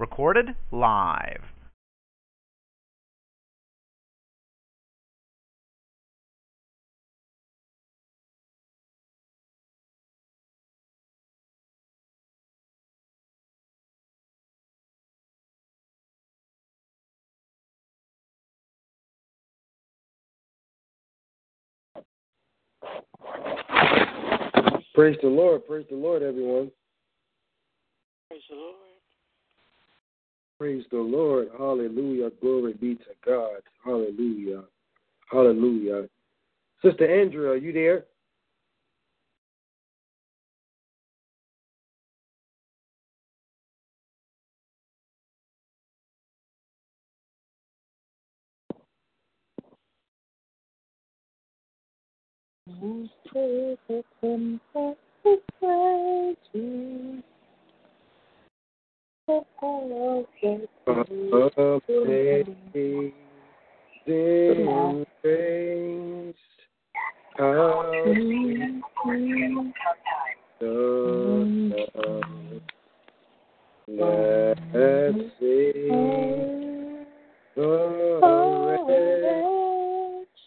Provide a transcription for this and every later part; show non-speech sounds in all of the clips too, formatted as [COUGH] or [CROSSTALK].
Recorded live. Praise the Lord. Praise the Lord, everyone. Praise the Lord. Praise the Lord. Hallelujah. Glory be to God. Hallelujah. Hallelujah. Sister Andrea, are you there? Amazing grace,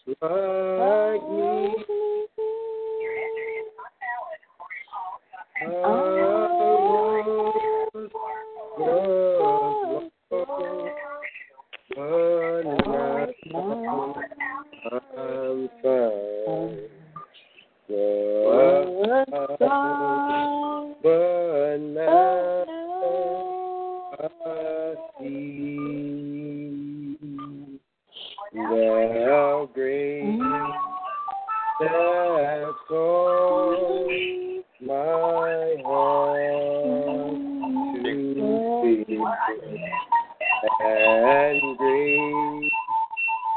sweet the. I I'm. Was found, but now I see thou grace that calls my heart to thee, and grace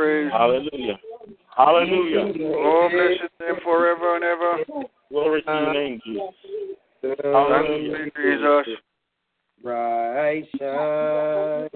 praise. Hallelujah. Hallelujah. Oh, bless his name forever and ever. Glory to your name, Jesus. Thank Hallelujah. Jesus. bright shining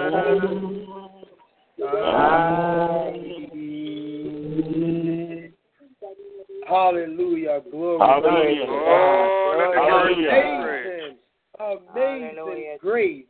Hallelujah. I was found, but Hallelujah. Glory. Hallelujah. Oh, let Hallelujah. Amazing, amazing Hallelujah. grace.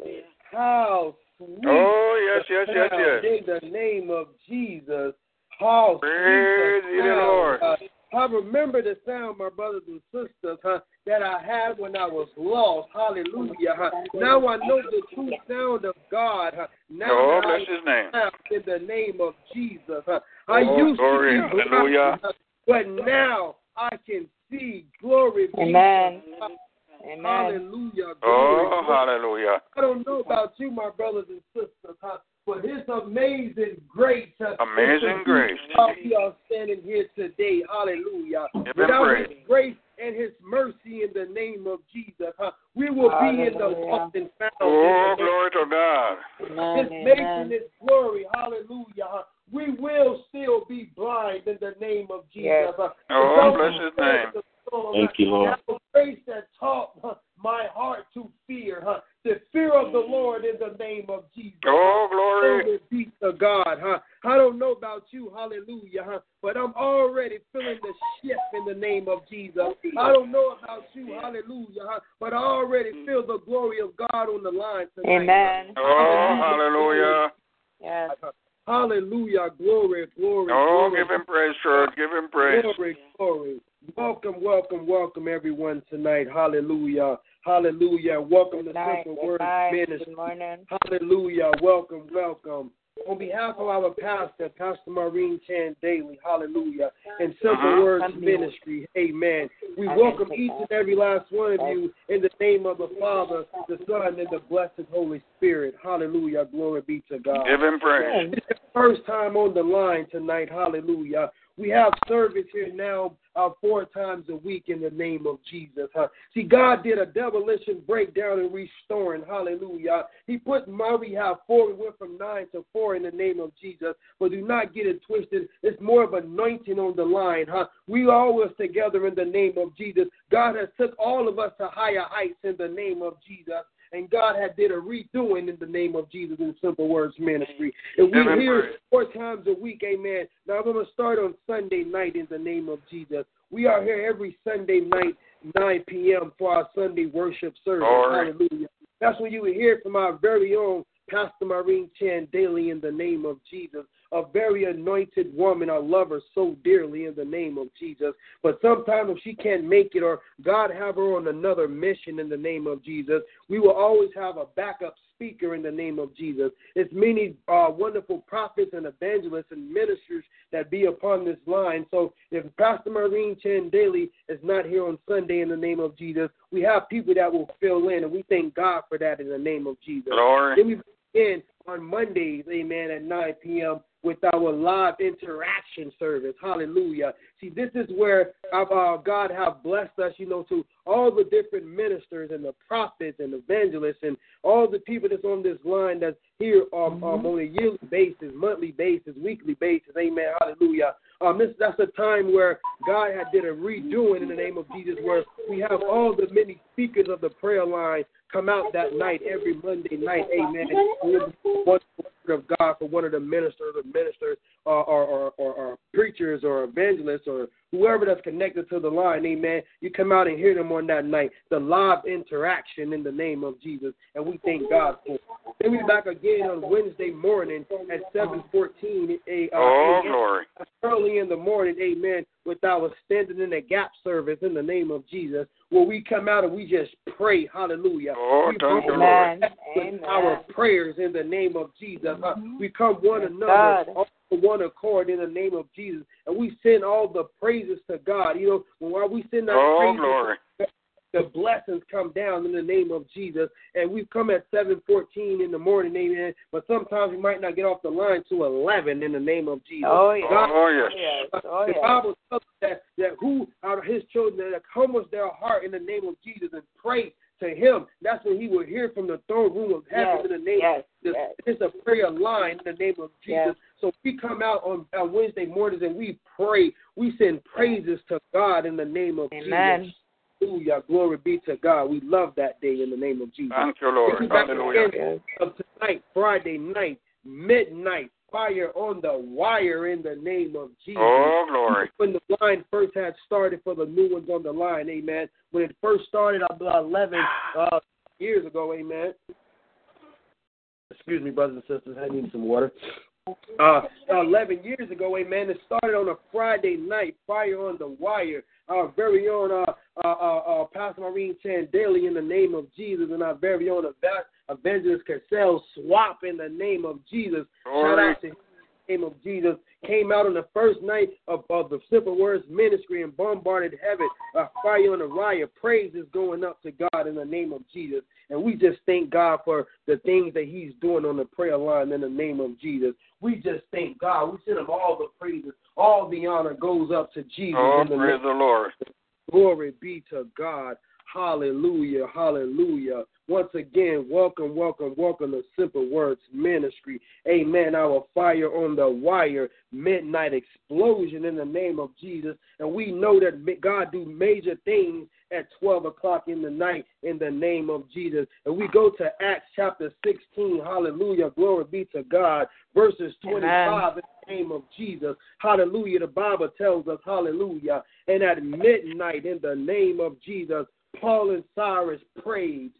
How sweet. Oh, yes, yes, yes, yes. In the name of Jesus. How Praise sweet ye the. Lord. Uh, I remember the sound, my brothers and sisters, huh, that I had when I was lost. Hallelujah. Huh. Now I know the true sound of God. Huh. Now Oh, that I bless his name. have in the name of Jesus. Huh. I Oh, used glory. to be blind, Hallelujah. but now I can see. Glory be to Amen. Amen. Hallelujah. Glory. Oh, hallelujah. I don't know about you, my brothers and sisters, huh? but His amazing grace. huh, Amazing is grace. How we are standing here today. Hallelujah. Give Without praise. His grace and His mercy in the name of Jesus, huh, we will be in the Hallelujah. lost and found. Oh, in the name glory to God. Amen. his making his glory. Hallelujah. huh. We will still be blind in the name of Jesus. Yes. Oh, bless his name. Thank you, Lord. That was grace that taught huh, my heart to fear. Huh? The fear of the Lord in the name of Jesus. Oh, glory. Glory be to God, huh? I don't know about you, hallelujah, huh? But I'm already feeling the shift in the name of Jesus. I don't know about you, hallelujah, huh? But I already feel the glory of God on the line tonight. Amen. Oh, hallelujah. Yes. Hallelujah, glory, glory, Oh, glory. give him praise, church. Give him praise. Glory, glory. Welcome, welcome, welcome everyone tonight. Hallelujah. Hallelujah. Welcome Good to night. Simple Good Word night. Ministry. Good morning. Hallelujah. Welcome, welcome. On behalf of our pastor, Pastor Maureen Chan Daly, hallelujah, and Simple Uh-huh. Words Amen. Ministry, amen. We Amen. welcome each and every last one of you in the name of the Father, the Son, and the blessed Holy Spirit. Hallelujah. Glory be to God. Give him praise. It's the first time on the line tonight. Hallelujah. We have service here now uh, four times a week in the name of Jesus. Huh? See, God did a demolition breakdown and restoring. Hallelujah. He put my we have four. We went from nine to four in the name of Jesus. But do not get it twisted. It's more of anointing on the line. Huh? We always together in the name of Jesus. God has took all of us to higher heights in the name of Jesus and God had did a redoing in the name of Jesus in Simple Words Ministry. And we Give him here four times a week, amen. Now I'm going to start on Sunday night in the name of Jesus. We are here every Sunday night, 9 p.m. for our Sunday worship service. Glory. Hallelujah. That's when you will hear from our very own Pastor Maureen Chan Daly in the name of Jesus. A very anointed woman. I love her so dearly in the name of Jesus. But sometimes if she can't make it or God have her on another mission in the name of Jesus, we will always have a backup speaker in the name of Jesus. It's many uh, wonderful prophets and evangelists and ministers that be upon this line. So if Pastor Maureen Chen Daly is not here on Sunday in the name of Jesus, we have people that will fill in, and we thank God for that in the name of Jesus. Glory. Then we begin on Mondays, amen, at 9 p.m. with our live interaction service. Hallelujah. See, this is where uh, God have blessed us, you know, to all the different ministers and the prophets and evangelists and all the people that's on this line that's here um, um, on a yearly basis, monthly basis, weekly basis. Amen. Hallelujah. Um, this, that's a time where God had did a redoing in the name of Jesus, where we have all the many speakers of the prayer line come out that night every Monday night. Amen. One word of God for one of the ministers or ministers or, or, or, or, or preachers or evangelists or whoever that's connected to the line. Amen. You come out and hear them on that night. The live interaction in the name of Jesus, and we thank God for. it. Then we back again on Wednesday morning at seven fourteen. A uh, Oh, a.m glory. early in the morning, amen, with our standing in the gap service in the name of Jesus, where we come out and we just pray, hallelujah. Oh, we thank you, Amen. with Amen. our prayers in the name of Jesus. Uh, we come one Yes, another God. all for one accord in the name of Jesus, and we send all the praises to God. You know, while we send that Oh, praises glory. The blessings come down in the name of Jesus. And we've come at seven fourteen in the morning, amen. But sometimes we might not get off the line to eleven in the name of Jesus. Oh, yes. God- Oh, yes. yes. Oh, the. Bible tells us that, that who out of his children that humbles their heart in the name of Jesus and pray to him, that's when he will hear from the throne room of heaven Yes, in the name yes, of Jesus. yes. It's a prayer line in the name of Jesus. Yes. So we come out on, on Wednesday mornings and we pray. We send praises to God in the name of Amen. Jesus. Hallelujah. Glory be to God. We love that day in the name of Jesus. Thank you, Lord. Hallelujah. of tonight Friday night, midnight, fire on the wire in the name of Jesus. Oh, glory. When the line first had started for the new ones on the line, amen. When it first started about 11 uh, years ago, amen. Excuse me, brothers and sisters, I need some water. Uh, 11 years ago, amen. It started on a Friday night, fire on the wire. Our very own uh, uh, uh, uh, Pastor Maureen Chan Daly in the name of Jesus, and our very own Evangelist Cassell Swap in the name of Jesus. Shout out to him in the name of Jesus. Came out on the first night of, of the Simple Words ministry and bombarded heaven. A fire on the riot. Praise is going up to God in the name of Jesus. And we just thank God for the things that He's doing on the prayer line in the name of Jesus. We just thank God. We send Him all the praises. All the honor goes up to Jesus. Oh, in the praise name. the Lord. Glory be to God. Hallelujah. Hallelujah. Once again, welcome, welcome, welcome to Simple Words Ministry. Amen. Our fire on the wire, midnight explosion in the name of Jesus. And we know that God do major things at 12 o'clock in the night in the name of Jesus. And we go to Acts chapter 16. Hallelujah. Glory be to God. Verses 25 in the name of Jesus. Hallelujah. The Bible tells us, hallelujah. And at midnight in the name of Jesus, Paul and Silas prayed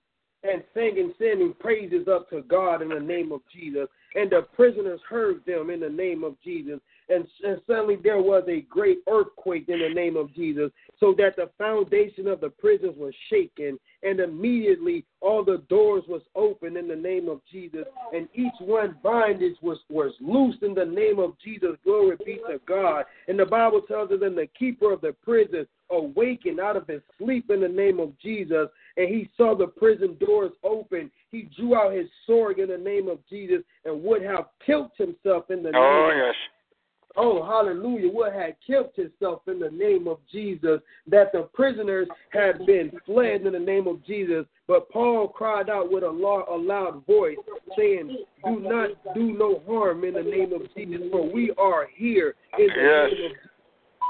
and singing, sending praises up to God in the name of Jesus. And the prisoners heard them in the name of Jesus. And, and suddenly there was a great earthquake in the name of Jesus, so that the foundation of the prisons was shaken. And immediately all the doors was open in the name of Jesus, and each one bondage was, was loosed in the name of Jesus. Glory be to God. And the Bible tells us, and the keeper of the prison awakened out of his sleep in the name of Jesus, and he saw the prison doors open. He drew out his sword in the name of Jesus and would have killed himself in the Oh, name of oh, yes. Oh, hallelujah. what had killed himself in the name of Jesus, that the prisoners had been fled in the name of Jesus. But Paul cried out with a loud, a loud voice, saying, Do not do no harm in the name of Jesus, for we are here in the Yes. name of Jesus.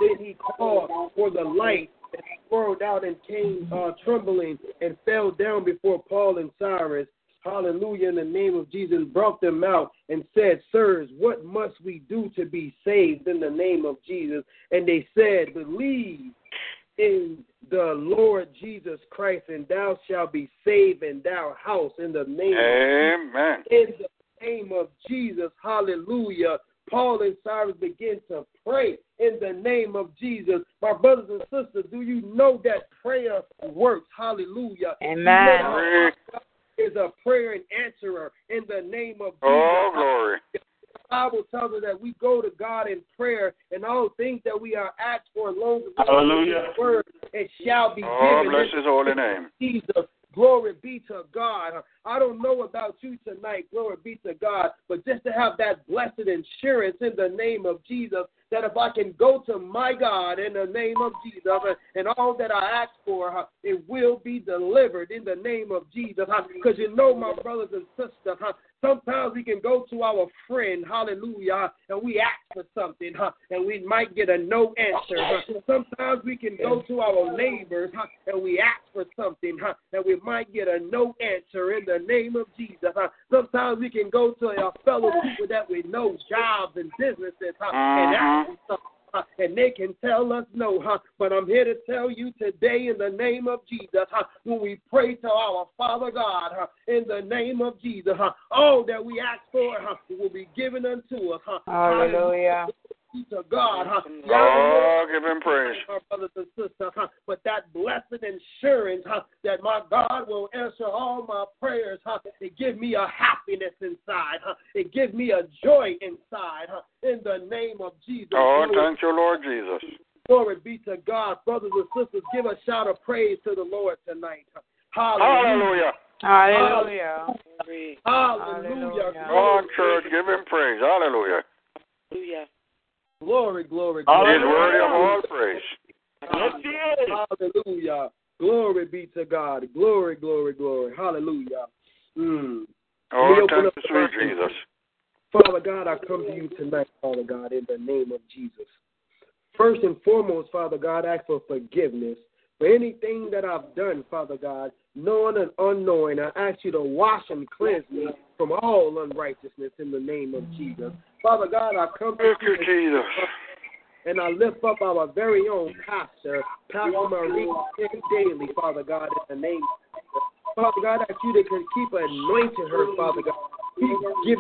Then he called for the light and swirled out and came uh, trembling and fell down before Paul and Silas. Hallelujah, in the name of Jesus, brought them out and said, Sirs, what must we do to be saved in the name of Jesus? And they said, Believe in the Lord Jesus Christ, and thou shalt be saved in thou house in the name of Amen. in the name of Jesus. Hallelujah. Paul and Silas begin to pray in the name of Jesus. My brothers and sisters, do you know that prayer works? Hallelujah. You know that Glory. God is a prayer and answerer in the name of oh, Jesus. Oh, glory. The Bible tells us that we go to God in prayer, and all things that we are asked for, long as Hallelujah. His word, it shall be Oh, given. bless his holy name. Jesus. Glory be to God. I don't know about you tonight. Glory be to God. But just to have that blessed insurance in the name of Jesus, that if I can go to my God in the name of Jesus and all that I ask for, it will be delivered in the name of Jesus. Because you know, my brothers and sisters, sometimes we can go to our friend, hallelujah, and we ask for something, and we might get a no answer. Sometimes we can go to our neighbors and we ask for something, and we might get a no answer in the name of Jesus. Sometimes we can go to our fellow people that we know, jobs and businesses, and ask huh, And they can tell us no, huh? But I'm here to tell you today in the name of Jesus, huh? When we pray to our Father God, huh? In the name of Jesus, huh? All that we ask for, huh? Will be given unto us, huh? Hallelujah. Be To God, huh? Oh, give him praise. Our brothers and sisters, huh? But that blessed insurance, huh? That my God will answer all my prayers, huh? It give me a happiness inside, huh? It give me a joy inside, huh? In the name of Jesus. Oh, Glory thank you, Lord Jesus. Glory be to God. Brothers and sisters, give a shout of praise to the Lord tonight. Hallelujah. Hallelujah. Hallelujah. Hallelujah. Hallelujah. Oh, church, give him praise. Hallelujah. Hallelujah. Glory, glory, He's glory. worthy of all praise. Yes, he is. Hallelujah. Glory be to God. Glory, glory, glory. Hallelujah. Mm. Oh, open thank up you, the sweet Jesus. Father God, I come to you tonight, Father God, in the name of Jesus. First and foremost, Father God, I ask for forgiveness for anything that I've done, Father God, knowing and unknowing. I ask you to wash and cleanse me from all unrighteousness in the name of Jesus. Father God, I come to you, Jesus. and I lift up our very own pastor, Pastor Marie Daily, Father God, in the name of Jesus. Father God, I ask you to keep anointing her, Father God. Give,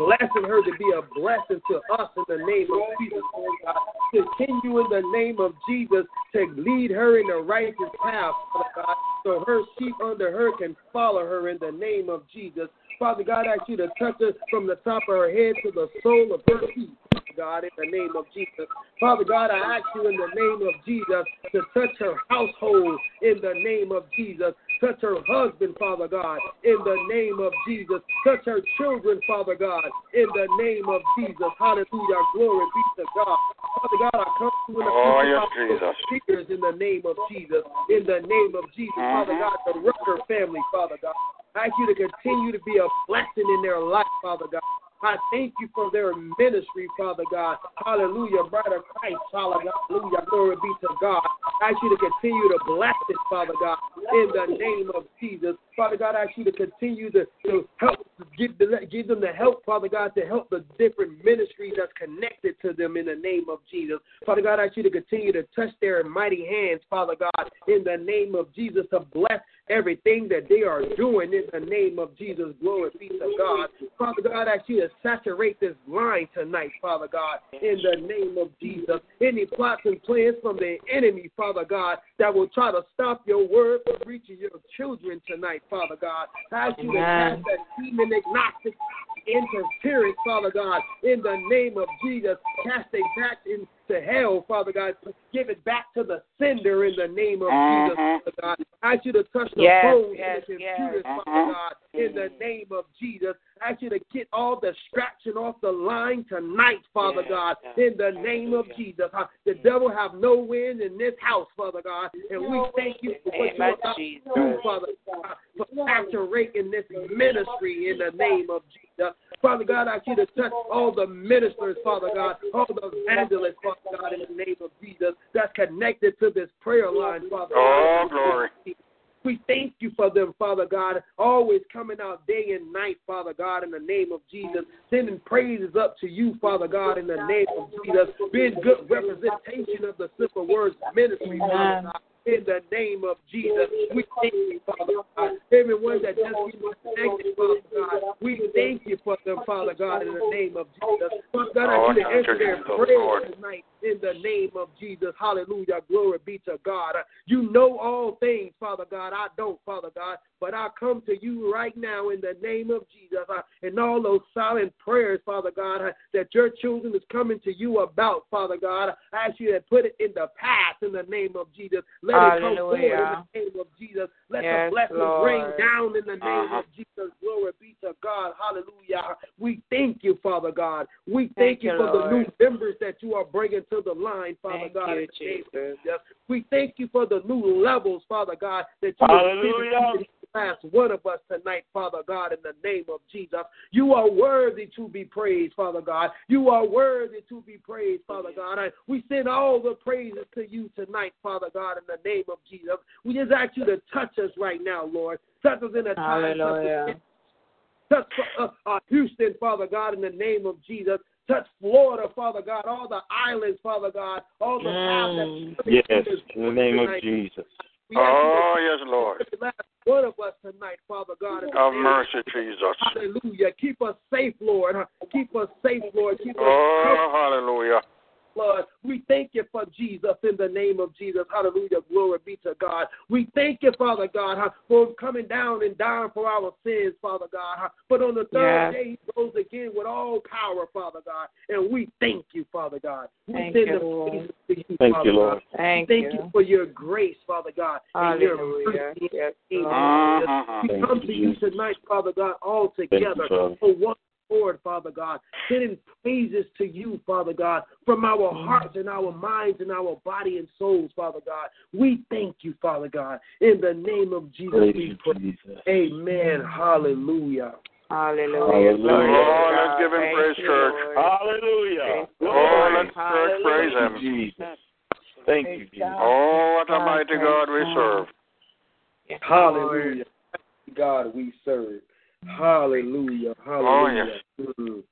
blessing her to be a blessing to us in the name of Jesus, God. Continue in the name of Jesus to lead her in the righteous path, God, so her sheep under her can follow her in the name of Jesus. Father God, I ask you to touch her from the top of her head to the sole of her feet. God, in the name of Jesus. Father God, I ask you in the name of Jesus to touch her household in the name of Jesus. Touch her husband, Father God, in the name of Jesus. Touch her children, Father God, in the name of Jesus. Hallelujah. Glory be to God. Father God, I come to you in the Oh, yes, Jesus. speakers in the name of Jesus. In the name of Jesus, mm-hmm. Father God, the Rucker family, Father God. I ask you to continue to be a blessing in their life, Father God. I thank you for their ministry, Father God. Hallelujah. Brother Christ, hallelujah. Glory be to God. I ask you to continue to bless it, Father God, in the name of Jesus. Father God, I ask you to continue to, to help give, the, give them the help, Father God, to help the different ministries that's connected to them in the name of Jesus. Father God, I ask you to continue to touch their mighty hands, Father God, in the name of Jesus, to bless everything that they are doing in the name of Jesus. Glory be to God. Father God, I ask you to saturate this line tonight, Father God, in the name of Jesus. Any plots and plans from the enemy, Father God, that will try to stop your word from reaching your children tonight, Father God. I ask you to cast that demon agnostic interference, Father God, in the name of Jesus. Cast it back into hell, Father God. Give it back to the sender in the name of mm-hmm. Jesus, Father God. I ask you to touch the Yes, phones yes, and the yes. computers, Father mm-hmm. God, in the mm-hmm. name of Jesus. I ask you to get all distraction off the line tonight, Father God, in the name of Jesus. The devil have no win in this house, Father God, and we thank you for what you're Amen, about to do, Father God, for saturating this ministry in the name of Jesus. Father God, I ask you to touch all the ministers, Father God, all the evangelists, Father God, in the name of Jesus, that's connected to this prayer line, Father Oh, God. glory. We thank you for them, Father God, always coming out day and night, Father God, in the name of Jesus, sending praises up to you, Father God, in the name of Jesus, being good representation of the simple words ministry, Father God. In the name of Jesus, we thank you, Father God. Everyone that just be connected, Father God, we thank you for them, Father God, in the name of Jesus. Father God, I need to thank you, answer their prayers tonight in the name of Jesus. Hallelujah. Glory be to God. You know all things, Father God. I don't, Father God, but I come to you right now in the name of Jesus. Uh, and all those silent prayers, Father God, uh, that your children is coming to you about, Father God. I ask you to put it in the past in the name of Jesus. Let it come forward in the name of Jesus. Let Yes, the blessings Lord. rain down in the name Uh-huh. of Jesus. Glory be to God. Hallelujah. We thank you, Father God. We thank, Thank you you, for the new members that you are bringing to the line, Father Thank God. you, in the name of Jesus. We thank you for the new levels, Father God, that you Hallelujah. Given last one of us tonight, Father God, in the name of Jesus. You are worthy to be praised, Father God. You are worthy to be praised, Father God. And we send all the praises to you tonight, Father God, in the name of Jesus. We just ask you to touch us right now, Lord. Touch us in a time such as Hallelujah. Touch uh, uh, Houston, Father God, in the name of Jesus. Touch Florida, Father God, all the islands, Father God, all the Mm. Yes, in the name of Jesus. We Oh, yes, Lord. one of us tonight, Father God. Have mercy, Jesus. Hallelujah. Keep us safe, Lord. Keep us safe, Lord. Keep us Oh, hallelujah. Lord. We thank you for Jesus in the name of Jesus. Hallelujah. Glory be to God. We thank you, Father God, for coming down and dying for our sins, Father God. But on the third Yes. day, he rose again with all power, Father God. And we thank you, Father God. We Thank send you, Lord. to you, Thank Father you, Lord. God. Thank, Thank you. you for your grace, Father God, and your Hallelujah. mercy. Yes, Uh-huh. We Thank come you, to you tonight, Father God, all Thank you, together for one Lord, Father God, sending praises to you, Father God, from our hearts and our minds and our body and souls, Father God. We thank you, Father God. In the name of Jesus, Praise we pray. Jesus. Amen. Hallelujah. Hallelujah. Hallelujah. Oh, let's give him Thank praise, you, church. Lord. Hallelujah. Praise Oh, let the church praise Thank him. you, Jesus. Thank you, Jesus. Oh, what a mighty God we serve. Hallelujah. God we serve. Hallelujah. Hallelujah. Oh, yes. Mm.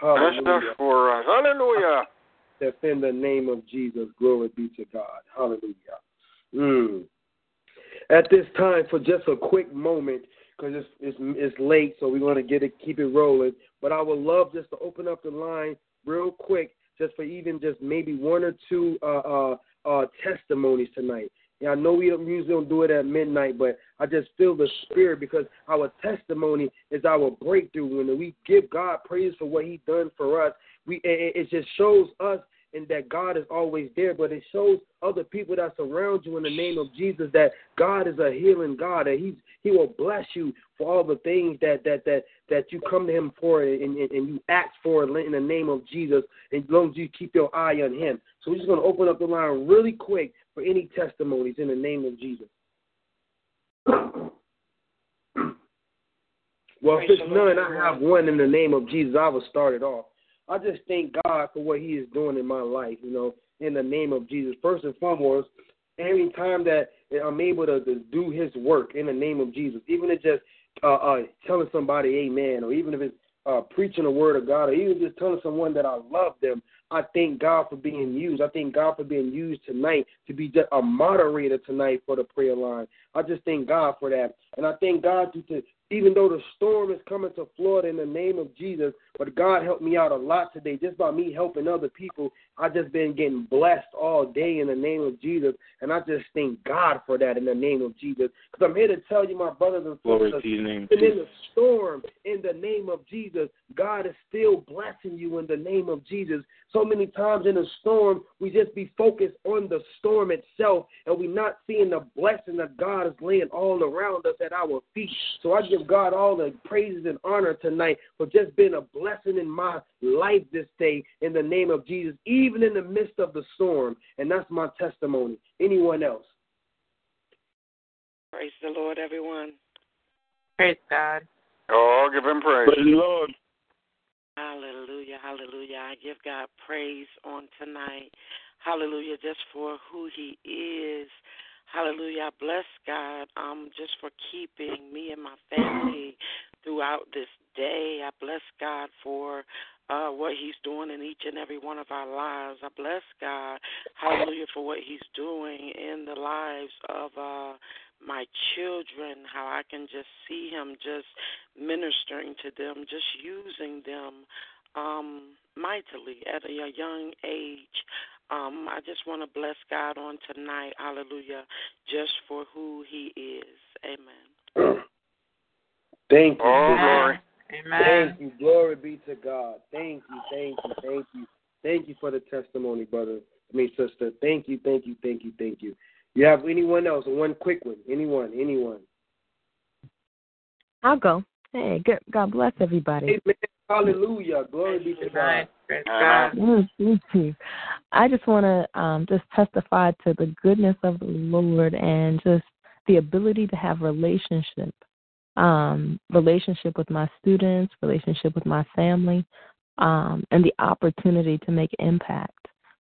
That's enough Hallelujah. for us. Hallelujah. That's in the name of Jesus. Glory be to God. Hallelujah. Mm. At this time, for just a quick moment, because it's, it's it's late, so we want to get it, keep it rolling. But I would love just to open up the line real quick, just for even just maybe one or two uh, uh, uh, testimonies tonight. Yeah, I know we don't, usually don't do it at midnight, but I just feel the spirit because our testimony is our breakthrough. When we give God praise for what He done for us, we it, just shows us and that God is always there, but it shows other people that surround you in the name of Jesus that God is a healing God, and He He will bless you for all the things that that that that you come to Him for and, and, and you ask for in the name of Jesus, as long as you keep your eye on Him. So we're just to open up the line really quick for any testimonies in the name of Jesus. Well, if it's none, I have one in the name of Jesus. I will start it off. I just thank God for what He is doing in my life, you know, in the name of Jesus. First and foremost, any time that I'm able to, to do His work in the name of Jesus, even if just uh, uh, telling somebody amen, or even if it's uh, preaching the word of God, or even just telling someone that I love them, I thank God for being used. I thank God for being used tonight to be just a moderator tonight for the prayer line. I just thank God for that. And I thank God to, to even though the storm is coming to Florida in the name of Jesus, but God helped me out a lot today just by me helping other people. I just been getting blessed all day in the name of Jesus, and I just thank God for that in the name of Jesus. Because I'm here to tell you, my brothers and sisters, to your name. even in the storm, in the name of Jesus, God is still blessing you in the name of Jesus. So many times in the storm, we just be focused on the storm itself, and we not seeing the blessing that God is laying all around us at our feet. So I give God all the praises and honor tonight for just being a blessing in my life this day in the name of Jesus, even in the midst of the storm. And that's my testimony. Anyone else? Praise the Lord, everyone. Praise God. Oh, give him praise. Praise the Lord. Hallelujah, hallelujah. I give God praise on tonight. Hallelujah, just for who He is. Hallelujah. I bless God um, just for keeping me and my family throughout this day. I bless God for uh, what He's doing in each and every one of our lives. I bless God, hallelujah, for what He's doing in the lives of uh, my children, how I can just see Him just ministering to them, just using them um, mightily at a young age. Um, I just want to bless God on tonight, hallelujah, just for who He is. Amen. Thank you. Oh, glory. Amen. Thank you. Glory be to God. Thank you. Thank you. Thank you. Thank you for the testimony, brother. I mean, sister. Thank you. Thank you. Thank you. Thank you. You have anyone else? One quick one. Anyone? Anyone? I'll go. Hey, good. God bless everybody. Amen. Hallelujah. Glory be to God. Amen. Praise Amen. God. Mm, thank you. I just want to um, just testify to the goodness of the Lord and just the ability to have relationship, um, relationship with my students, relationship with my family, um, and the opportunity to make impact.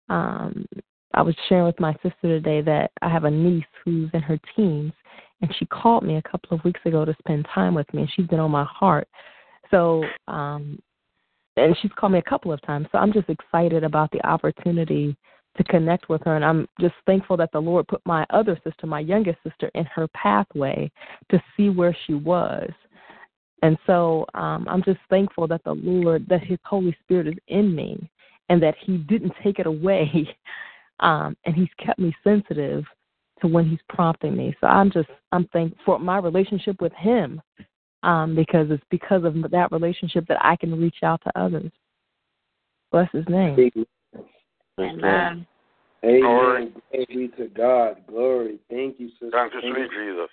Um, I was sharing with my sister today that I have a niece who's in her teens, and she called me a couple of weeks ago to spend time with me, and she's been on my heart. So, um, and she's called me a couple of times. So I'm just excited about the opportunity to connect with her, and I'm just thankful that the Lord put my other sister, my youngest sister, in her pathway to see where she was. And so um, I'm just thankful that the Lord, that His Holy Spirit is in me, and that He didn't take it away, [LAUGHS] um, and He's kept me sensitive to when He's prompting me. So I'm just I'm thankful for my relationship with Him, um, because it's because of that relationship that I can reach out to others. Bless His name. Amen. Amen. Glory. Glory be to God. Glory. Thank you, sister. Thank you, Thank sweet Jesus.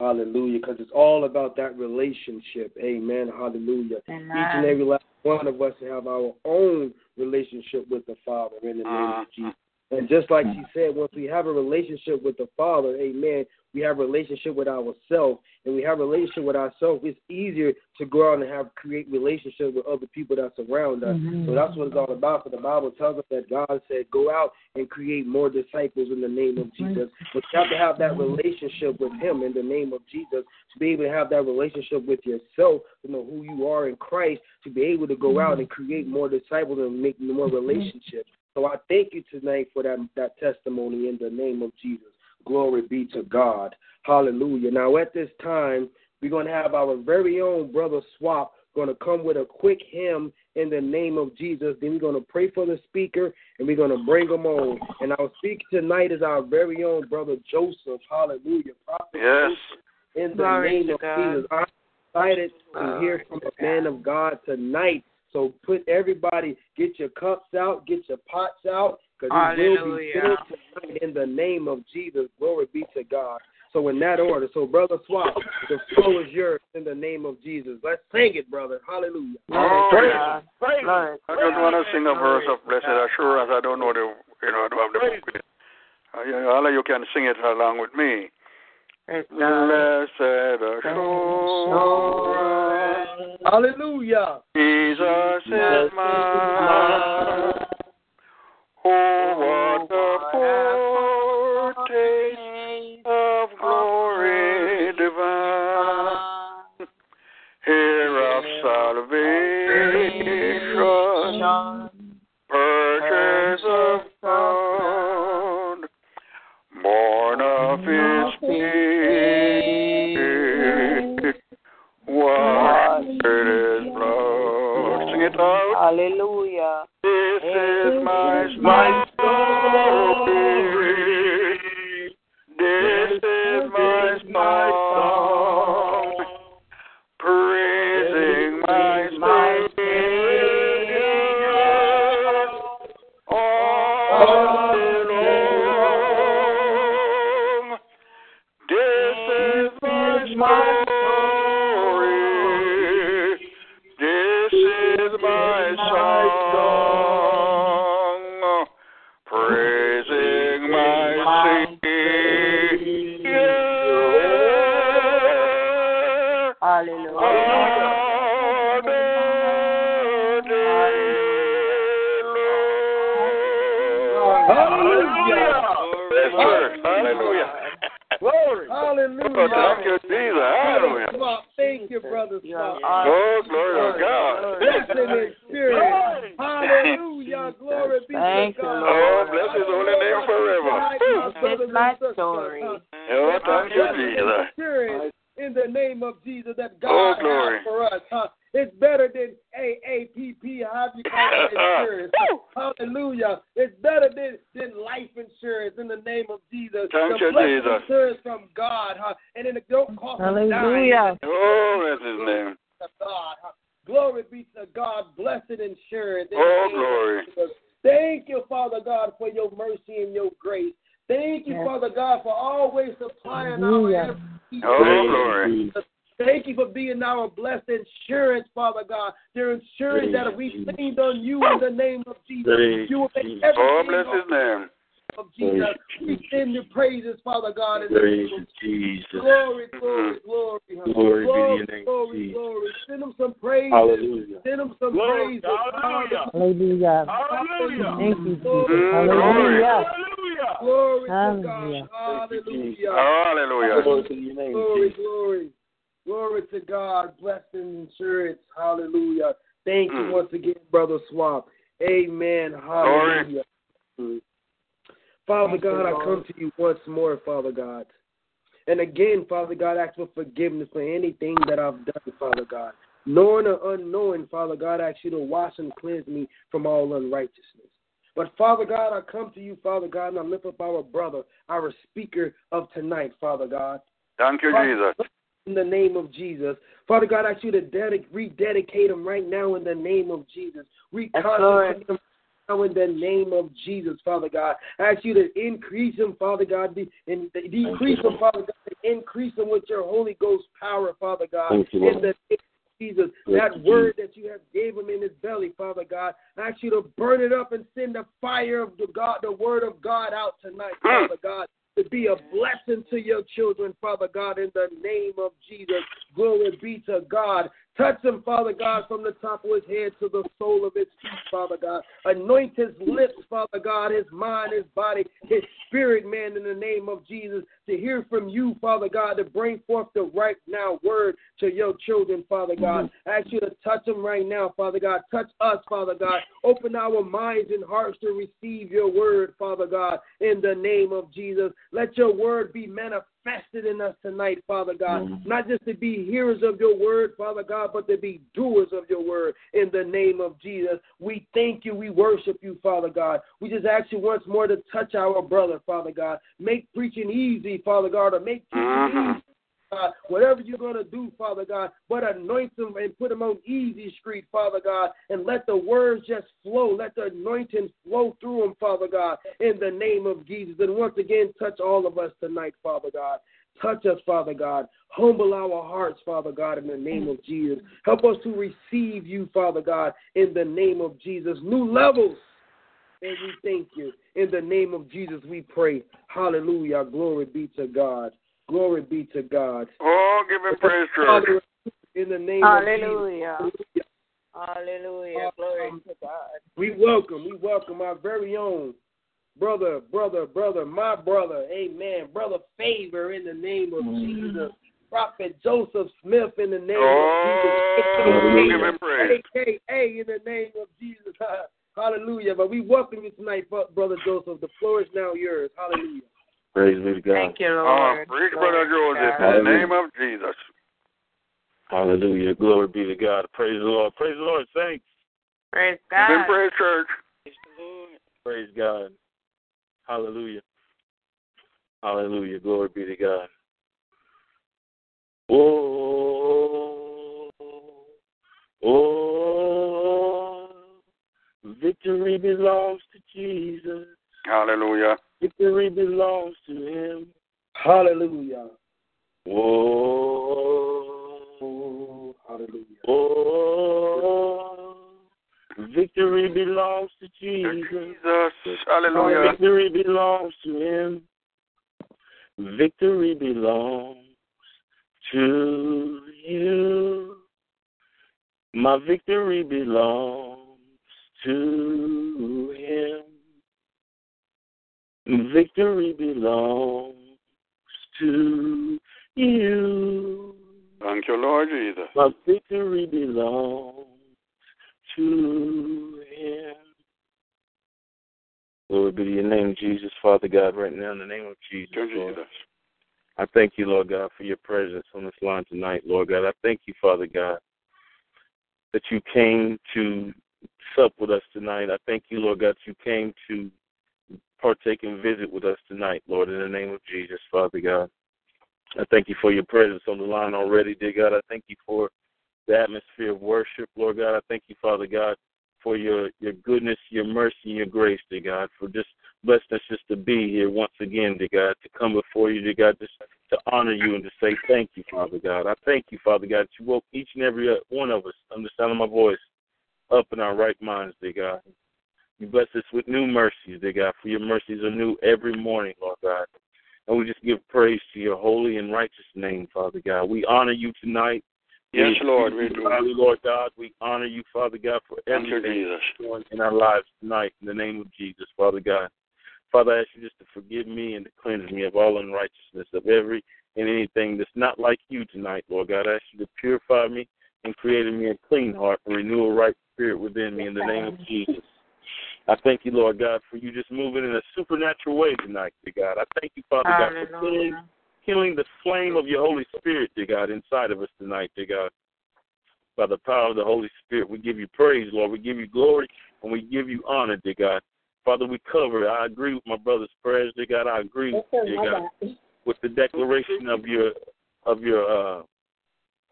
Hallelujah. Because it's all about that relationship. Amen. Hallelujah. Each and every last one of us have our own relationship with the Father in the name of Uh, Jesus. And just like hmm. she said, once we have a relationship with the Father, amen, we have a relationship with ourselves, and we have a relationship with ourselves, it's easier to go out and have create relationships with other people that surround us. Mhm. So mm-hmm. that's what it's all about. For the Bible tells us that God said, "Go out and create more disciples in the name of Jesus." But you have to have that mm-hmm. relationship with Him in the name of Jesus to be able to have that relationship with yourself, to know who you are in Christ, to be able to go mm-hmm. out and create more disciples and make more relationships. So I thank you tonight for that that testimony in the name of Jesus. Glory be to God. Hallelujah. Now at this time, we're going to have our very own brother Swap going to come with a quick hymn in the name of Jesus. Then we're going to pray for the speaker and we're going to bring him on. And our speaker tonight is our very own brother Joseph. Hallelujah. Prophet Yes. Joseph, in the Glory name of God. Jesus. I'm excited to uh, hear from a man of God tonight. So put everybody, get your cups out, get your pots out, because it will be filled tonight in the name of Jesus. Glory be to God. So in that order, so brother Swap, the flow is yours in the name of Jesus. Let's sing it, brother. Hallelujah. Oh, Glory to praise. God. Lord. I just want to sing a verse of blessed assurance. I don't know the, you know, I don't have the book. Uh, you know, all of you can sing it along with me. Blessed assurance, Hallelujah. Jesus is mine. Oh, what a out. Sir. Hallelujah. Glory. Hallelujah. Oh, thank you, Jesus. Hallelujah. Brother Swap, Thank you, brother You are Swap. awesome. Oh, glory to God. Blessing in spirit. Hallelujah. Glory be Thank to you, God. Oh, bless his holy name forever. This is my story. Oh, thank you, Jesus. Spirit in the name of Jesus that Oh, God glory. has for us. Huh? It's better than AARP, how you call it. [LAUGHS] Hallelujah. It's better than, than life insurance in the name of Jesus. Thank the you, blessed Jesus. insurance from God, huh? And then it don't cost us Hallelujah. Oh, that's his name. God. huh? Glory be to God. Blessed insurance. in Oh, the name of glory. Jesus. Thank you, Father God, for your mercy and your grace. Thank you, Yes. Father God, for always supplying our Hallelujah. every. Oh, glory. Thank you for being our blessed insurance, Father God. The insurance that we leaned on you in the name of Jesus. Praise You will make Jesus. everything Oh, bless his name. of Jesus. We send your praises, Father God, in the name of Jesus. Glory, glory, glory. Glory be to glory, your name, glory, Jesus. glory. Send them some praise. Hallelujah. Send them some Glory. praise. Hallelujah. Hallelujah. Hallelujah. Thank you, Jesus. Glory, Hallelujah. glory to God. Hallelujah. Hallelujah. Glory to your name, Glory, Jesus. glory. Glory to God. Blessing insurance. Hallelujah. Thank you Mm. once again, Brother Swap. Amen. Hallelujah. Father God, I come to you once more, Father God. And again, Father God, ask for forgiveness for anything that I've done, Father God. Knowing or unknowing, Father God, I ask you to wash and cleanse me from all unrighteousness. But Father God, I come to you, Father God, and I lift up our brother, our speaker of tonight, Father God. Thank you, Jesus. In the name of Jesus. Father God, I ask you to dedic- rededicate him right now in the name of Jesus. Reconsecrate him now in the name of Jesus, Father God. I ask you to increase him, Father God, de- and de- decrease him, Father God, increase him with your Holy Ghost power, Father God. Thank you, in the name of Jesus, Thank that you, word that you have gave him in his belly, Father God. I ask you to burn it up and send the fire of the God, the word of God out tonight, Father God. To be a blessing to your children, Father God, in the name of Jesus. Glory be to God. Touch him, Father God, from the top of his head to the sole of his feet, Father God. Anoint his lips, Father God, his mind, his body, his spirit, man, in the name of Jesus, to hear from you, Father God, to bring forth the right now word to your children, Father God. I ask you to touch them right now, Father God. Touch us, Father God. Open our minds and hearts to receive your word, Father God, in the name of Jesus. Let your word be manifested in us tonight, Father God. Mm-hmm. Not just to be hearers of your word, Father God, but to be doers of your word in the name of Jesus. We thank you. We worship you, Father God. We just ask you once more to touch our brother, Father God. Make preaching easy, Father God, or make preaching mm-hmm. easy God. Whatever you're going to do, Father God, but anoint them and put them on easy street, Father God, and let the words just flow. Let the anointing flow through them, Father God, in the name of Jesus. And once again, touch all of us tonight, Father God. Touch us, Father God. Humble our hearts, Father God, in the name of Jesus. Help us to receive you, Father God, in the name of Jesus. New levels. And we thank you. In the name of Jesus, we pray. Hallelujah. Glory be to God. Glory be to God. Oh, give him praise, church. In the name Hallelujah. of Jesus. Hallelujah. Glory um, to God. We welcome, we welcome our very own brother, brother, brother, my brother, amen. Brother Favor in the name of mm. Jesus. Prophet Joseph Smith in the name oh, of Jesus. Give him praise. AKA in the name of Jesus. [LAUGHS] Hallelujah. But we welcome you tonight, Brother Joseph. The floor is now yours. Hallelujah. Praise be to God. Thank you, Lord. Uh, preach, Brother Joseph, in the name of Jesus. Hallelujah. Glory be to God. Praise the Lord. Praise the Lord, saints. Praise God. praise church. Praise the Lord. Praise God. Hallelujah. Hallelujah. Glory be to God. Oh, oh, victory belongs to Jesus. Hallelujah. Victory belongs to him. Hallelujah. Oh, hallelujah. Oh, victory belongs to Jesus. Jesus. Hallelujah. Victory belongs to him. Victory belongs to you. My victory belongs to him. Victory belongs to you. Thank you, Lord Jesus. My victory belongs to Him. Glory be to your name, Jesus, Father God, right now in the name of Jesus. Lord. Jesus. I thank you, Lord God, for your presence on this line tonight, Lord God. I thank you, Father God, that you came to sup with us tonight. I thank you, Lord God, that you came to partake and visit with us tonight, Lord, in the name of Jesus, Father God. I thank you for your presence on the line already, dear God. I thank you for the atmosphere of worship, Lord God. I thank you, Father God, for your, your goodness, your mercy, and your grace, dear God, for just blessing us just to be here once again, dear God, to come before you, dear God, just to honor you and to say thank you, Father God. I thank you, Father God, that you woke each and every one of us, under the sound of my voice, up in our right minds, dear God. You bless us with new mercies, dear God, for your mercies are new every morning, Lord God. And we just give praise to your holy and righteous name, Father God. We honor you tonight. Yes, Lord, we do. Lord God, we honor you, Father God, for everything going in our lives tonight in the name of Jesus, Father God. Father, I ask you just to forgive me and to cleanse me of all unrighteousness, of every and anything that's not like you tonight, Lord God. I ask you to purify me and create in me a clean heart and renew a right spirit within me in the name of Jesus. I thank you, Lord God, for you just moving in a supernatural way tonight, dear God. I thank you, Father Hallelujah. God, for healing, healing the flame of your Holy Spirit, dear God, inside of us tonight, dear God. By the power of the Holy Spirit, we give you praise, Lord. We give you glory and we give you honor, dear God. Father, we cover it. I agree with my brother's prayers, dear God. I agree, dear God, with the declaration of your of your uh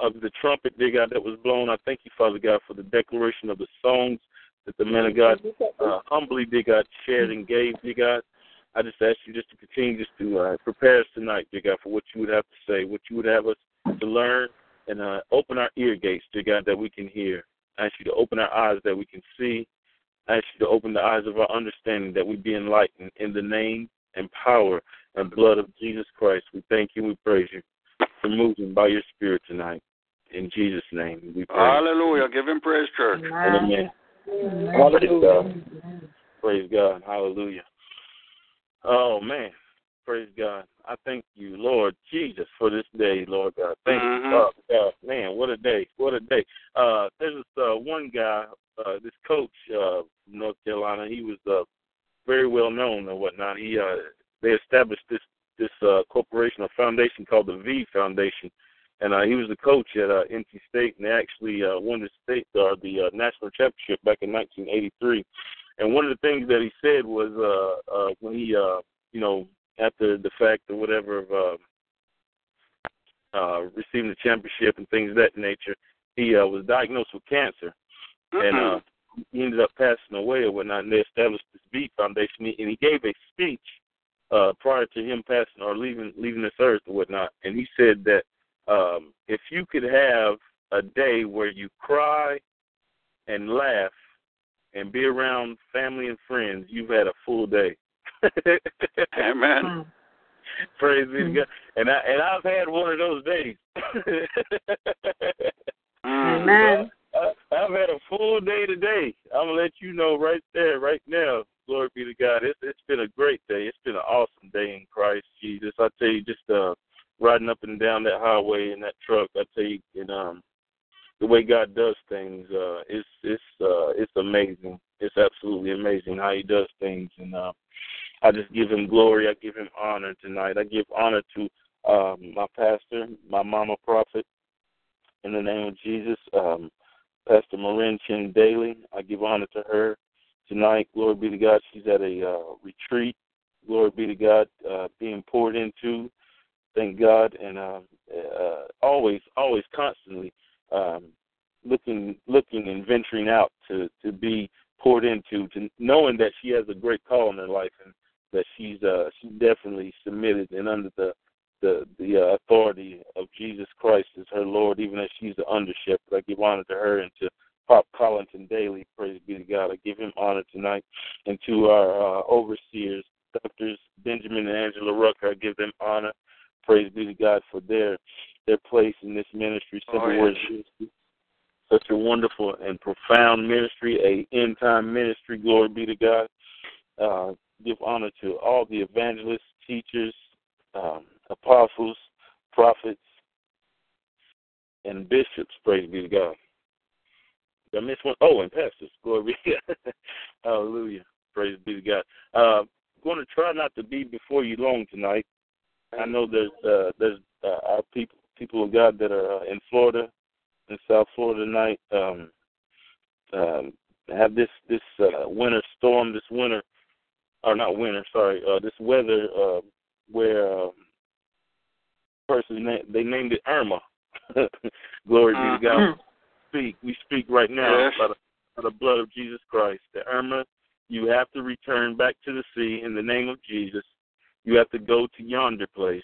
of the trumpet, dear God, that was blown. I thank you, Father God, for the declaration of the songs that the man of God uh, humbly, dear God, shared and gave, dear God. I just ask you just to continue just to uh, prepare us tonight, dear God, for what you would have to say, what you would have us to learn, and uh, open our ear gates, dear God, that we can hear. I ask you to open our eyes that we can see. I ask you to open the eyes of our understanding that we be enlightened in the name and power and blood of Jesus Christ. We thank you. We praise you for moving by your Spirit tonight. In Jesus' name, we pray. Hallelujah. Give him praise, church. Amen. Praise God. Praise God. Hallelujah. Oh, man. Praise God. I thank you, Lord Jesus, for this day, Lord God. Thank Mhm. you, oh, God. Man, what a day. What a day. Uh, there's this uh, one guy, uh, this coach, uh, from North Carolina. He was uh, very well known and whatnot. He uh, they established this this uh, corporation or foundation called the V Foundation, and uh, he was the coach at uh, NC State, and they actually uh, won the state or the uh, national championship back in 1983. And one of the things that he said was uh, uh, when he, uh, you know, after the fact or whatever of uh, uh, receiving the championship and things of that nature, he uh, was diagnosed with cancer, and uh, he ended up passing away or whatnot. And they established this V Foundation, and he gave a speech uh, prior to him passing or leaving leaving this earth or whatnot. And he said that um, if you could have a day where you cry and laugh and be around family and friends, you've had a full day. [LAUGHS] Amen. Praise be to God. And I and I've had one of those days. [LAUGHS] Amen. I, I've had a full day today. I'm gonna let you know right there, right now. Glory be to God. It's it's been a great day. It's been an awesome day in Christ Jesus. I tell you, just uh riding up and down that highway in that truck, I tell you, and um the way God does things, uh it's it's uh it's amazing. It's absolutely amazing how he does things and uh I just give him glory, I give him honor tonight. I give honor to um my pastor, my mama prophet, in the name of Jesus. Um Pastor Marin Chin Daly. I give honor to her tonight. Glory be to God. She's at a uh, retreat. Glory be to God, uh, being poured into. Thank God, and uh, uh, always, always, constantly um, looking, looking, and venturing out to to be poured into, to knowing that she has a great call in her life, and that she's uh, she's definitely submitted and under the the the uh, authority of Jesus Christ as her Lord, even as she's the under shepherd. I give honor to her and to Pop Collington Daly. Praise be to God. I give him honor tonight, and to our uh, overseers, Doctors Benjamin and Angela Rucker. I give them honor. Praise be to God for their their place in this ministry. Simple Oh, yes. Words Such a wonderful and profound ministry, a end time ministry. Glory be to God. Uh, give honor to all the evangelists, teachers, um, apostles, prophets, and bishops. Praise be to God. Did I miss one? Oh, and pastors. Glory be to God. [LAUGHS] Hallelujah. Praise be to God. Uh, going to try not to be before you long tonight. I know there's uh, there's uh, our people people of God that are uh, in Florida, in South Florida tonight. Um, um, have this this uh, winter storm, this winter, or not winter, sorry, uh, this weather uh, where uh, person na- they named it Irma. [LAUGHS] Glory be to God. Speak, we speak right now Yes. by, the, by the blood of Jesus Christ. The Irma, you have to return back to the sea in the name of Jesus. You have to go to yonder place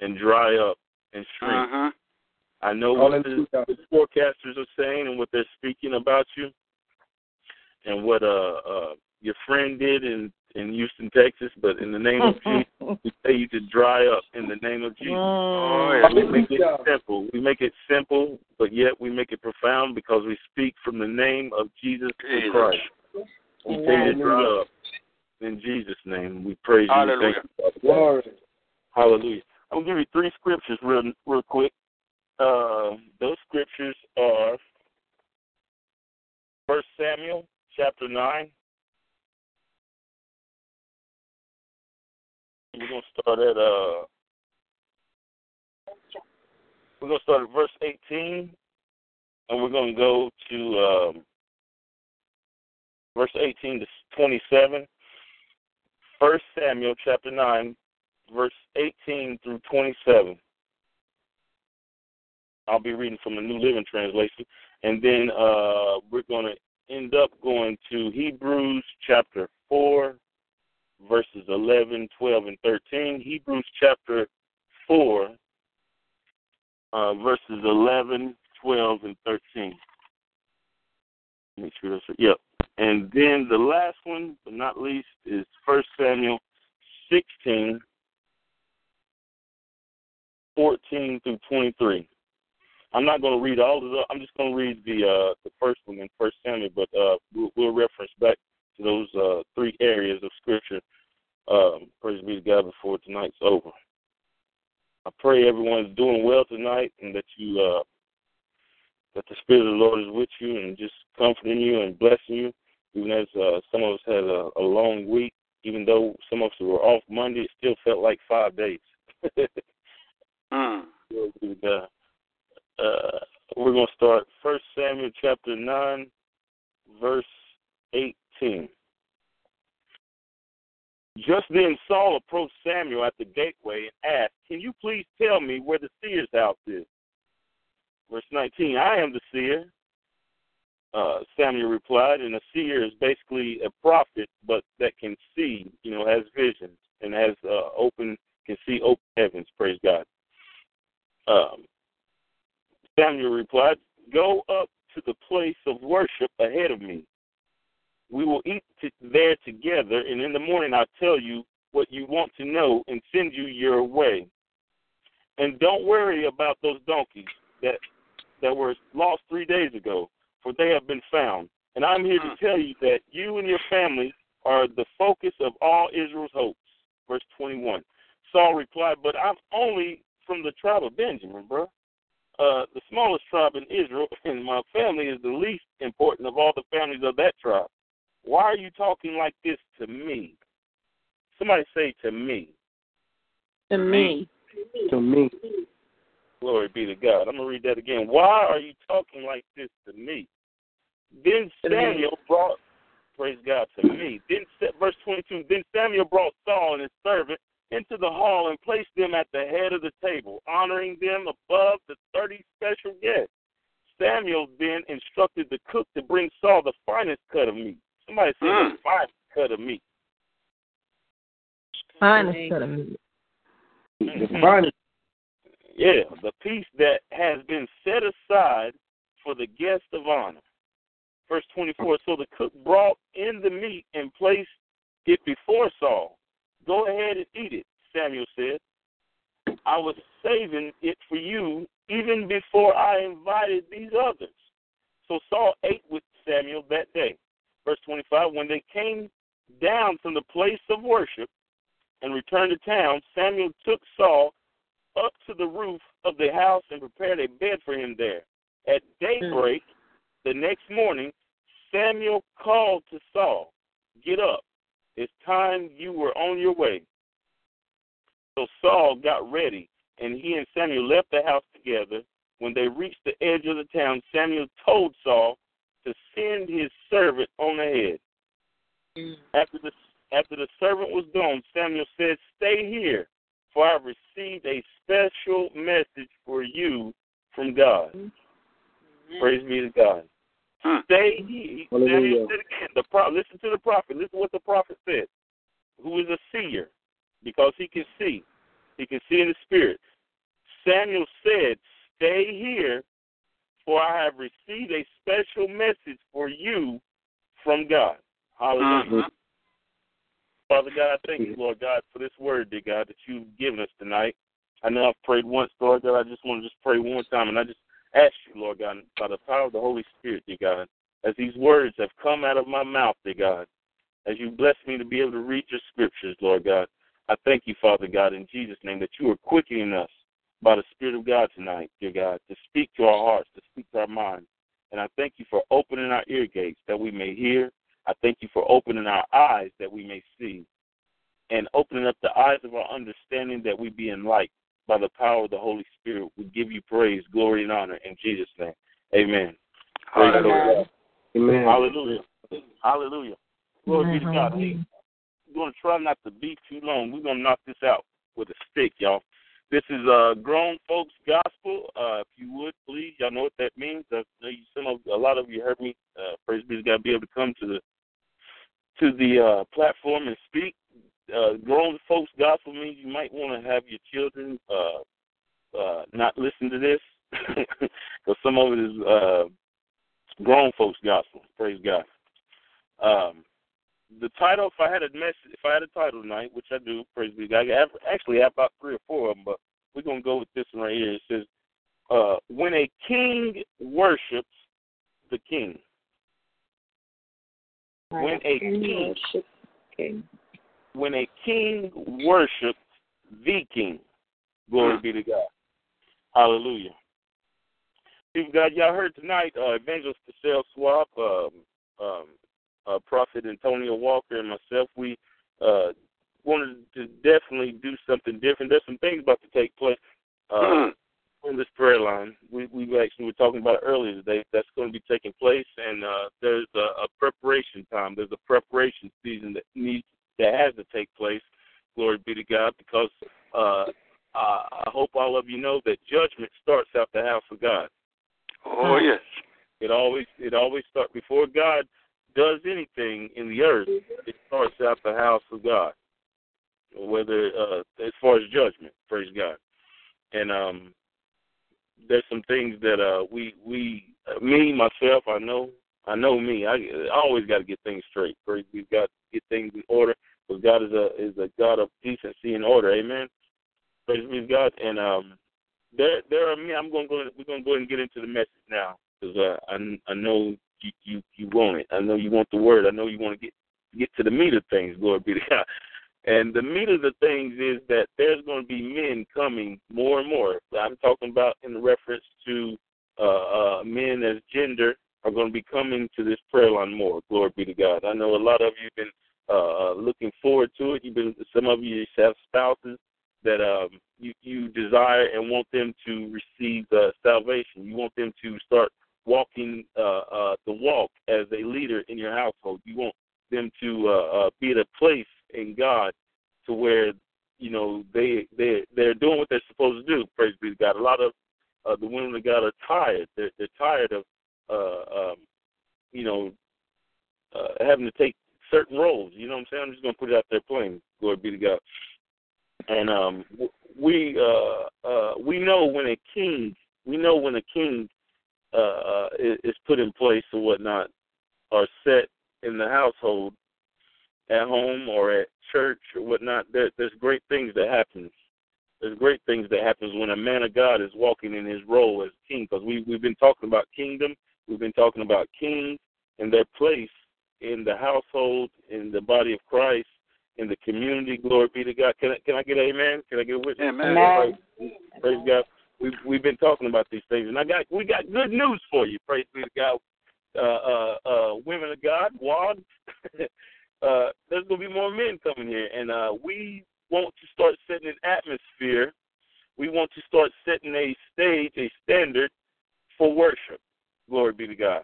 and dry up and shrink. Uh-huh. I know what the, the forecasters are saying and what they're speaking about you, and what uh, uh, your friend did in in Houston, Texas. But in the name of Jesus, [LAUGHS] we tell you to dry up in the name of Jesus. Oh, yeah. We make it simple. We make it simple, but yet we make it profound because we speak from the name of Jesus Jesus. Christ. We tell you to dry up in Jesus' name. We praise you. Hallelujah. You, Father God. Glory. Hallelujah. I'm gonna give you three scriptures real real quick. Uh, those scriptures are First Samuel chapter nine. We're gonna start at uh we're gonna start at verse eighteen and we're gonna go to um verse eighteen to twenty seven. First Samuel chapter nine, verse 18 through 27. I'll be reading from the New Living Translation. And then uh, we're going to end up going to Hebrews chapter 4, verses 11, 12, and 13. Hebrews chapter 4, uh, verses 11, 12, and 13. Make sure that's Yep. And then the last one, but not least, is First Samuel 16, 14 through 23. I'm not going to read all of them. I'm just going to read the uh, the first one in First Samuel, but uh, we'll, we'll reference back to those uh, three areas of Scripture. Um, praise be to God before tonight's over. I pray everyone's doing well tonight, and that you uh, that the Spirit of the Lord is with you and just comforting you and blessing you. Even as uh, some of us had a, a long week, even though some of us were off Monday, it still felt like five days. [LAUGHS] mm. Be. Uh, we're going to start First Samuel chapter 9, verse 18. Just then Saul approached Samuel at the gateway and asked, Can you please tell me where the seer's house is? Verse 19, I am the seer. Uh, Samuel replied, and a seer is basically a prophet, but that can see, you know, has visions and has uh, open, can see open heavens. Praise God. Um, Samuel replied, Go up to the place of worship ahead of me. We will eat t- there together, and in the morning I'll tell you what you want to know and send you your way. And don't worry about those donkeys that that were lost three days ago, for they have been found. And I'm here to tell you that you and your family are the focus of all Israel's hopes. Verse 21. Saul replied, But I'm only from the tribe of Benjamin, bro. Uh, the smallest tribe in Israel, [LAUGHS] and my family is the least important of all the families of that tribe. Why are you talking like this to me? Somebody say to me. To me. To me. Glory be to God. I'm going to read that again. Why are you talking like this to me? Then Samuel brought, praise God, to me. Then, verse 22, then Samuel brought Saul and his servant into the hall and placed them at the head of the table, honoring them above the 30 special guests. Samuel then instructed the cook to bring Saul the finest cut of meat. Somebody say mm. the finest cut of meat. Finest cut of meat. The finest. Yeah, the piece that has been set aside for the guest of honor. Verse 24 So the cook brought in the meat and placed it before Saul. Go ahead and eat it, Samuel said. I was saving it for you even before I invited these others. So Saul ate with Samuel that day. Verse 25 When they came down from the place of worship and returned to town, Samuel took Saul up to the roof of the house and prepared a bed for him there. At daybreak the next morning, Samuel called to Saul, Get up. It's time you were on your way. So Saul got ready, and he and Samuel left the house together. When they reached the edge of the town, Samuel told Saul to send his servant on ahead. Mm. After the after the servant was gone, Samuel said, "Stay here, for I received a special message for you from God." Mm-hmm. Praise be to God. Stay here. Samuel the pro- listen to the prophet. Listen to what the prophet said. Who is a seer, because he can see. He can see in the spirit. Samuel said, Stay here, for I have received a special message for you from God. Hallelujah. Mm-hmm. Father God, I thank you, mm-hmm. Lord God, for this word, dear God, that you've given us tonight. I know I've prayed once, Lord God. I just want to just pray one time, and I just ask you, Lord God, by the power of the Holy Spirit, dear God, as these words have come out of my mouth, dear God, as you bless me to be able to read your scriptures, Lord God, I thank you, Father God, in Jesus' name, that you are quickening us by the Spirit of God tonight, dear God, to speak to our hearts, to speak to our minds. And I thank you for opening our ear gates that we may hear. I thank you for opening our eyes that we may see. And opening up the eyes of our understanding that we be enlightened by the power of the Holy Spirit. We give you praise, glory, and honor in Jesus' name. Amen. Hallelujah. Amen. Hallelujah. Hallelujah. Glory be to God. We're going to try not to be too long. We're going to knock this out with a stick, y'all. This is uh, grown folks gospel. Uh, if you would please, y'all know what that means. Uh, some of a lot of you heard me. Uh, praise be to God, be able to come to the to the uh, platform and speak. Uh, grown folks gospel means you might want to have your children uh, uh, not listen to this [LAUGHS] because some of it is uh, grown folks gospel. Praise God. Um, the title, if I had a message, if I had a title tonight, which I do, praise be God. I have, actually have about three or four of them, but we're gonna go with this one right here. It says, uh, "When a king worships the king." When a king, king. when a king worships the king, glory be to God. Hallelujah. People, God, y'all heard tonight, uh, Evangelist Michelle Swap, um, um, uh, Prophet Antonio Walker, and myself. We uh, wanted to definitely do something different. There's some things about to take place uh, [CLEARS THROAT] on this prayer line. We we actually were talking about it earlier today. That's going to be taking place, and uh, there's a, a preparation time. There's a preparation season that needs that has to take place. Glory be to God, because uh, I, I hope all of you know that judgment starts out the house of God. Oh yes. It always it always starts before God does anything in the earth. It starts out the house of God. Whether uh, as far as judgment, praise God. And um, there's some things that uh, we we uh, me myself I know I know me I, I always got to get things straight. Praise we've got to get things in order because God is a is a God of decency and order. Amen. Praise be God. And um, there there are me. I'm going to go. We're going to go ahead and get into the message now because uh, I I know you, you you want it. I know you want the word. I know you want to get get to the meat of things. Glory be to God. And the meat of the things is that there's going to be men coming more and more. I'm talking about in reference to uh, uh, men as gender are going to be coming to this prayer line more. Glory be to God. I know a lot of you have been uh, looking forward to it. You've been some of you have spouses that um, you you desire and want them to receive uh, salvation. You want them to start walking uh, uh, the walk as a leader in your household. You want them to uh, uh, be at a place in God to where you know they they they're doing what they're supposed to do. Praise be to God. A lot of uh, the women of God are tired. They're, they're tired of uh, um, you know uh, having to take certain roles. You know what I'm saying? I'm just gonna put it out there plain. Glory be to God. And um, we uh, uh, we know when a king we know when a king uh, uh, is put in place or whatnot, are set in the household, at home or at church or whatnot, there, there's great things that happens. There's great things that happens when a man of God is walking in his role as king. Because we we've been talking about kingdom, we've been talking about kings and their place in the household, in the body of Christ, in the community. Glory be to God. Can I can I get amen? Can I get a witness? Amen. Praise, praise God. We've we've been talking about these things, and I got we got good news for you. Praise be to God. Uh, uh, uh, women of God, WAD, [LAUGHS] uh, there's to be more men coming here, and uh, we want to start setting an atmosphere. We want to start setting a stage, a standard for worship. Glory be to God.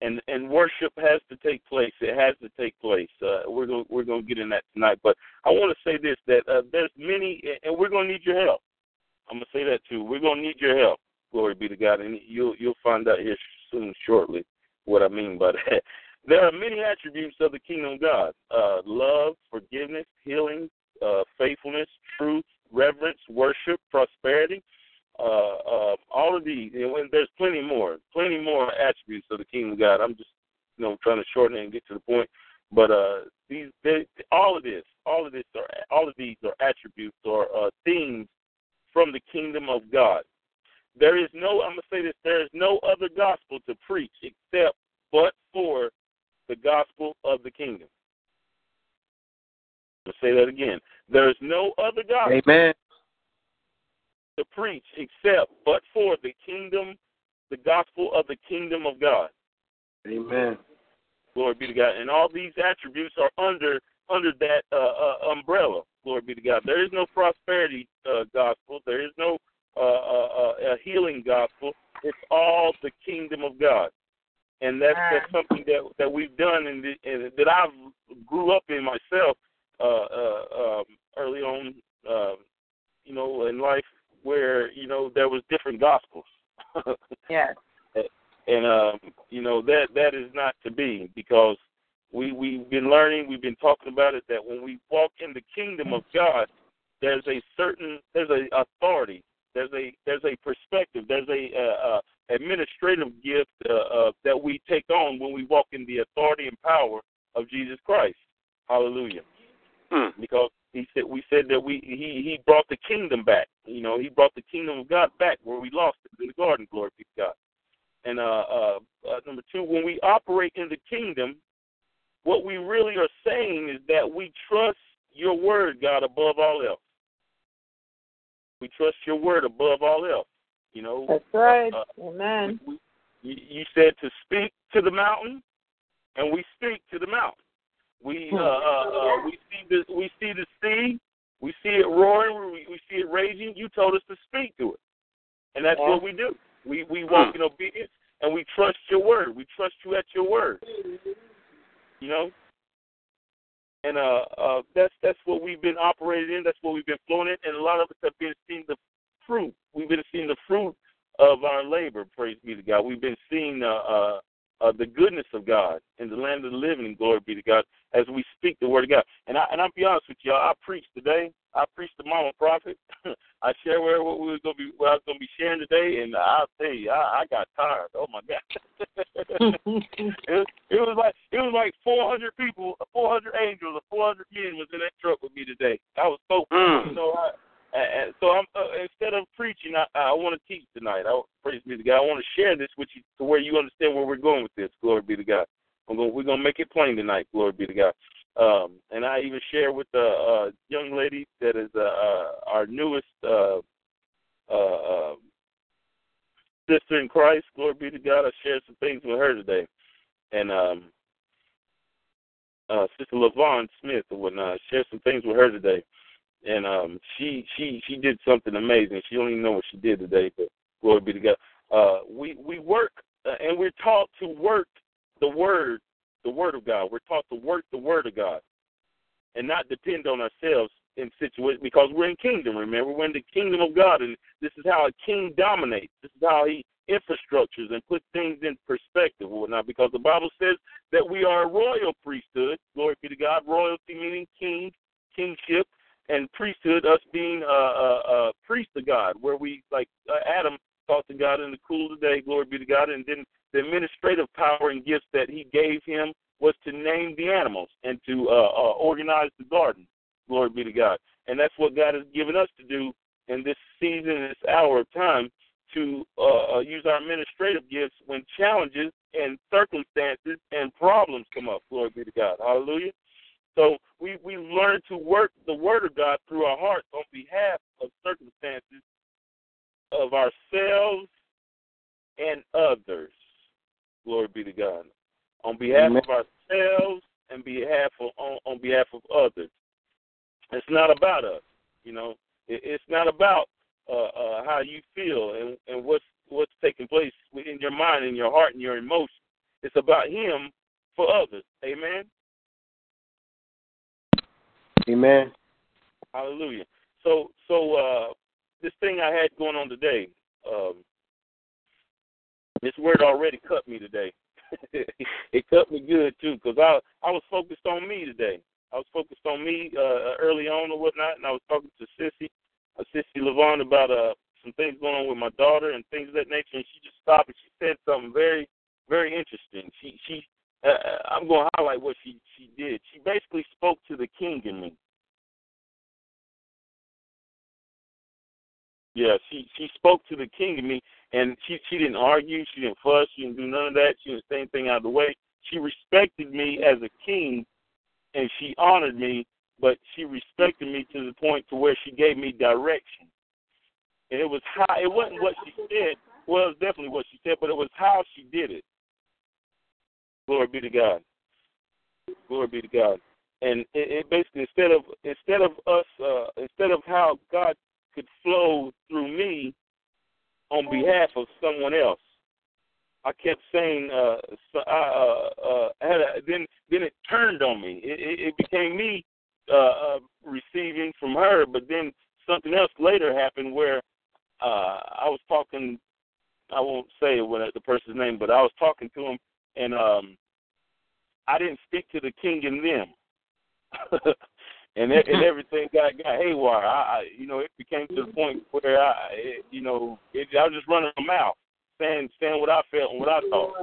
And and worship has to take place. It has to take place. Uh, we're gonna we're to get in that tonight. But I want to say this: that uh, there's many, and we're to need your help. I'm to say that too. We're to need your help. Glory be to God, and you'll you'll find out here soon, shortly, what I mean by that. [LAUGHS] There are many attributes of the kingdom of God uh, love, forgiveness, healing, uh, faithfulness, truth, reverence, worship, prosperity. Uh, uh, all of these, and there's plenty more, plenty more attributes of the kingdom of God. I'm just, you know, trying to shorten it and get to the point. But uh, these, they, all of this, all of this, are all of these are attributes or uh, things from the kingdom of God. There is no, I'm gonna say this. There is no other gospel to preach except but for the gospel of the kingdom. I'll say that again. There is no other gospel Amen. to preach except but for the kingdom, the gospel of the kingdom of God. Amen. Glory be to God. And all these attributes are under under that uh, uh, umbrella. Glory be to God. There is no prosperity uh, gospel. There is no uh, uh, uh, healing gospel. It's all the kingdom of God and that's, that's something that that we've done and, and that I grew up in myself uh, uh, um, early on, uh, you know, in life where you know there was different gospels. [LAUGHS] yes. And um, you know that that is not to be because we we've been learning, we've been talking about it that when we walk in the kingdom of God, there's a certain there's a authority, there's a there's a perspective, there's a uh, uh, administrative gift uh, uh, that we take on when we walk in the authority and power of Jesus Christ. Hallelujah. Hmm. Because He said we said that we he he brought the kingdom back. You know, he brought the kingdom of God back where we lost it in the garden. Glory be to God. And uh, uh, uh, number two, when we operate in the kingdom, what we really are saying is that we trust your word, God, above all else. We trust your word above all else. You know. That's right. Uh, Amen. We, we, you said to speak to the mountain, and we speak to the mountain. We uh, uh, uh, we see the we see the sea, we see it roaring, we, we see it raging. You told us to speak to it, and that's yeah. what we do. We we walk in obedience, and we trust your word. We trust you at your word. You know, and uh, uh, that's that's what we've been operating in. That's what we've been flowing in, and a lot of us have been seeing the fruit. We've been seeing the fruit of our labor. Praise be to God. We've been seeing uh, uh, uh, the goodness of God in the land of the living. Glory be to God as we speak the word of God. And I and I'll be honest with y'all. I preached today. I preached the mama prophet. [LAUGHS] I share where what we were gonna be what I was gonna be sharing today, and I'll tell you, I, I got tired. Oh my God! [LAUGHS] it, it was like it was like 400 people, 400 angels, 400 men was in that truck with me today. I was so mm. you know. I, and so I'm uh, instead of preaching, I, I want to teach tonight. I praise be to God. I want to share this with you to where you understand where we're going with this. Glory be to God. Going, we're gonna make it plain tonight. Glory be to God. Um, and I even share with the uh, young lady that is uh, uh, our newest uh, uh, sister in Christ. Glory be to God. I shared some things with her today, and um, uh, Sister Lavon Smith or whatnot. I shared some things with her today and um, she she she did something amazing. She don't even know what she did today, but glory be to God. Uh, we we work uh, and we're taught to work the word, the word of God. We're taught to work the word of God, and not depend on ourselves in situations because we're in kingdom. Remember, we're in the kingdom of God, and this is how a king dominates. This is how he infrastructures and puts things in perspective or whatnot. Because the Bible says that we are a royal priesthood. Glory be to God. Royalty meaning king, kingship and priesthood, us being a, a, a priest of God, where we, like uh, Adam, talked to God in the cool of the day, glory be to God, and then the administrative power and gifts that He gave him was to name the animals and to uh, uh, organize the garden, glory be to God. And that's what God has given us to do in this season, this hour of time, to uh, uh use our administrative gifts when challenges and circumstances and problems come up, glory be to God. Hallelujah. So we, we learn to work the word of God through our hearts on behalf of circumstances of ourselves and others. Glory be to God. On behalf Amen. of ourselves and behalf of on, on behalf of others. It's not about us, you know. It, it's not about uh, uh, how you feel and, and what's what's taking place in your mind and your heart and your emotions. It's about Him for others. Amen. Amen. Hallelujah. So, so uh, this thing I had going on today, um, this word already cut me today. [LAUGHS] it cut me good too, because I I was focused on me today. I was focused on me uh, early on or whatnot, and I was talking to Sissy, uh, Sissy Levon about uh, some things going on with my daughter and things of that nature. And she just stopped and she said something very, very interesting. She she uh, I'm going to highlight what she she did. She basically spoke to the king in me. Yeah, she she spoke to the king in me, and she she didn't argue, she didn't fuss, she didn't do none of that. She didn't say anything out of the way. She respected me as a king, and she honored me, but she respected me to the point to where she gave me direction. And it was how it wasn't what she said. Well, it was definitely what she said, but it was how she did it. Glory be to God. Glory be to God. And it, it basically instead of instead of us uh, instead of how God could flow through me on behalf of someone else, I kept saying, uh, so I, uh, uh, had a, then then it turned on me. It, it, it became me uh, uh, receiving from her, but then something else later happened where uh, I was talking. I won't say what the person's name, but I was talking to him, and um, I didn't stick to the king in them, [LAUGHS] and and [LAUGHS] everything got got haywire. I, I, you know, it became to the point where I, it, you know, it, I was just running my mouth, saying saying what I felt and what I thought,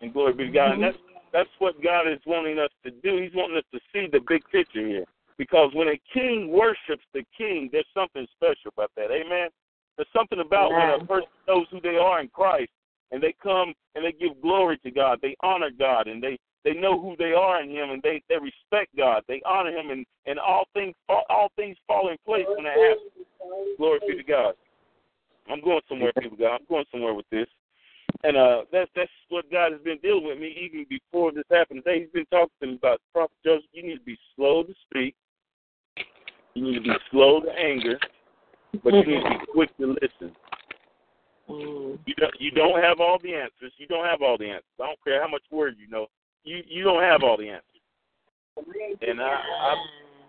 and glory be to God. And that's that's what God is wanting us to do. He's wanting us to see the big picture here. Because when a king worships the king, there's something special about that. Amen. There's something about when a person knows who they are in Christ and they come and they give glory to God. They honor God and they they know who they are in Him and they they respect God. They honor Him and and all things all things fall in place when that happens. Glory be to God. I'm going somewhere, people. God, I'm going somewhere with this. And uh, that's that's what God has been dealing with me even before this happened today. He's been talking to me about Prophet Joseph. You need to be slow to speak. You need to be slow to anger, but you need to be quick to listen. Mm. You don't you don't have all the answers. You don't have all the answers. I don't care how much word you know. You you don't have all the answers. And I I,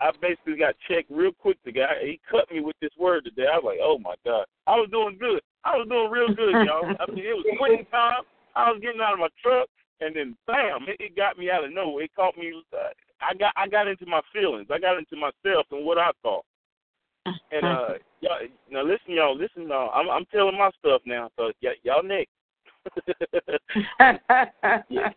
I basically got checked real quick. The guy he cut me with this word today. I was like, oh my god. I was doing good. I was doing real good, y'all. I mean, it was quick [LAUGHS] time. I was getting out of my truck, and then bam, it, it got me out of nowhere. It caught me. Uh, I got I got into my feelings. I got into myself and what I thought. And uh, y'all, now listen, y'all, listen, y'all. I'm I'm telling my stuff now, so y- y'all next. [LAUGHS]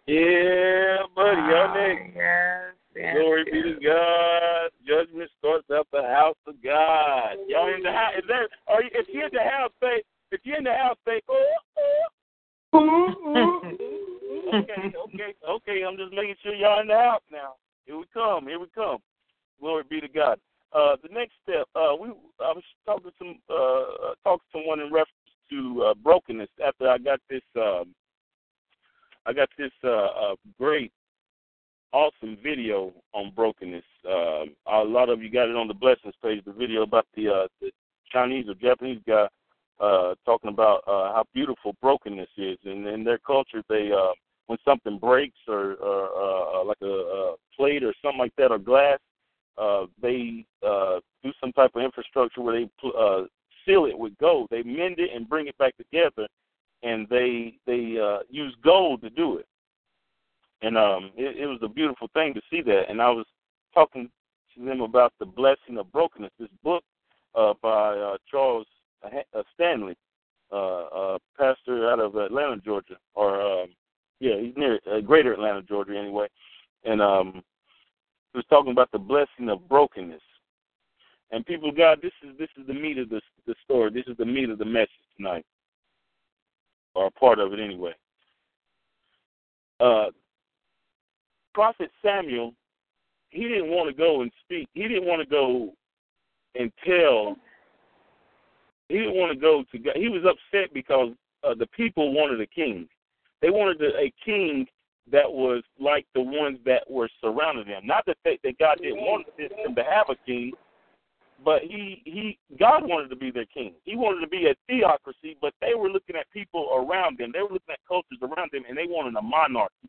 yeah, buddy, y'all next. Yes, yes, Glory yes. be to God. Judgment starts at the house of God. Y'all in the house? Is there? Are you? If you're in the house, say. If you're in the house, say. Oh, oh. Ooh. [LAUGHS] okay, okay, okay. I'm just making sure y'all in the house now. Here we come. Here we come. Glory be to God. Uh, the next step, uh, we I was talking to some uh, talking to someone in reference to uh, brokenness after I got this um, I got this uh, uh, great, awesome video on brokenness. Uh, a lot of you got it on the blessings page. The video about the uh, the Chinese or Japanese guy uh, talking about uh, how beautiful brokenness is, and in their culture, they uh, when something breaks or, or uh, like a, a plate or something like that or glass, uh, they uh, do some type of infrastructure where they uh, seal it with gold. They mend it and bring it back together, and they they uh, use gold to do it. And um, it, it was a beautiful thing to see that. And I was talking to them about the blessing of brokenness. This book uh, by uh, Charles uh, Stanley, uh, uh, pastor out of Atlanta, Georgia, or um, yeah, he's near uh, Greater Atlanta, Georgia, anyway. And um, he was talking about the blessing of brokenness. And people, God, this is this is the meat of the the story. This is the meat of the message tonight, or a part of it anyway. Uh, Prophet Samuel, he didn't want to go and speak. He didn't want to go and tell. He didn't want to go to God. He was upset because uh, the people wanted a king. They wanted a, king that was like the ones that were surrounding them. Not that they, that God didn't want them to have a king, but he he God wanted to be their king. He wanted to be a theocracy, but they were looking at people around them. They were looking at cultures around them, and they wanted a monarchy.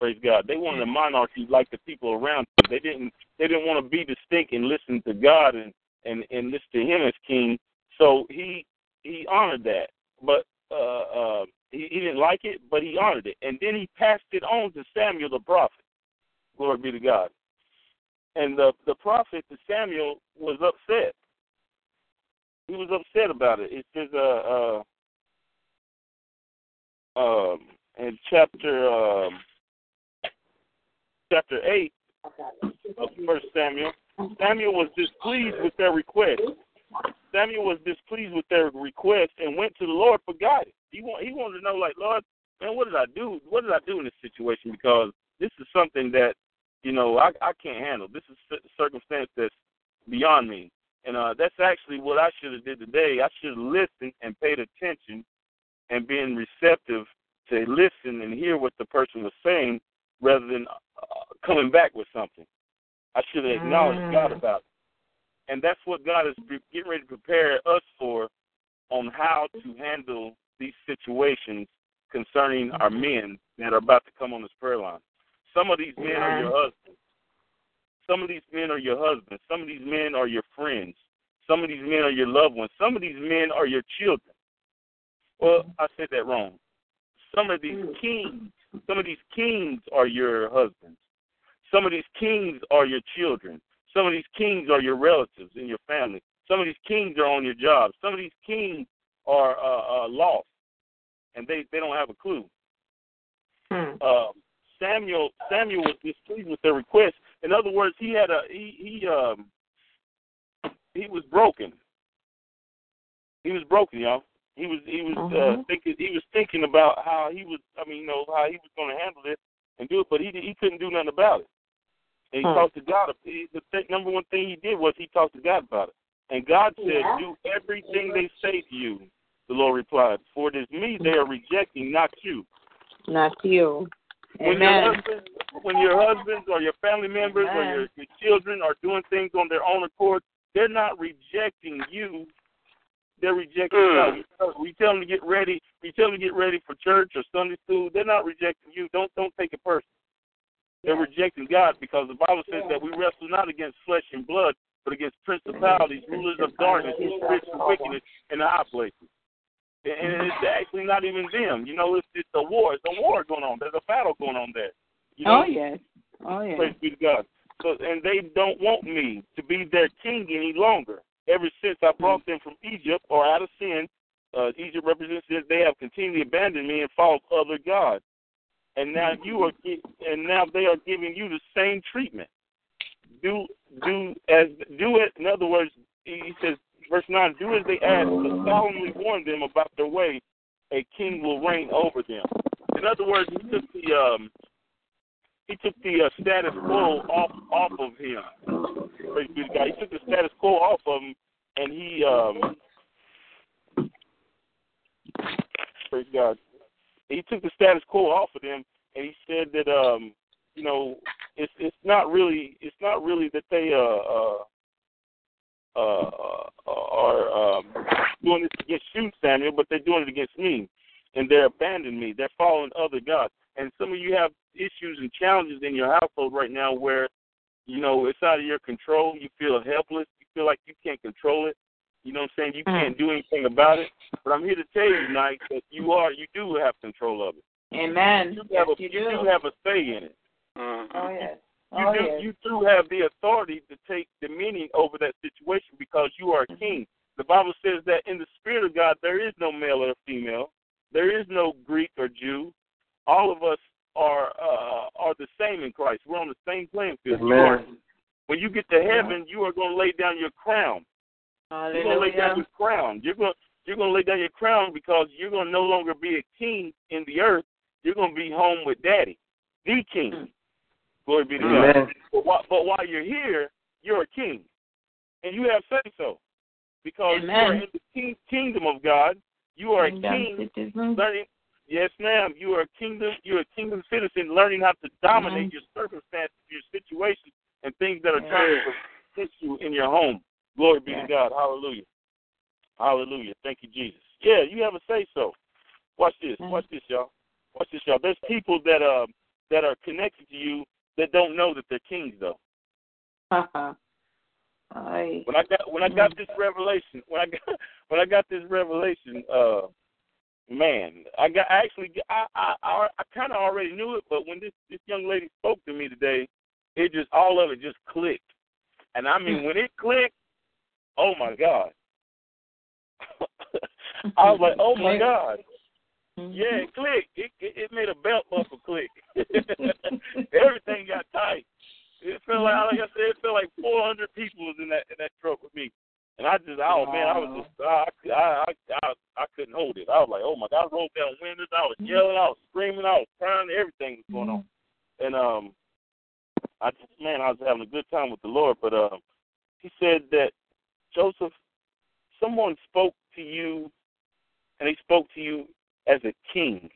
Praise God. They wanted a monarchy like the people around them. They didn't they didn't want to be distinct and listen to God and and and listen to Him as king. So he he honored that, but uh, uh, he, he didn't like it, but he honored it, and then he passed it on to Samuel the prophet. Glory be to God. And the the prophet to Samuel was upset. He was upset about it. It says uh, uh um in chapter um chapter eight of First Samuel, Samuel was displeased with their request. Samuel was displeased with their request and went to the Lord for guidance. He want, he wanted to know, like, Lord, man, what did I do? What did I do in this situation? Because this is something that, you know, I, I can't handle. This is a circumstance that's beyond me. And uh, that's actually what I should have did today. I should have listened and paid attention and been receptive to listen and hear what the person was saying rather than uh, coming back with something. I should have acknowledged mm. God about it. And that's what God is getting ready to prepare us for on how to handle these situations concerning our men that are about to come on this prayer line. Some of these men are your husbands. Some of these men are your husbands. Some of these men are your friends. Some of these men are your loved ones. Some of these men are your children. Well, I said that wrong. Some of these kings, some of these kings are your husbands. Some of these kings are your children. Some of these kings are your relatives in your family. Some of these kings are on your job. Some of these kings are uh, uh, lost, and they, they don't have a clue. Hmm. Uh, Samuel Samuel was displeased with their request In other words, he had a he he um he was broken. He was broken, y'all. He was he was uh, thinking he was thinking about how he was. I mean, you know how he was going to handle it and do it, but he he couldn't do nothing about it. And he Hmm. talked to God. He, the th- number one thing he did was he talked to God about it. And God said, Yeah. "Do everything they say to you." The Lord replied, "For it is me they are rejecting, not you." Not you. When your husband, when your husbands or your family members or your, your children are doing things on their own accord, they're not rejecting you. They're rejecting Mm. God. We tell them to get ready. We tell them to get ready for church or Sunday school. They're not rejecting you. Don't don't take it personal. They're rejecting God because the Bible says that we wrestle not against flesh and blood, but against principalities, rulers of darkness, and spiritual wickedness in the high places. And it's actually not even them. You know, it's it's a war. It's a war going on. There's a battle going on there. You know? Oh yes. Oh yes. Praise be to God. So, and they don't want me to be their king any longer. Ever since I brought them from Egypt or out of sin, uh, Egypt represents that they have continually abandoned me and followed other gods. And now you are, and now they are giving you the same treatment. Do do as do it. In other words, he says, verse nine: Do as they ask, but solemnly warn them about their way. A king will reign over them. In other words, he took the um, he took the uh, status quo off off of him. Praise be to God. He took the status quo off of him, and he um, praise God. He took the status quo off of them, and he said that um, you know, it's it's not really it's not really that they uh uh uh are um doing this against you, Samuel, but they're doing it against me, and they're abandoning me. They're following other gods. And some of you have issues and challenges in your household right now where, you know, it's out of your control. You feel helpless. You feel like you can't control it. You know what I'm saying? You can't do anything about it. But I'm here to tell you tonight that you are, you do have control of it. Amen. You Yes, have a, you you do. do have a say in it. Oh yes. You Oh do yes. you do have the authority to take dominion over that situation because you are a mm-hmm. king. The Bible says that in the spirit of God there is no male or female. There is no Greek or Jew. All of us are uh, are the same in Christ. We're on the same playing field. Are, when you get to mm-hmm. heaven, you are going to lay down your crown. You're going to lay down your crown. You're going you're going to lay down your crown because you're going to no longer be a king in the earth. You're going to be home with Daddy, the King. Mm. Glory be to God. But while, but while you're here, you're a king, and you have say so because you are in the king, kingdom of God. You are a king citizen. learning. Yes, ma'am. You are a kingdom. You're a kingdom citizen, learning how to dominate Mhm. your circumstances, your situation, and things that are trying to hit you in your home. Glory be to God. Hallelujah. Hallelujah. Thank you, Jesus. Yeah, you have a say so. Watch this. Watch this, y'all. Watch this, y'all. There's people that uh that are connected to you that don't know that they're kings though. Uh-huh. Haha. Aye. When I got when I got mm. this revelation, when I got [LAUGHS] when I got this revelation, uh, man, I got I actually I I I, I kind of already knew it, but when this this young lady spoke to me today, it just all of it just clicked, and I mean mm. when it clicked, oh my god, [LAUGHS] I was like, oh my god. Mm-hmm. Yeah, it clicked. It, it it made a belt buckle click. [LAUGHS] Everything got tight. It felt like, like I said, it felt like 400 people was in that in that truck with me, and I just, oh man, I was just, I, I, I, I, I couldn't hold it. I was like, oh my god, I rolled down windows, I was yelling, I was screaming, I was crying, everything was going on, and um, I just, man, I was having a good time with the Lord. But um, he said that Joseph, someone spoke to you, and they spoke to you as a king.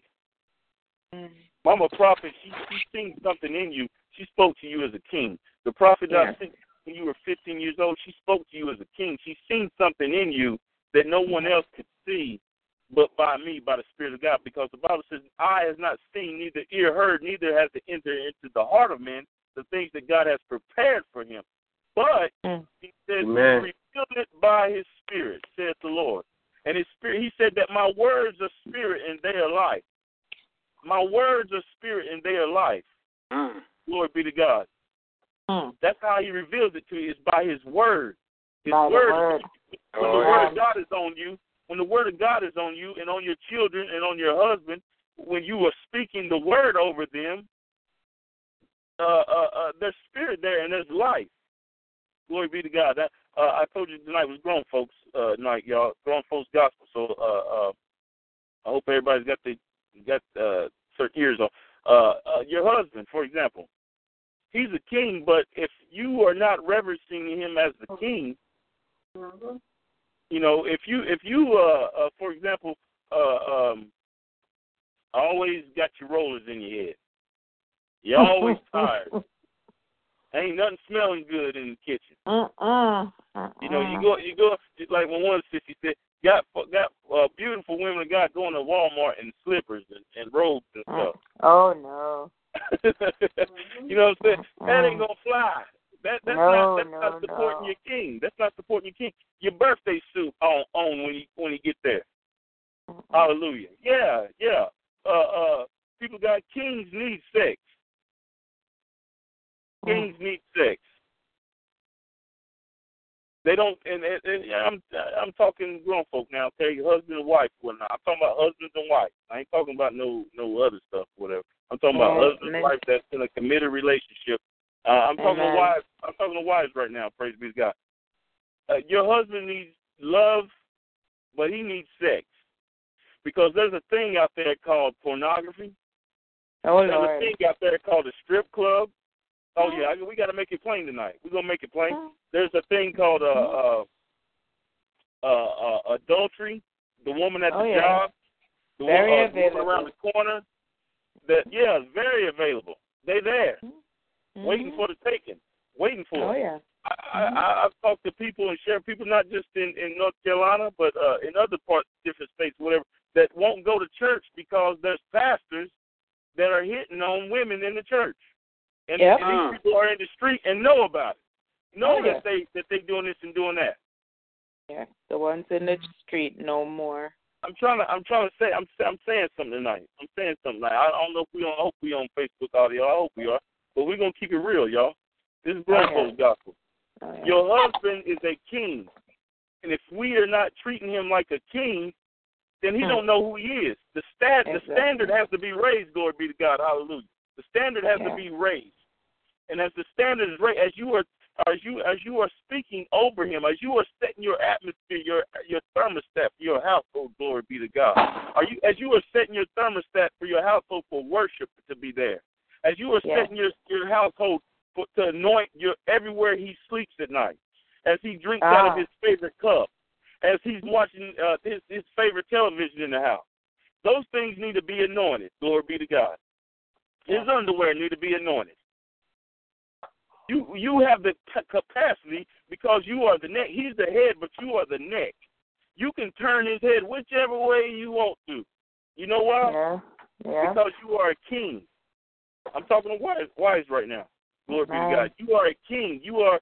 Mm. Mama prophet, she she seen something in you. She spoke to you as a king. The prophet that I Yes. when you were 15 years old, she spoke to you as a king. She seen something in you that no one else could see, but by me, by the Spirit of God, because the Bible says, "Eye has not seen, neither ear heard, neither has it entered into the heart of man the things that God has prepared for him." But mm. he says, Amen. "Revealed it by His Spirit," saith the Lord. And His Spirit, He said that my words are spirit and they are life. My words are spirit and they are life. Glory be to God. That's how He reveals it to you. Is by His word. His By word. word. When the word of God is on you, when the word of God is on you and on your children and on your husband, when you are speaking the word over them, uh, uh, uh, there's spirit there and there's life. Glory be to God. That uh, I told you tonight was grown folks uh, night, y'all. Grown folks gospel. So uh, uh, I hope everybody's got the got uh, certain ears on. Uh, uh, your husband, for example, he's a king, but if you are not reverencing him as the king, Mm-hmm. you know, if you if you uh, uh for example, uh um always got your rollers in your head. You're always [LAUGHS] tired. Ain't nothing smelling good in the kitchen. Uh-uh. uh-uh. You know, you go you go like when one sister said, got got uh, beautiful women of God going to Walmart in slippers and, and robes and stuff. Oh no. you know what I'm saying? That ain't gonna fly. That that's No, not that's no, not supporting no. your king. That's not supporting your king. Your birthday suit on on when you when you get there. Hallelujah. Yeah, yeah. Uh uh people got kings need sex. Kings need sex. They don't, and, and, and I'm I'm talking grown folk now. Okay, husband and wife. Well, I'm talking about husbands and wife. I ain't talking about no no other stuff, whatever. I'm talking about Amen. husband and wife that's in a committed relationship. Uh, I'm talking Amen. to wives. I'm talking to wives right now. Praise be to God. Uh, your husband needs love, he sex because there's a thing out there called pornography. Oh There's Lord. a thing out there called a strip club. Oh yeah, I- we got to make it plain tonight. We're gonna make it plain. There's a thing called uh, uh, uh, uh, adultery. The woman at the Oh, yeah. job, the Very uh, the woman available. around the corner. That yeah, it's very available. They there, waiting Mhm. for the taking, waiting for. Oh it. yeah. I, I, I've talked to people and shared people not just in, in North Carolina, but uh, in other parts, different states, whatever, that won't go to church because there's pastors that are hitting on women in the church, and, Yep. and these people are in the street and know about it, know Oh, yeah. that they that they're doing this and doing that. Yeah. The ones in the street no more. I'm trying to I'm trying to say I'm I'm saying something tonight. I'm saying something tonight. I don't know if we on I hope we on Facebook audio. I hope we are, but we're gonna keep it real, y'all. This is grown Okay. folks gospel. Your husband is a king. And if we are not treating him like a king, then he Hmm. don't know who he is. The stat the standard has to be raised, glory be to God, hallelujah. The standard has Yeah. to be raised. And as the standard is raised, as you are as you as you are speaking over him, as you are setting your atmosphere, your your thermostat for your household, glory be to God. Are you as you are setting your thermostat for your household for worship to be there, as you are Yeah. setting your your household for, to anoint your everywhere he sleeps at night, as he drinks out of Ah. his favorite cup, as he's watching uh, his his favorite television in the house. Those things need to be anointed. Glory be to God. His underwear need to be anointed. You you have the c- capacity because you are the neck. He's the head, but you are the neck. You can turn his head whichever way you want to. You know why? Yeah. Yeah. Because you are a king. I'm talking to wise, wives right now. Glory be to God. You are a king. You are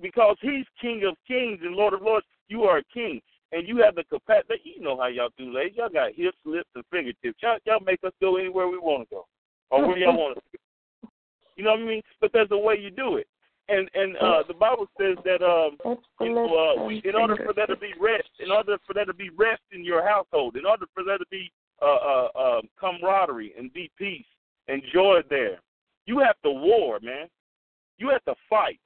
because he's King of Kings and Lord of Lords. You are a king, and you have the capacity. You know how y'all do, ladies. Y'all got hips, lips, and fingertips. Y'all, y'all make us go anywhere we want to go, or where y'all want to go. You know what I mean? But there's a way you do it, and and uh, the Bible says that um, you know, uh, and in order for there to be rest, in order for there to be rest in your household, in order for there to be uh, uh, uh, camaraderie and be peace and joy there, you have to war, man. You have to fight.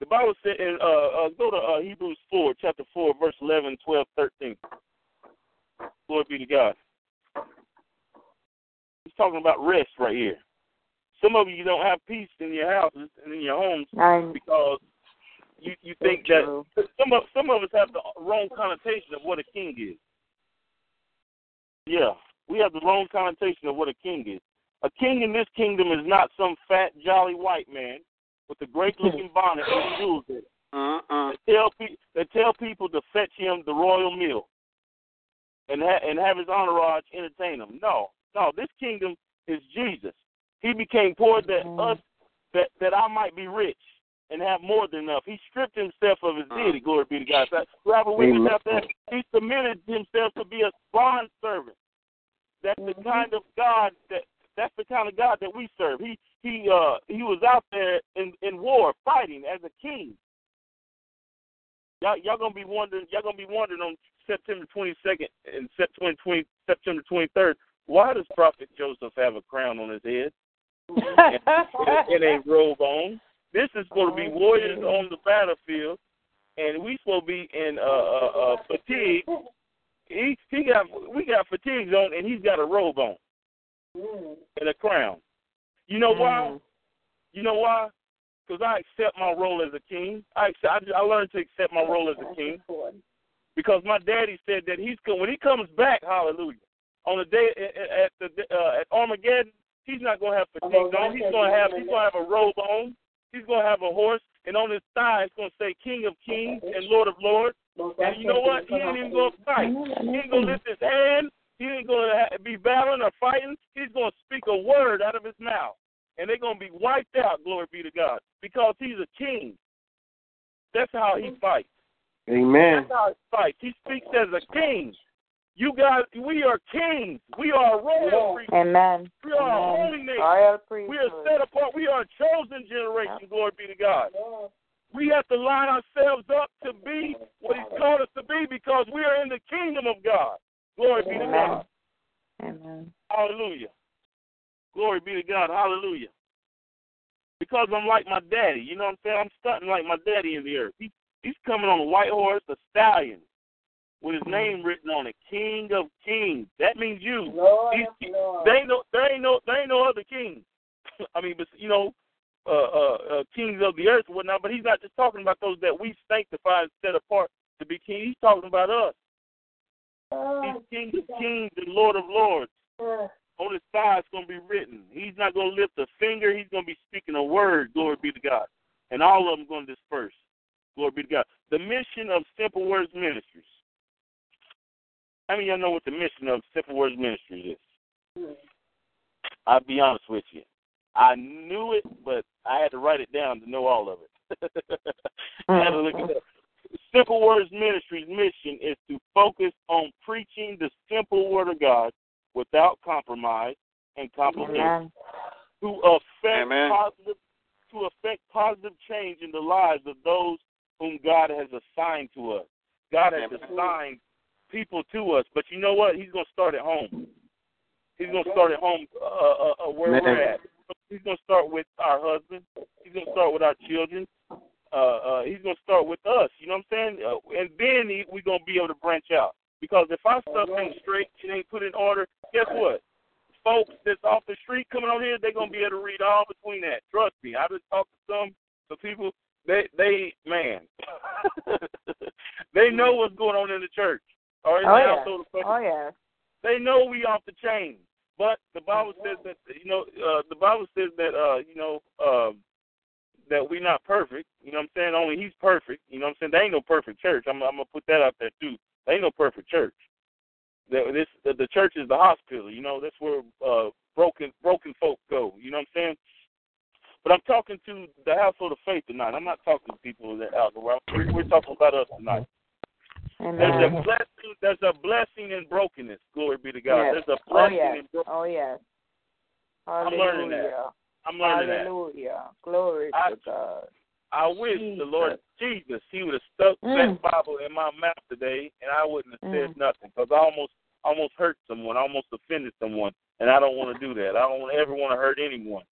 The Bible said, in, uh, uh, go to uh, Hebrews 4, chapter 4, verse 11, 12, 13. Glory be to God. He's talking about rest right here. Some of you don't have peace in your houses and in your homes I'm because you you think that some of some of us have the wrong connotation of what a king is. Yeah, we have the wrong connotation of what a king is. A king in this kingdom is not some fat, jolly white man with a great-looking [LAUGHS] bonnet and jewels in it. Uh-uh. That tell pe- that tell people to fetch him the royal meal and ha- and have his entourage entertain him. No, no, this kingdom is Jesus. He became poor that mm-hmm. us that that I might be rich and have more than enough. He stripped himself of his uh-huh. deity. Glory be to God. Have a out there. He submitted himself to be a bond servant. That's the mm-hmm. kind of God that that's the kind of God that we serve. He he uh he was out there in in war fighting as a king. Y'all y'all gonna be wondering y'all gonna be wondering on September twenty second and September twenty September twenty third. Why does Prophet Joseph have a crown on his head? [LAUGHS] and, and a robe on. This is supposed to be warriors on the battlefield, and we supposed to be in uh, uh, uh, fatigue. He he got we got fatigues on, and he's got a robe on and a crown. You know why? You know why? Because I accept my role as a king. I accept, I, I learned to accept my role as a king because my daddy said that he's when he comes back, hallelujah, on the day at the uh, at Armageddon, he's not going to have fatigue on. He's going to have he's going to have a robe on. He's going to have a horse, and on his thigh it's going to say King of Kings and Lord of Lords. And you know what? He ain't even going to fight. He ain't to lift his hand. He ain't going to be battling or fighting. He's going to speak a word out of his mouth, and they're going to be wiped out. Glory be to God, because he's a king. That's how he fights. Amen. That's how he fights. He speaks as a king. You guys, we are kings. We are royal priests. Amen. We are a Amen. holy nation. We are set apart. We are a chosen generation. Glory be to God. We have to line ourselves up to be what He's called us to be because we are in the kingdom of God. Glory be to God. Amen. Hallelujah. Glory be to God. Hallelujah. Because I'm like my daddy. You know what I'm saying? I'm stunting like my daddy in the earth. He, he's coming on a white horse, a stallion, with his name written on it, King of Kings. That means you. Lord, He's, Lord. there ain't no, there ain't no, there ain't no other king. [LAUGHS] I mean, but you know, uh, uh, uh, kings of the earth and whatnot. But he's not just talking about those that we sanctify and set apart to be king. He's talking about us. He's King of Kings and Lord of Lords. On his thigh it's going to be written. He's not going to lift a finger. He's going to be speaking a word. Glory be to God. And all of them going to disperse. Glory be to God. The mission of Simple Words Ministries. I mean, y'all know what the mission of Simple Words Ministries is. I'll be honest with you. I knew it, but I had to write it down to know all of it. [LAUGHS] I had to look it up. Simple Words Ministries' mission is to focus on preaching the simple word of God without compromise and complication. Amen. To affect Amen. positive to affect positive change in the lives of those whom God has assigned to us. God has assigned people to us, but you know what? He's going to start at home. He's going to start at home uh, uh, uh, where Man. we're at. He's going to start with our husband. He's going to start with our children. Uh, uh, he's going to start with us. You know what I'm saying? Uh, and then he, we're going to be able to branch out. Because if our stuff ain't straight, it ain't put in order, guess what? Folks that's off the street coming on here, they're going to be able to read all between that. Trust me. I've been talking to some, some people, they, they man, [LAUGHS] they know what's going on in the church. Or in Oh yeah. household. Oh yeah. They know we off the chain. But the Bible says that you know uh, the Bible says that uh, you know um, that we're not perfect. You know what I'm saying? Only He's perfect. You know what I'm saying? There ain't no perfect church. I'm, I'm gonna put that out there too. There ain't no perfect church. The, this the, the church is the hospital. You know that's where uh, broken broken folk go. You know what I'm saying? But I'm talking to the household of faith tonight. I'm not talking to people that out the world. We're, we're talking about us tonight. There's a blessing. There's a blessing in brokenness. Glory be to God. Yes. There's a Oh blessing yes. in brokenness. Oh yes. I'm learning that. Hallelujah. I'm learning that. Hallelujah. Glory I- to God. I wish the Lord Jesus He would have stuck Mm. that Bible in my mouth today, and I wouldn't have said Mm. nothing because I almost almost hurt someone, I almost offended someone, and I don't want to do that. I don't ever want to hurt anyone.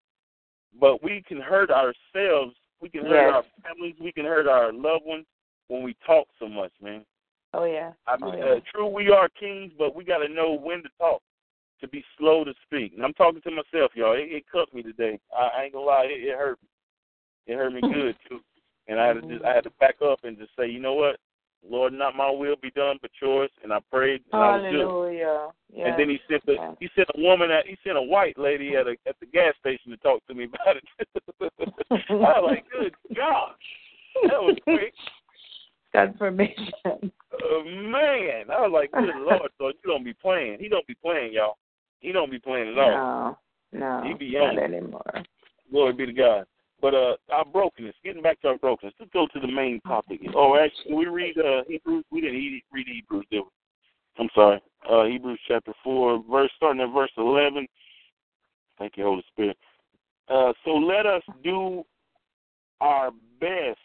But we can hurt ourselves. We can hurt Yes. our families. We can hurt our loved ones when we talk so much, man. Oh yeah. I Oh, mean, yeah. uh, true, we are kings, but we got to know when to talk, to be slow to speak. And I'm talking to myself, y'all. It, it cut me today. I, I ain't gonna lie, it, it hurt me. It hurt me good too. And I had to just, I had to back up and just say, you know what, Lord, not my will be done, but yours. And I prayed, and I was good. Hallelujah. Yes. And then he sent the, Yes. he sent a woman at, he sent a white lady at a at the gas station to talk to me about it. [LAUGHS] I was like, good gosh, that was quick. Confirmation. Uh, man, I was like, good lord, so you don't be playing. He don't be playing, y'all. He don't be playing at all. No. No. He be not anymore. Glory be to God. But uh, our brokenness. Getting back to our brokenness. Let's go to the main topic. Oh, actually, we read uh, Hebrews. We didn't read Hebrews, did we? I'm sorry. Uh, Hebrews chapter four, verse starting at verse eleven. Thank you, Holy Spirit. Uh, so let us do our best.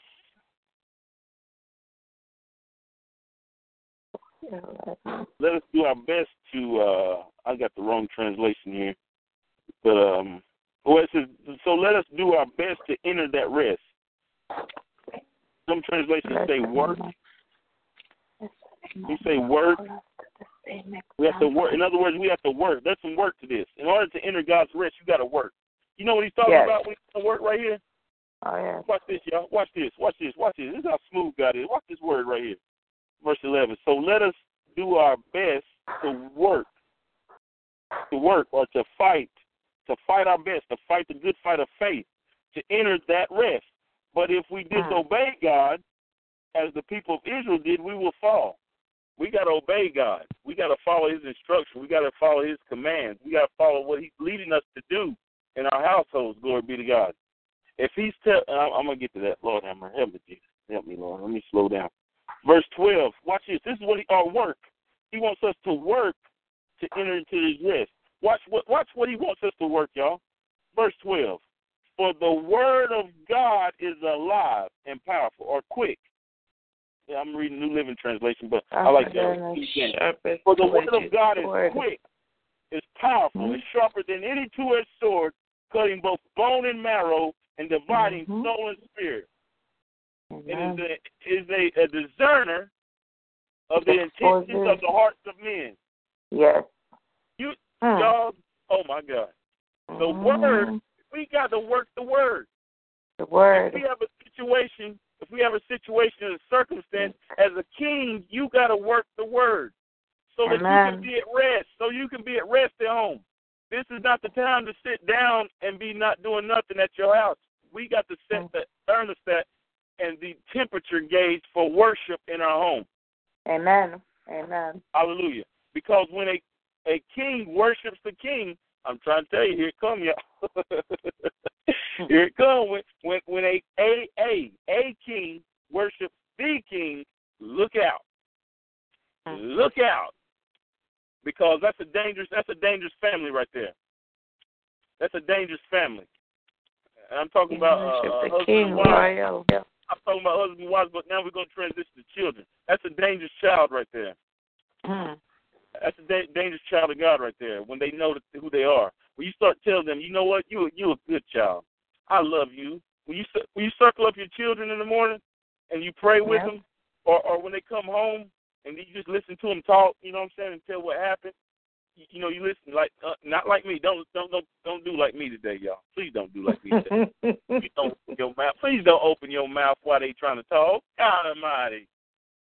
Let us do our best to. Uh, I got the wrong translation here, but um, Well, it says, so let us do our best to enter that rest. Some translations say work. We say work. We have to work. In other words, we have to work. There's some work to this. In order to enter God's rest, you got to work. You know what he's talking Yes. about when he's work right here? Oh, yeah. Watch this, y'all. Watch this. Watch this. Watch this. This is how smooth God is. Watch this word right here. Verse 11. So let us do our best to work, to work or to fight, to fight our best, to fight the good fight of faith, to enter that rest. But if we disobey God, as the people of Israel did, we will fall. We got to obey God. We got to follow His instruction. We got to follow His commands. We got to follow what He's leading us to do in our households. Glory be to God. If He's tell, I'm, I'm gonna get to that. Lord, have mercy. help me, Jesus. Help me, Lord. Let me slow down. Verse 12. Watch this. This is what he, our work. He wants us to work to enter into His rest. Watch what. Watch what He wants us to work, y'all. Verse 12. For the word of God is alive and powerful, or quick. Yeah, I'm reading New Living Translation, but I like that. one. King James. For the word of God is quick, is powerful, is sharper than any two-edged sword, cutting both bone and marrow, and dividing soul and spirit. It is a, is a, a discerner of the intentions of the hearts of men. Yes. Y'all, oh my God. The oh. word, we got to work the word. The word. If we have a situation, if we have a situation and a circumstance, as a king, you got to work the word so that you can be at rest. So you can be at rest at home. This is not the time to sit down and be not doing nothing at your house. We got to set the thermostat and the temperature gauge for worship in our home. Amen. Amen. Hallelujah. Because when a a king worships the king, I'm trying to tell you, here it come, y'all. [LAUGHS] here it come. When when when a a a a king worships the king, look out. Look out. Because that's a dangerous that's a dangerous family right there. That's a dangerous family. And I'm talking about uh, the husband King and wives. Royal. I'm talking about husband and wives, but now we're going to transition to children. That's a dangerous child right there. Hmm. That's a da- dangerous child of God right there. When they know that, who they are, when you start telling them, you know what, you you a good child. I love you. When you when you circle up your children in the morning and you pray with Yeah. them, or or when they come home and you just listen to them talk, you know what I'm saying, and tell what happened. You, you know, you listen like uh, not like me. Don't don't don't don't do like me today, y'all. Please don't do like me today. [LAUGHS] Please don't open your mouth. Please don't open your mouth while they trying to talk. God Almighty.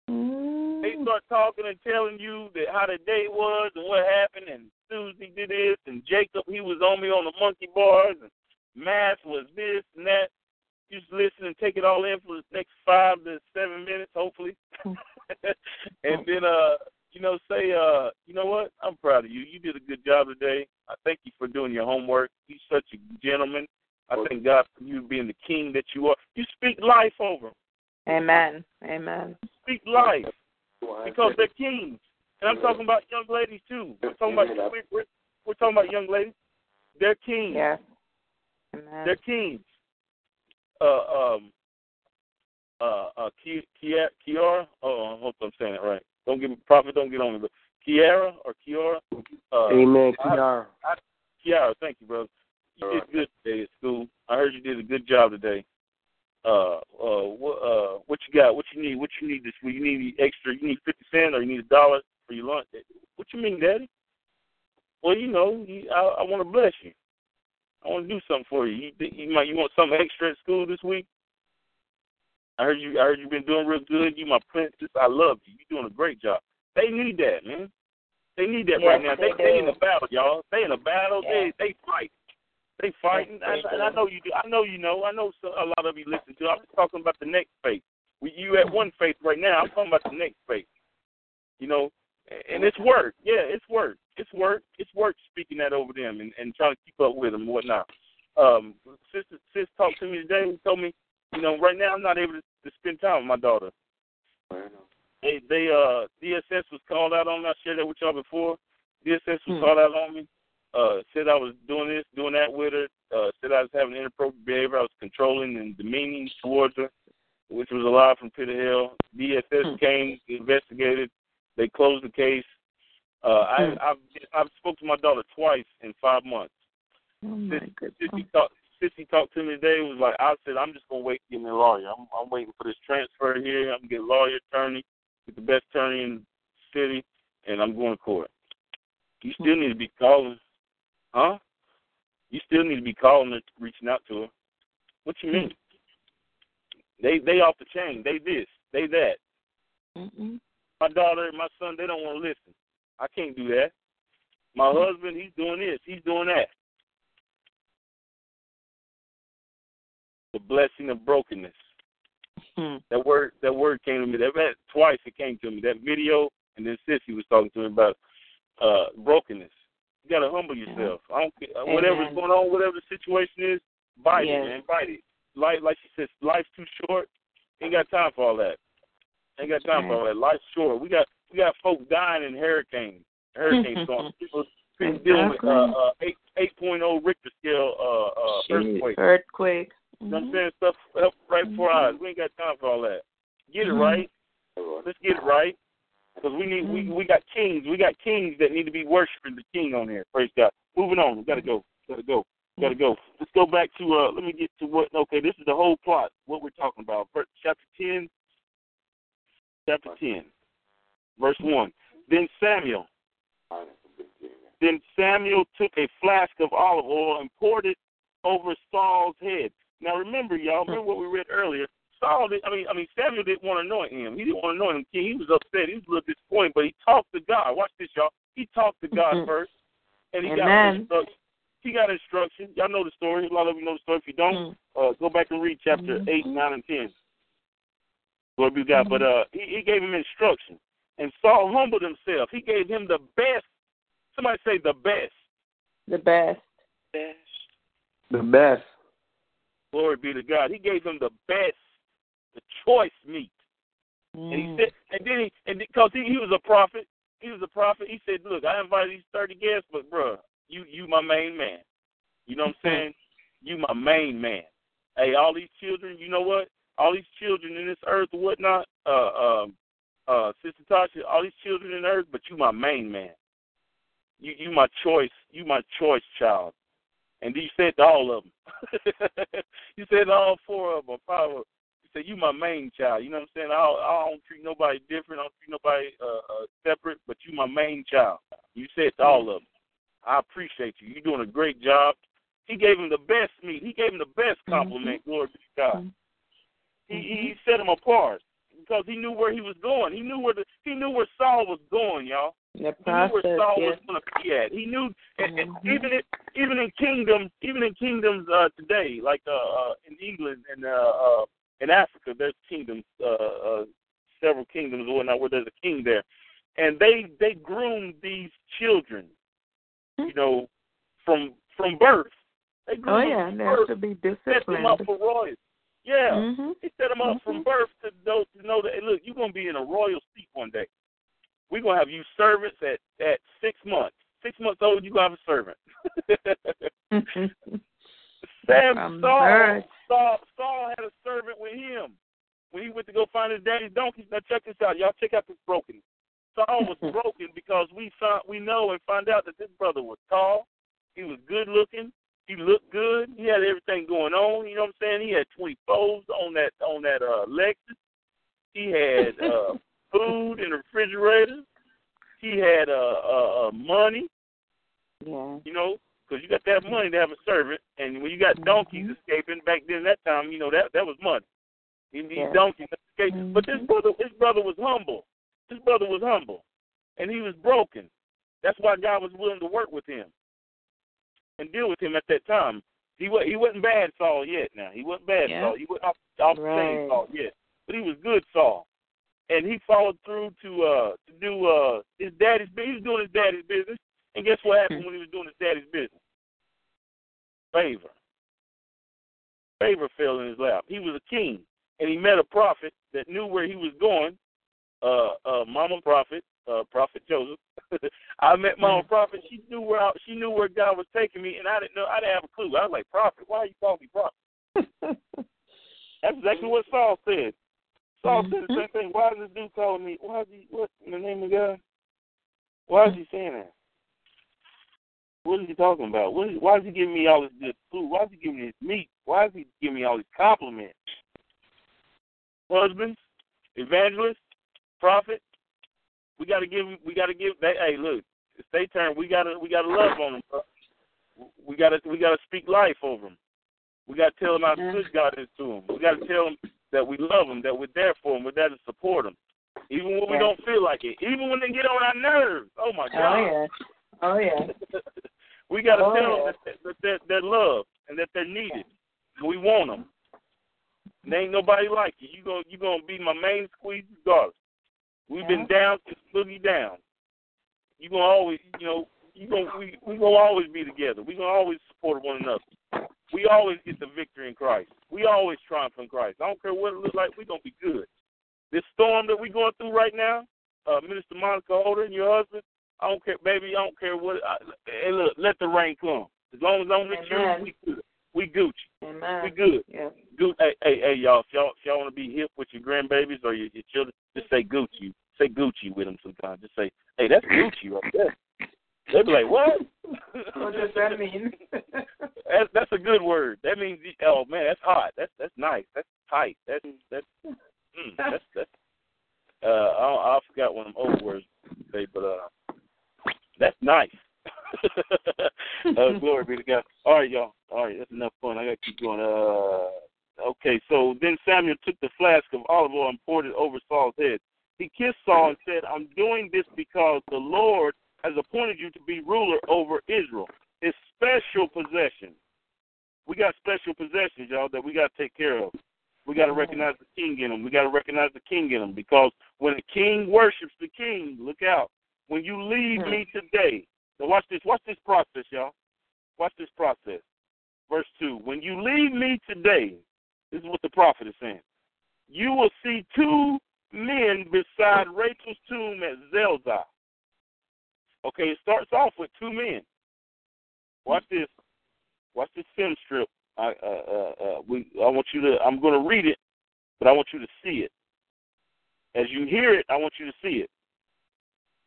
They start talking and telling you that how the day was and what happened, and Susie did this, and Jacob he was on me on the monkey bars, and math was this and that. You just listen and take it all in for the next five to seven minutes, hopefully, [LAUGHS] and then uh, you know, say uh, you know what? I'm proud of you. You did a good job today. I thank you for doing your homework. You're such a gentleman. I thank God for you being the king that you are. You speak life over. Amen. Amen. Speak life because they're kings. And I'm talking about young ladies too. We're talking about we're, we're, we're talking about young ladies. They're kings. Yes. Amen. They're kings. Uh um uh uh Ki- Kia- Kiara. Oh, I hope I'm saying it right. Don't get me prophet. Don't get on me. But Kiara or Kiara. Uh, Amen. I- Kiara. I, Kiara, thank you, brother. You did good today at school. I heard you did a good job today. Uh, uh, what, uh, what you got? What you need? What you need this week? You need extra? You need fifty cent, or you need a dollar for your lunch? What you mean, Daddy? Well, you know, you, I, I want to bless you. I want to do something for you. You, think you might, you want something extra at school this week? I heard you. I heard you've been doing real good. You my princess. I love you. You're doing a great job. They need that, man. They need that Yes, right now. They they they in a battle, y'all. They in a battle. Yes. They they fight. They fighting. And, and I know you do. I know you know. I know so, a lot of you listen to. I'm just talking about the next faith. We, you at one faith right now. I'm talking about the next faith. You know, and it's work. Yeah, it's work. It's work. It's work speaking that over them and, and trying to keep up with them and whatnot. Um, sis, sis talked to me today and told me, you know, right now I'm not able to, to spend time with my daughter. They, they, uh, DSS was called out on me. I shared that with y'all before. DSS was Hmm. called out on me. Uh, said I was doing this, doing that with her. Uh, said I was having inappropriate behavior. I was controlling and demeaning towards her, which was a lie from pit of hell. DSS came, investigated. They closed the case. Uh, I, I've I've spoke to my daughter twice in five months. Oh my Sissy talked. Sissy talked to me today. Was like, I said, I'm just gonna wait to get me a lawyer. I'm, I'm waiting for this transfer here. I'm gonna get a lawyer, attorney, get the best attorney in the city, and I'm going to court. You still need to be calling, huh? You still need to be calling her, reaching out to her. What you mean? They they off the chain. They this. They that. Mm-mm. My daughter and my son, they don't want to listen. I can't do that. My husband, he's doing this. He's doing that. The blessing of brokenness. Hmm. That word that word came to me. That, that twice it came to me. That video and then Sissy was talking to me about uh brokenness. You gotta humble yourself. I don't care uh, whatever's going on, whatever the situation is, bite Yes. it, man. Bite it. Like like she says, life's too short. Ain't got time for all that. Ain't got time for all that. Life's short. We got we got folks dying in hurricanes. Hurricane storms. [LAUGHS] People, people dealing with uh, uh eight eight point oh Richter scale uh uh earthquake. Earthquake. You know what I'm saying? Stuff up right before our eyes. We ain't got time for all that. Get it right. Let's get it right. Because we need we we got kings. We got kings that need to be worshiping the king on here. Praise God. Moving on. We gotta go. Gotta go. Gotta go. Let's go back to uh let me get to what okay, this is the whole plot, what we're talking about. Chapter ten chapter ten. Verse one. Then Samuel then Samuel took a flask of olive oil and poured it over Saul's head. Now remember, y'all, remember what we read earlier. Saul, did, I mean, I mean, Samuel didn't want to anoint him. He didn't want to anoint him king. He was upset. He was a little disappointed, but he talked to God. Watch this, y'all. He talked to God Mhm. first, and he got instruction. He got instruction. Y'all know the story. A lot of you know the story. If you don't, uh, go back and read chapter eight, nine, and ten. Glory be to God. But uh, he, he gave him instruction, and Saul humbled himself. He gave him the best. Somebody say the best. The best. Best. The best. Glory be to God. He gave him the best, the choice meat. And he Mm. said, and then he, and because he, he was a prophet, he was a prophet. He said, "Look, I invited these thirty guests, but bruh, you you my main man. You know what I'm saying? You my main man. Hey, all these children, you know what? All these children in this earth or whatnot, uh, um, uh, Sister Tasha, all these children in the earth, but you my main man. You you my choice. You my choice child. And you said to all of them. you [LAUGHS] said to all four of them, five of them. You you my main child. You know what I'm saying? I don't, I don't treat nobody different. I don't treat nobody uh, uh, separate. But you my main child. You said to all of them. I appreciate you. You're doing a great job. He gave him the best meat. He gave him the best compliment. Glory to God. He, he set him apart because he knew where he was going. He knew where the he knew where Saul was going, y'all. The He knew where Saul Yes. was going to be at. He knew, and, and even in, even in kingdoms, even in kingdoms uh, today, like uh, uh, in England and uh, uh, in Africa, there's kingdoms, uh, uh, several kingdoms or whatnot, where there's a king there, and they they groom these children, you know, from from birth. They groom Oh them yeah, from they have to be disciplined. set them up for royalty. Yeah, Mhm. he set them up from birth to know to know that hey, look, you're gonna be in a royal seat one day. We're gonna have you servants at at six months. Six months old, you gonna have a servant. [LAUGHS] [LAUGHS] Sam Saul. Saul Saul had a servant with him when he went to go find his daddy's donkeys. Now check this out, y'all. Check out this broken. Saul was [LAUGHS] broken because we found we know and find out that this brother was tall. He was good looking. He looked good. He had everything going on. You know what I'm saying? He had 20 foes on that on that uh, Lexus. He had uh, [LAUGHS] food in the refrigerator. He had uh, uh, uh, money. Yeah. You know, because you got to have money to have a servant, and when you got donkeys escaping back then, that time, you know that that was money. He these Yeah. donkeys escaping. But this brother, his brother was humble. His brother was humble, and he was broken. That's why God was willing to work with him and deal with him at that time. He was he wasn't bad Saul yet. Now he wasn't bad Yeah. Saul. He wasn't off, off the chain Saul yet, but he was good Saul. And he followed through to uh to do uh his daddy's business. He was doing his daddy's business. And guess what happened [LAUGHS] when he was doing his daddy's business? Favor. Favor fell in his lap. He was a king, and he met a prophet that knew where he was going. Uh, uh, Mama Prophet, uh, Prophet Joseph. [LAUGHS] I met Mama Prophet. She knew where I, she knew where God was taking me, and I didn't know. I didn't have a clue. I was like, Prophet, why are you calling me Prophet? [LAUGHS] That's exactly what Saul said. Saul said the same thing. Why is this dude calling me? Why is he? What in the name of God? Why is he saying that? What is he talking about? What is, why is he giving me all this good food? Why is he giving me this meat? Why is he giving me all these compliments? Husbands, evangelists, prophet, we gotta give we gotta give they hey look, it's their turn, we gotta we gotta love on them, bro. We gotta we gotta speak life over them. We gotta tell them how good God is to them. We gotta tell them that we love them, that we're there for them, we're there to support them, even when we don't feel like it, even when they get on our nerves. Oh my oh, God! Oh yeah, oh yeah. [LAUGHS] we got to Oh, tell yeah. them that, that they're, they're loved and that they're needed. We want them. And ain't nobody like you. You gonna you gonna be my main squeeze regardless. We've been down since boogie down. You gonna always you know you gonna we we gonna always be together. We gonna always support one another. We always get the victory in Christ. We always triumph in Christ. I don't care what it looks like. We gonna be good. This storm that we going through right now, uh, Minister Monica Holder and your husband. I don't care, baby. I don't care what. I, hey, look, let the rain come. As long as I'm with Amen. you, we good. We Gucci. Amen. We good. Yeah. Gu- hey, hey, hey, y'all. If y'all, if y'all want to be hip with your grandbabies or your, your children, just say Gucci. Say Gucci with them sometimes. Just say, hey, that's Gucci right there. They be like, what? [LAUGHS] What does that mean? [LAUGHS] that's that's a good word. That means, oh man, that's hot. That's that's nice. That's tight. That's that's mm, that's that's. Uh, I, I forgot one of them old words say, but uh, that's nice. uh, [LAUGHS] glory be to God. All right, y'all. All right, that's enough fun. I gotta keep going. Uh, okay. So then Samuel took the flask of olive oil and poured it over Saul's head. He kissed Saul and said, "I'm doing this because the Lord has appointed you to be ruler over Israel, His special possession. We got special possessions, y'all, that we got to take care of. We got to recognize the king in them. We got to recognize the king in them because when the king worships the king, look out. When you leave me today, now watch this. Watch this process, y'all. Watch this process. Verse two. When you leave me today, this is what the prophet is saying. You will see two men beside Rachel's tomb at Zelzah. Okay, it starts off with two men. Watch this. Watch this film strip. I uh, uh, uh, we I want you to. I'm going to read it, but I want you to see it. As you hear it, I want you to see it.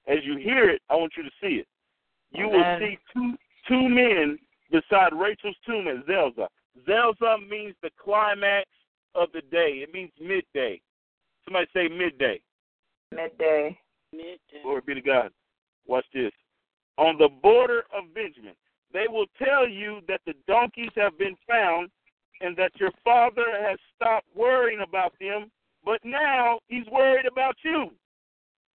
As you hear it, I want you to see it. You will see two two men beside Rachel's tomb at Zelzah. Zelzah means the climax of the day. It means midday. Somebody say midday. Midday. Midday. Glory be to God. Watch this. On the border of Benjamin, they will tell you that the donkeys have been found and that your father has stopped worrying about them, but now he's worried about you.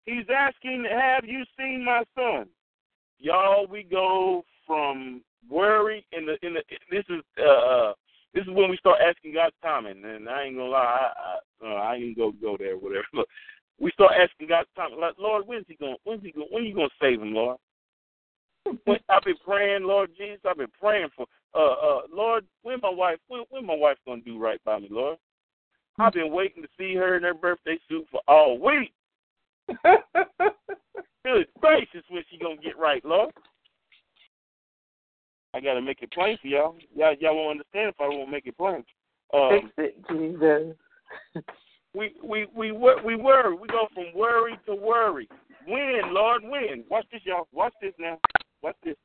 He's asking, Have you seen my son? Y'all, we go from worry in the in the this is uh this is when we start asking God's timing, and I ain't gonna lie, I I, uh, I ain't gonna go there, whatever. [LAUGHS] But we start asking God's timing, like Lord, when's he gonna, When's he gonna, When you gonna save him, Lord? When, I've been praying, Lord Jesus. I've been praying for, uh, uh, Lord, when my wife, when, when my wife gonna do right by me, Lord? I've been waiting to see her in her birthday suit for all week. [LAUGHS] Good gracious, when she gonna get right, Lord? I gotta make it plain for y'all. Y'all, y'all won't understand if I won't make it plain. Um, Fix it, Jesus. [LAUGHS] we we we we worry. We go from worry to worry. When, Lord, when? Watch this, y'all. Watch this now. Watch this.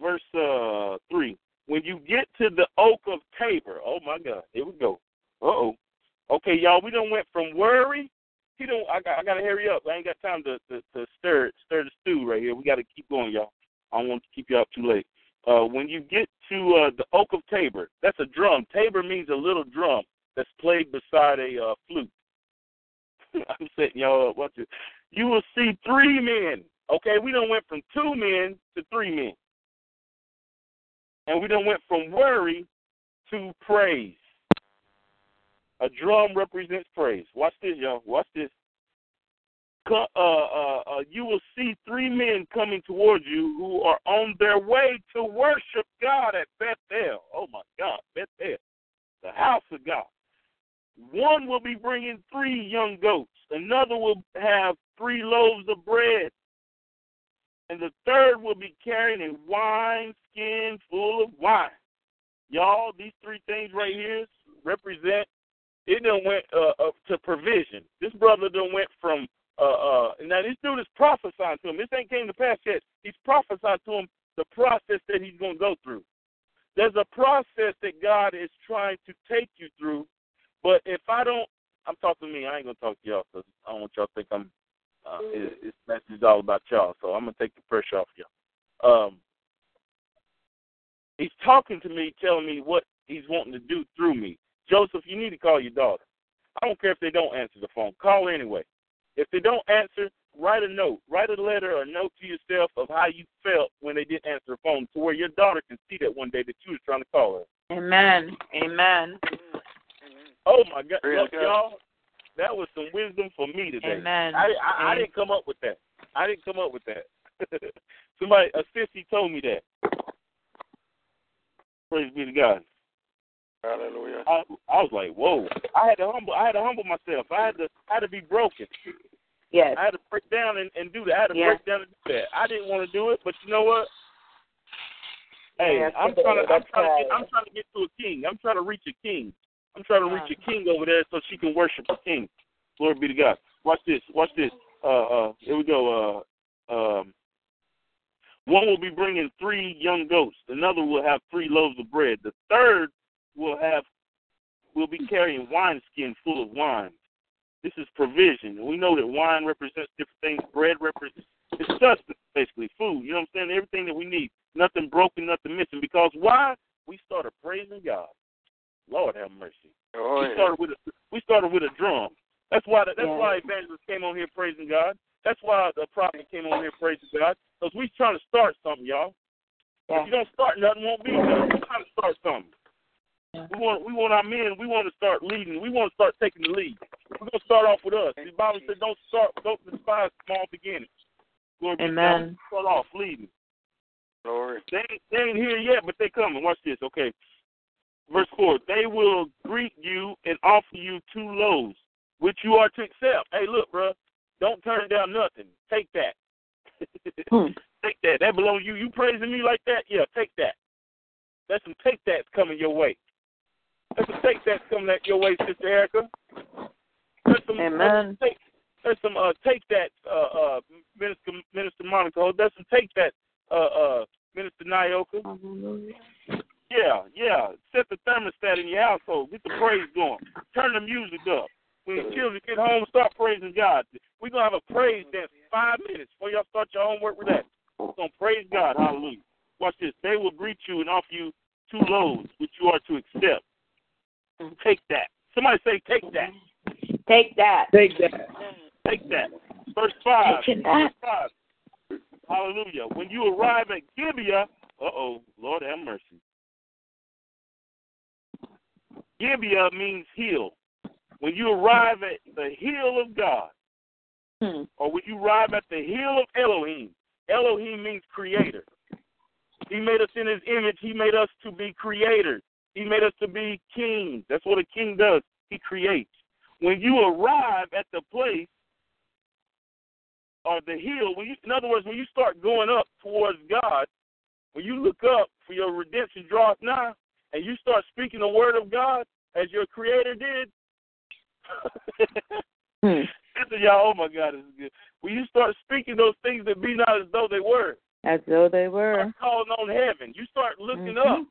Verse uh three. When you get to the oak of Tabor, oh my God, here we go. Uh oh. Okay, y'all, we done went from worry. He don't. I got. I gotta hurry up. I ain't got time to to, to stir stir the stew right here. We got to keep going, y'all. I don't want to keep you up too late. Uh, when you get to uh, the oak of Tabor, that's a drum. Tabor means a little drum that's played beside a uh, flute. [LAUGHS] I'm setting y'all up. Watch it. You will see three men. Okay, we done went from two men to three men, and we done went from worry to praise. A drum represents praise. Watch this, y'all. Watch this. Uh, uh, uh, you will see three men coming towards you who are on their way to worship God at Bethel. Oh my God, Bethel, the house of God. One will be bringing three young goats. Another will have three loaves of bread. And the third will be carrying a wine skin full of wine. Y'all, these three things right here represent it done went uh, uh, to provision. This brother done went from uh uh now this dude is prophesying to him. This ain't came to pass yet. He's prophesying to him the process that he's going to go through. There's a process that God is trying to take you through, but if I don't, I'm talking to me. I ain't gonna talk to y'all because I don't want y'all to think I'm. Uh, it, this message is all about y'all, so I'm gonna take the pressure off y'all. Um, he's talking to me, telling me what he's wanting to do through me. Joseph, you need to call your daughter. I don't care if they don't answer the phone. Call anyway. If they don't answer, write a note. Write a letter or a note to yourself of how you felt when they didn't answer the phone to where your daughter can see that one day that you was trying to call her. Amen. Amen. Oh my God, Look, y'all, that was some wisdom for me today. Amen. I, I, I didn't come up with that. I didn't come up with that. [LAUGHS] Somebody, a sissy, told me that. Praise be to God. Hallelujah. I, I was like, whoa. I had to humble. I had to humble myself. I had to. I had to be broken. Yes. I had to break down and, and do that. I had to Yes. break down and do that. I didn't want to do it, but you know what? Hey, Yes, I'm trying to. I'm trying to get. I'm trying to get to a king. I'm trying to reach a king. I'm trying to reach a king over there so she can worship a king. Glory be to God. Watch this. Watch this. Uh, uh, here we go. Uh, um, one will be bringing three young goats. Another will have three loaves of bread. The third will have will be carrying wineskin full of wine. This is provision. And we know that wine represents different things. Bread represents it's sustenance, basically food. You know what I'm saying? Everything that we need. Nothing broken, nothing missing. Because why? We started praising God. Lord have mercy. Oh, we started with a we started with a drum. That's why that's Yeah. why evangelists came on here praising God. That's why the prophet came on here praising God. Because we trying to start something, y'all. If you don't start nothing, won't be nothing. We're trying to start something. We want we want our men. We want to start leading. We want to start taking the lead. We're gonna start off with us. The Bible says, "Don't start, don't despise small beginnings." Glory be to Amen. Start off leading. Glory. They ain't, they ain't here yet, but they coming. Watch this. Okay. Verse 4 They will greet you and offer you two loaves, which you are to accept. Hey, look, bro, don't turn down nothing. Take that. [LAUGHS] Hmm. take that. That belongs to you. You praising me like that? Yeah, take that. That's some take that's coming your way. That's some take that's coming at your way, Sister Erica. There's some, Amen. Take, there's some uh, take that, uh, uh, Minister Minister Monica. There's some take that, uh, uh, Minister Nyoka. Yeah, yeah. Set the thermostat in your household. Get the praise going. Turn the music up. When your children get home, start praising God. We're going to have a praise dance five minutes before y'all start your homework with that. We're going to praise God. Hallelujah. Watch this. They will greet you and offer you two loads, which you are to accept. Take that. Somebody say, take that. Take that. Take that. Take that. Verse 5. Taking that. Verse 5. Hallelujah. When you arrive at Gibeah, uh oh, Lord have mercy. Gibeah means hill. When you arrive at the hill of God, Hmm. or when you arrive at the hill of Elohim, Elohim means creator. He made us in his image. He made us to be creators. He made us to be kings. That's what a king does. He creates. When you arrive at the place or the hill, when you, in other words, when you start going up towards God, when you look up for your redemption draweth nigh, and you start speaking the word of God as your creator did, [LAUGHS] Hmm. listen, y'all, oh my God, this is good. When you start speaking those things that be not as though they were, As though they were. start calling on heaven. You start looking Mhm. up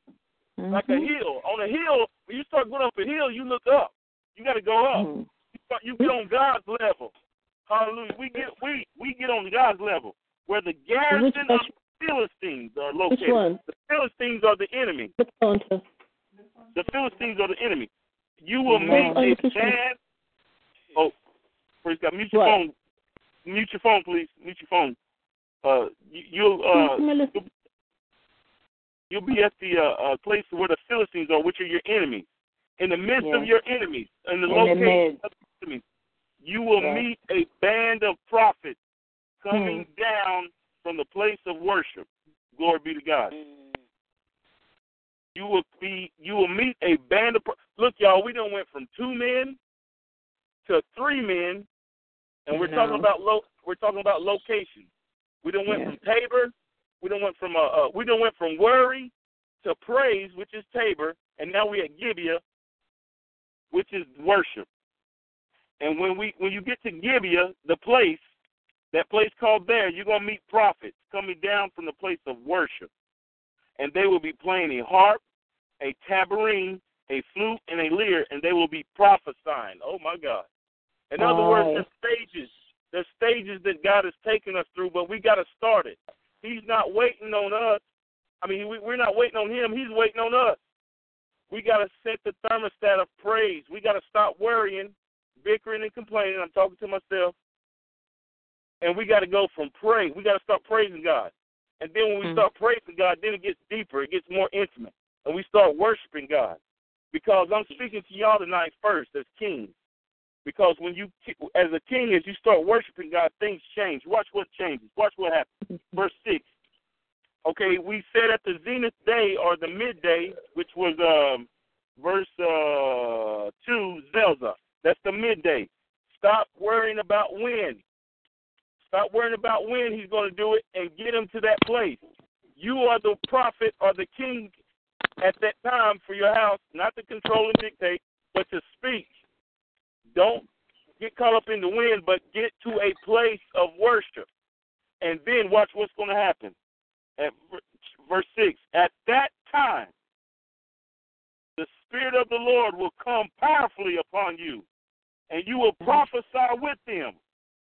like a Mhm. hill. On a hill, when you start going up a hill, you look up. You got to go up. Mhm. You, start, you get on God's level. Hallelujah. We get we we get on God's level where the garrison of the Philistines are located. Which one? The Philistines are the enemy. The Philistines are the enemy. You will meet a band. Oh, praise God. Mute your What? phone. Mute your phone, please. Mute your phone. Uh, you, you'll uh, Come here, listen. You'll be at the uh, uh, place where the Philistines are, which are your enemies. In the midst of your enemies, in the In location midst. of the enemies, you will Yes. meet a band of prophets coming Hmm. down from the place of worship. Glory be to God. You will be. You will meet a band of. Pro- Look, y'all, we done went from two men to three men, and we're No. talking about lo- We're talking about location. We done went Yes. from Tabor. We done went from uh, uh we done went from worry to praise, which is Tabor, and now we at Gibeah, which is worship. And when we when you get to Gibeah, the place, that place called there, you're gonna meet prophets coming down from the place of worship. and they will be playing a harp, a tambourine, a flute, and a lyre, and they will be prophesying. Oh my God! In other Oh. words, the stages. the stages that God has taken us through, but we got to start it. He's not waiting on us. I mean, we, we're not waiting on Him. He's waiting on us. We got to set the thermostat of praise. We got to stop worrying, bickering, and complaining. I'm talking to myself. And we got to go from praise. We got to start praising God. And then when we mm. start praising God, then it gets deeper. It gets more intimate. And we start worshiping God. Because I'm speaking to y'all tonight first as kings. Because when you, as a king, as you start worshiping God, things change. Watch what changes. Watch what happens. Verse 6. Okay, we said at the zenith day or the midday, which was um, verse uh, 2, Zelzah. That's the midday. Stop worrying about when. Stop worrying about when he's going to do it and get him to that place. You are the prophet or the king at that time for your house, not to control and dictate, but to speak. Don't get caught up in the wind, but get to a place of worship. And then watch what's going to happen. At verse 6 At that time, the Spirit of the Lord will come powerfully upon you, and you will mm-hmm. prophesy with them.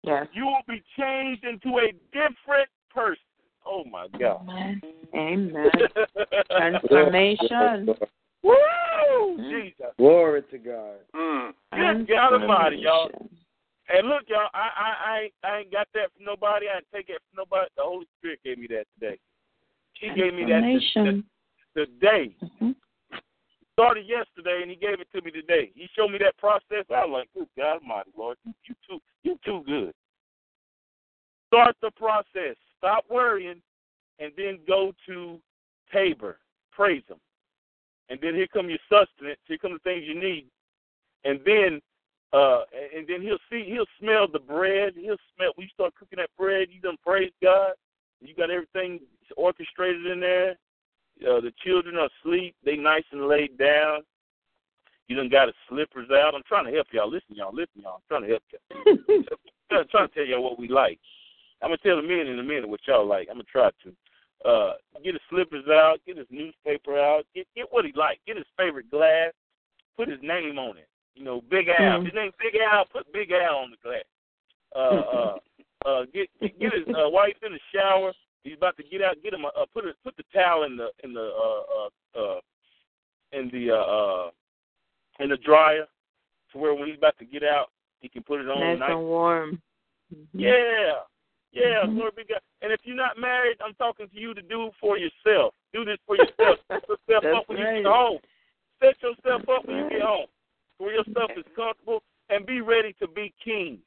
Yes. You will be changed into a different person. Oh, my God. Amen. Amen. Transformation. [LAUGHS] Woo! Jesus. Glory to God. Mm. Good God Almighty, y'all. And look, y'all, I, I, I, ain't- I ain't got that from nobody. I didn't take it from nobody. The Holy Spirit gave me that today. He gave me that the, Transformation. the, today. Mm-hmm. Started yesterday, and he gave it to me today. He showed me that process. I was like, good God Almighty, Lord, you, you too, you too good. Start the process. Stop worrying, and then go to Tabor. Praise him. And then here come your sustenance. Here come the things you need. And then uh and then he'll see he'll smell the bread. He'll smell when you start cooking that bread, you done praise God. You got everything orchestrated in there. Uh, the children are asleep, they nice and laid down. You done got his slippers out. I'm trying to help y'all. Listen, y'all, listen, y'all. I'm trying to help y'all. [LAUGHS] I'm trying to tell y'all what we like. I'm gonna tell the men in a minute what y'all like. I'm gonna try to. Uh, get his slippers out, get his newspaper out, get get what he like, get his favorite glass, put his name on it. You know, Big Al. Mm. His name Big Al. Put Big Al on the glass. Uh, uh, uh, get get, get [LAUGHS] his uh, while he's in the shower. He's about to get out. Get him a uh, put a, put the towel in the in the uh uh, uh in the uh, uh in the dryer to where when he's about to get out, he can put it on Nice nice and warm. yeah. Yeah, Mhm. glory be God. And if you're not married, I'm talking to you to do for yourself. Do this for yourself. [LAUGHS] Set yourself That's up when you get home. Set yourself up when you get home. Where your stuff is comfortable and be ready to be king.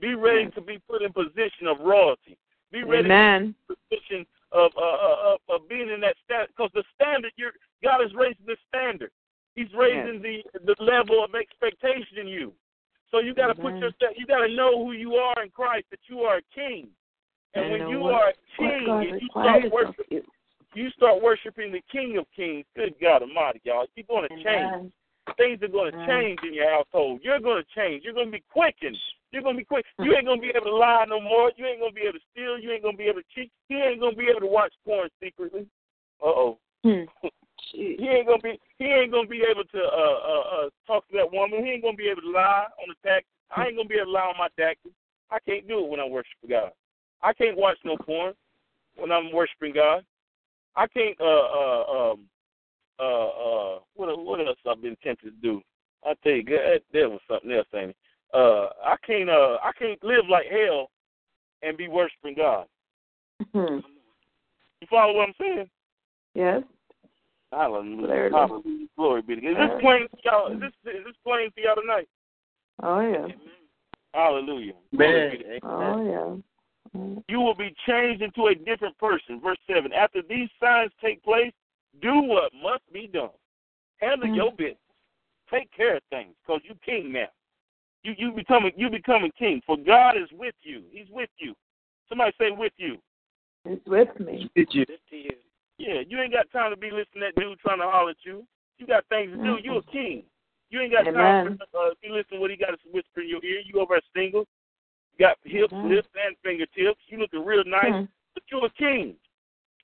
Be ready Yes. to be put in position of royalty. Be ready Amen. to be in position of uh, uh, of, of being in that standard. Because the standard, you're, God is raising the standard. He's raising the the level of expectation in you. So you got to put yourself. You got to know who you are in Christ. That you are a king. And And when you what- are a king, you start worshiping, you. you start worshiping the King of Kings. Good God Almighty, y'all! You're going to change. Things are going to change in your household. You're going to change. You're going to be quickened. You're going to be quick. You ain't going to be able to lie no more. You ain't going to be able to steal. You ain't going to be able to cheat. He ain't going to be able to watch porn secretly. Uh oh. Hmm. [LAUGHS] He ain't gonna be. He ain't gonna be able to uh, uh, uh, talk to that woman. He ain't gonna be able to lie on the tax. I ain't gonna be able to lie on my taxes. I can't do it when I'm worshiping God. I can't watch no porn when I'm worshiping God. I can't. Uh, uh, um, uh, uh, what what else I've been tempted to do? I tell you, God, there was something else, ain't it? Uh, I can't. Uh, I can't live like hell and be worshiping God. Hmm. You follow what I'm saying? Yes. Hallelujah. Clearly. Hallelujah. Glory be to God. Is this Alright. plain for y'all? Is this is this plain for y'all tonight? Oh yeah. Hallelujah. Glory be to Man. Oh yeah. Mm. You will be changed into a different person. Verse 7. After these signs take place, do what must be done. Handle Mm. your business. Take care of things because you king now. You you becoming you becoming king. For God is with you. He's with you. Somebody say with you. It's with me. Did you? Yeah, you ain't got time to be listening to that dude trying to holler at you. You got things to do. You a king. You ain't got time to uh, you listen to what he got to whisper in your ear. You over there single. Got hips, Mhm. lips, and fingertips. You looking real nice, Hmm. but you a king.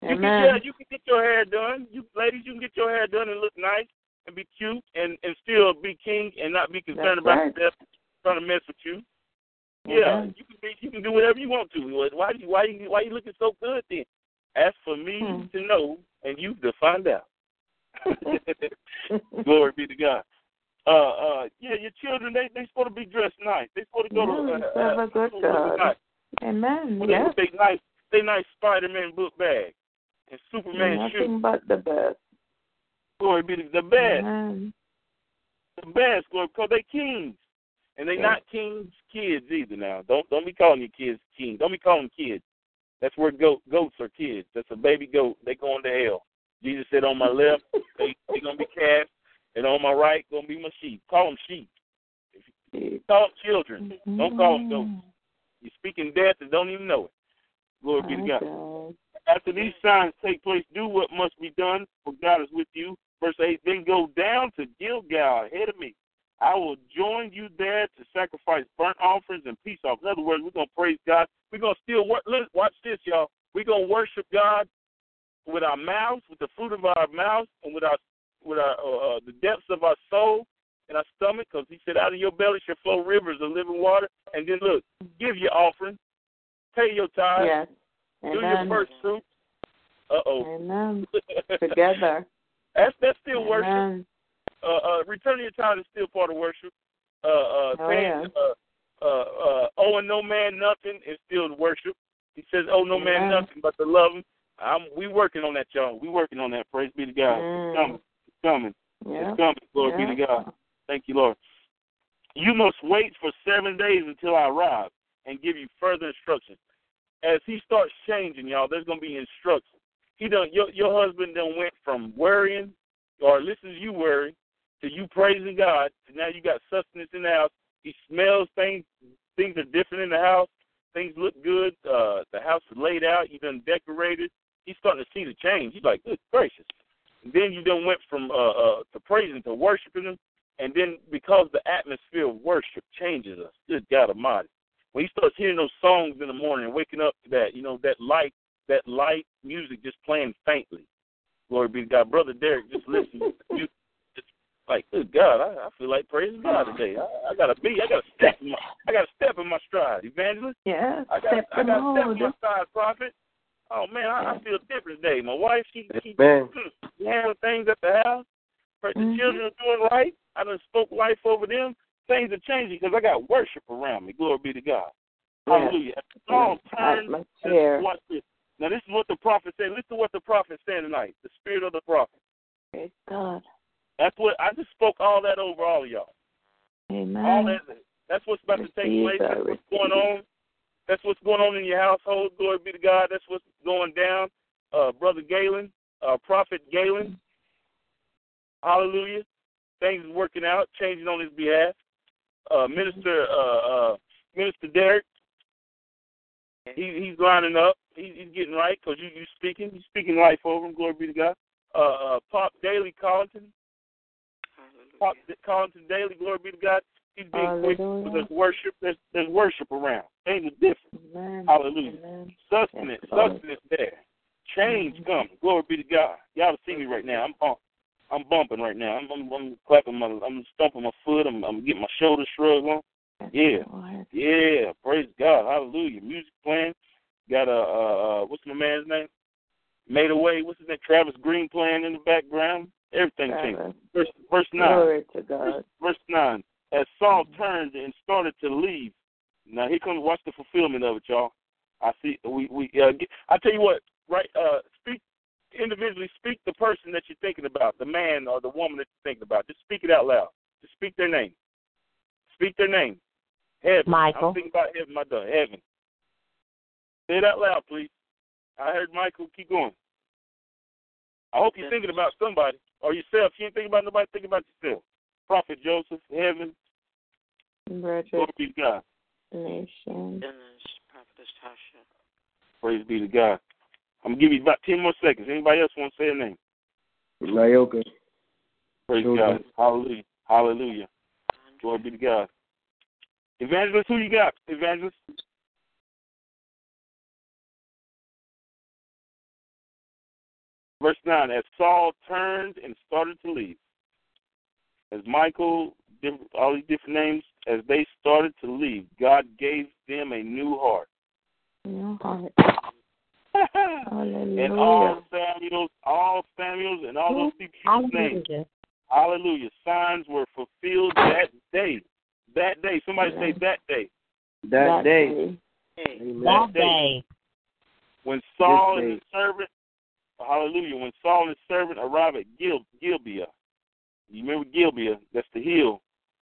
You can, yeah, you can get your hair done. You ladies, you can get your hair done and look nice and be cute and and still be king and not be concerned That's about right. the trying to mess with you. Yeah, you can be, you can do whatever you want to. Why you why you why you looking so good then? Ask for me Hmm. to know and you to find out. [LAUGHS] [LAUGHS] Glory be to God. Uh uh yeah, your children they they supposed to be dressed nice. They supposed to go to Yeah, uh, serve a good school God. nice. Amen. Well, they Yes. they nice they nice Spider Man book bag and Superman shoes. Nothing but the best. Glory be to the best. Amen. The best, glory, because they kings. And they Yes. not kings kids either now. Don't don't be calling your kids kings. Don't be calling them kids. That's where goat goats are kids. That's a baby goat. They going to hell. Jesus said on my left, they they gonna be cast, and on my right gonna be my sheep. Call them sheep. Call them children. Don't call them goats. Mm-hmm. You're speaking death and don't even know it. Glory be to God. After these signs take place, do what must be done, for God is with you. Verse 8, then go down to Gilgal ahead of me. I will join you there to sacrifice burnt offerings and peace offerings. In other words, we're going to praise God. We're going to still work. Look, watch this, y'all. We're going to worship God with our mouths, with the fruit of our mouths, and with our with our uh, uh, the depths of our soul and our stomach, because He said, "Out of your belly shall flow rivers of living water." And then look, give your offering, pay your tithe, Yes. do your Amen. first fruit. Uh oh. Amen. [LAUGHS] Together. That's that's still worship. Amen. Uh, uh, returning your tithe is still part of worship. Uh, uh, Oh, saying, uh, uh, uh, owing no man nothing is still worship. He says, "Oh no man nothing but to love him." I'm, we working on that, y'all. We working on that. Praise be to God. Mm. Coming. It's coming. Yeah. It's coming. Glory be to God. Thank you, Lord. You must wait for seven days until I arrive and give you further instructions. As he starts changing, y'all, there's gonna be instructions. He done your your husband done went from worrying or listening to you worry to you praising God. To now you got sustenance in the house. He smells things. Things are different in the house. Things look good. Uh, the house is laid out. You done decorated. He's starting to see the change. He's like, good gracious. Then you done went from uh, uh, to praising to worshiping him, and then because the atmosphere of worship changes us. Good God Almighty. When he starts hearing those songs in the morning and waking up to that, you know, that light, that light music just playing faintly. Glory be to God. Brother Derek, just listen. [LAUGHS] you, it's like, good God, I, I feel like praising God today. I, I gotta be, I gotta step in my, I gotta step in my stride, evangelist. Yes. I got, Step I got to step in my stride, prophet. Oh man, I, I feel different today. My wife, she, she, Amen. handling things at the house. The Mhm. children are doing right. I done spoke life over them. Things are changing because I got worship around me. Glory be to God. Hallelujah. The song watch this. Now this is what the prophet said. Listen to what the prophet said tonight. The spirit of the prophet. Praise God. That's what I just spoke all that over all of y'all. Amen. All that that's what's about to take place. That's what's going on. That's what's going on in your household. Glory be to God. That's what's going down. Uh, Brother Galen, uh, Prophet Galen. Hallelujah. Things is working out, changing on his behalf. Uh, Minister uh, uh, Minister Derek, he, he's lining up. He, he's getting right because you you speaking. You speaking life over him. Glory be to God. Uh, uh, Pop Daly Collington. Pop Collington Daly. Glory be to God. He's being quick Hallelujah. with his worship. There's, there's worship around. Things are different. Amen. Hallelujah. Amen. Sustenance, Yes, sustenance there. Change coming. Glory be to God. Y'all see me right now. I'm I'm bumping right now. I'm, I'm, I'm clapping my, I'm stomping my foot. I'm, I'm getting my shoulder shrug on. Yeah, yeah. Praise God. Hallelujah. Music playing. Got a, uh, uh, what's my man's name? Made away. What's his name? Travis Greene playing in the background. Everything changed. Verse, verse nine. Glory to Verse, God. verse 9. As Saul turned and started to leave. Now, here comes, watch the fulfillment of it, y'all. I see, we, we, uh, get, I tell you what, right, uh, speak, individually speak the person that you're thinking about, the man or the woman that you're thinking about. Just speak it out loud. Just speak their name. Speak their name. Heaven. Michael. I'm thinking about heaven, my dog. Heaven. Say it out loud, please. I heard Michael. Keep going. I hope you're thinking about somebody or yourself. You ain't thinking about nobody. Think about yourself. Prophet Joseph, Heaven, Bridget glory be to God. Nation. Dennis, Prophetess Tasha. Praise be to God. I'm gonna give you about ten more seconds. Anybody else want to say a name? Nyoka. Praise Children. God. Hallelujah. Hallelujah. Glory be to God. Evangelist, who you got? Evangelist. Verse 9 As Saul turned and started to leave, as Michael, all these different names, as they started to leave, God gave them a new heart. New heart. [LAUGHS] and all Samuels, all Samuels, and all those people's names. Hallelujah. Signs were fulfilled that day. That day. Somebody say that day. That, day. That day. When Saul and his servant, hallelujah, when Saul and his servant arrived at Gil, Gibeah, you remember Gibeah? That's the hill.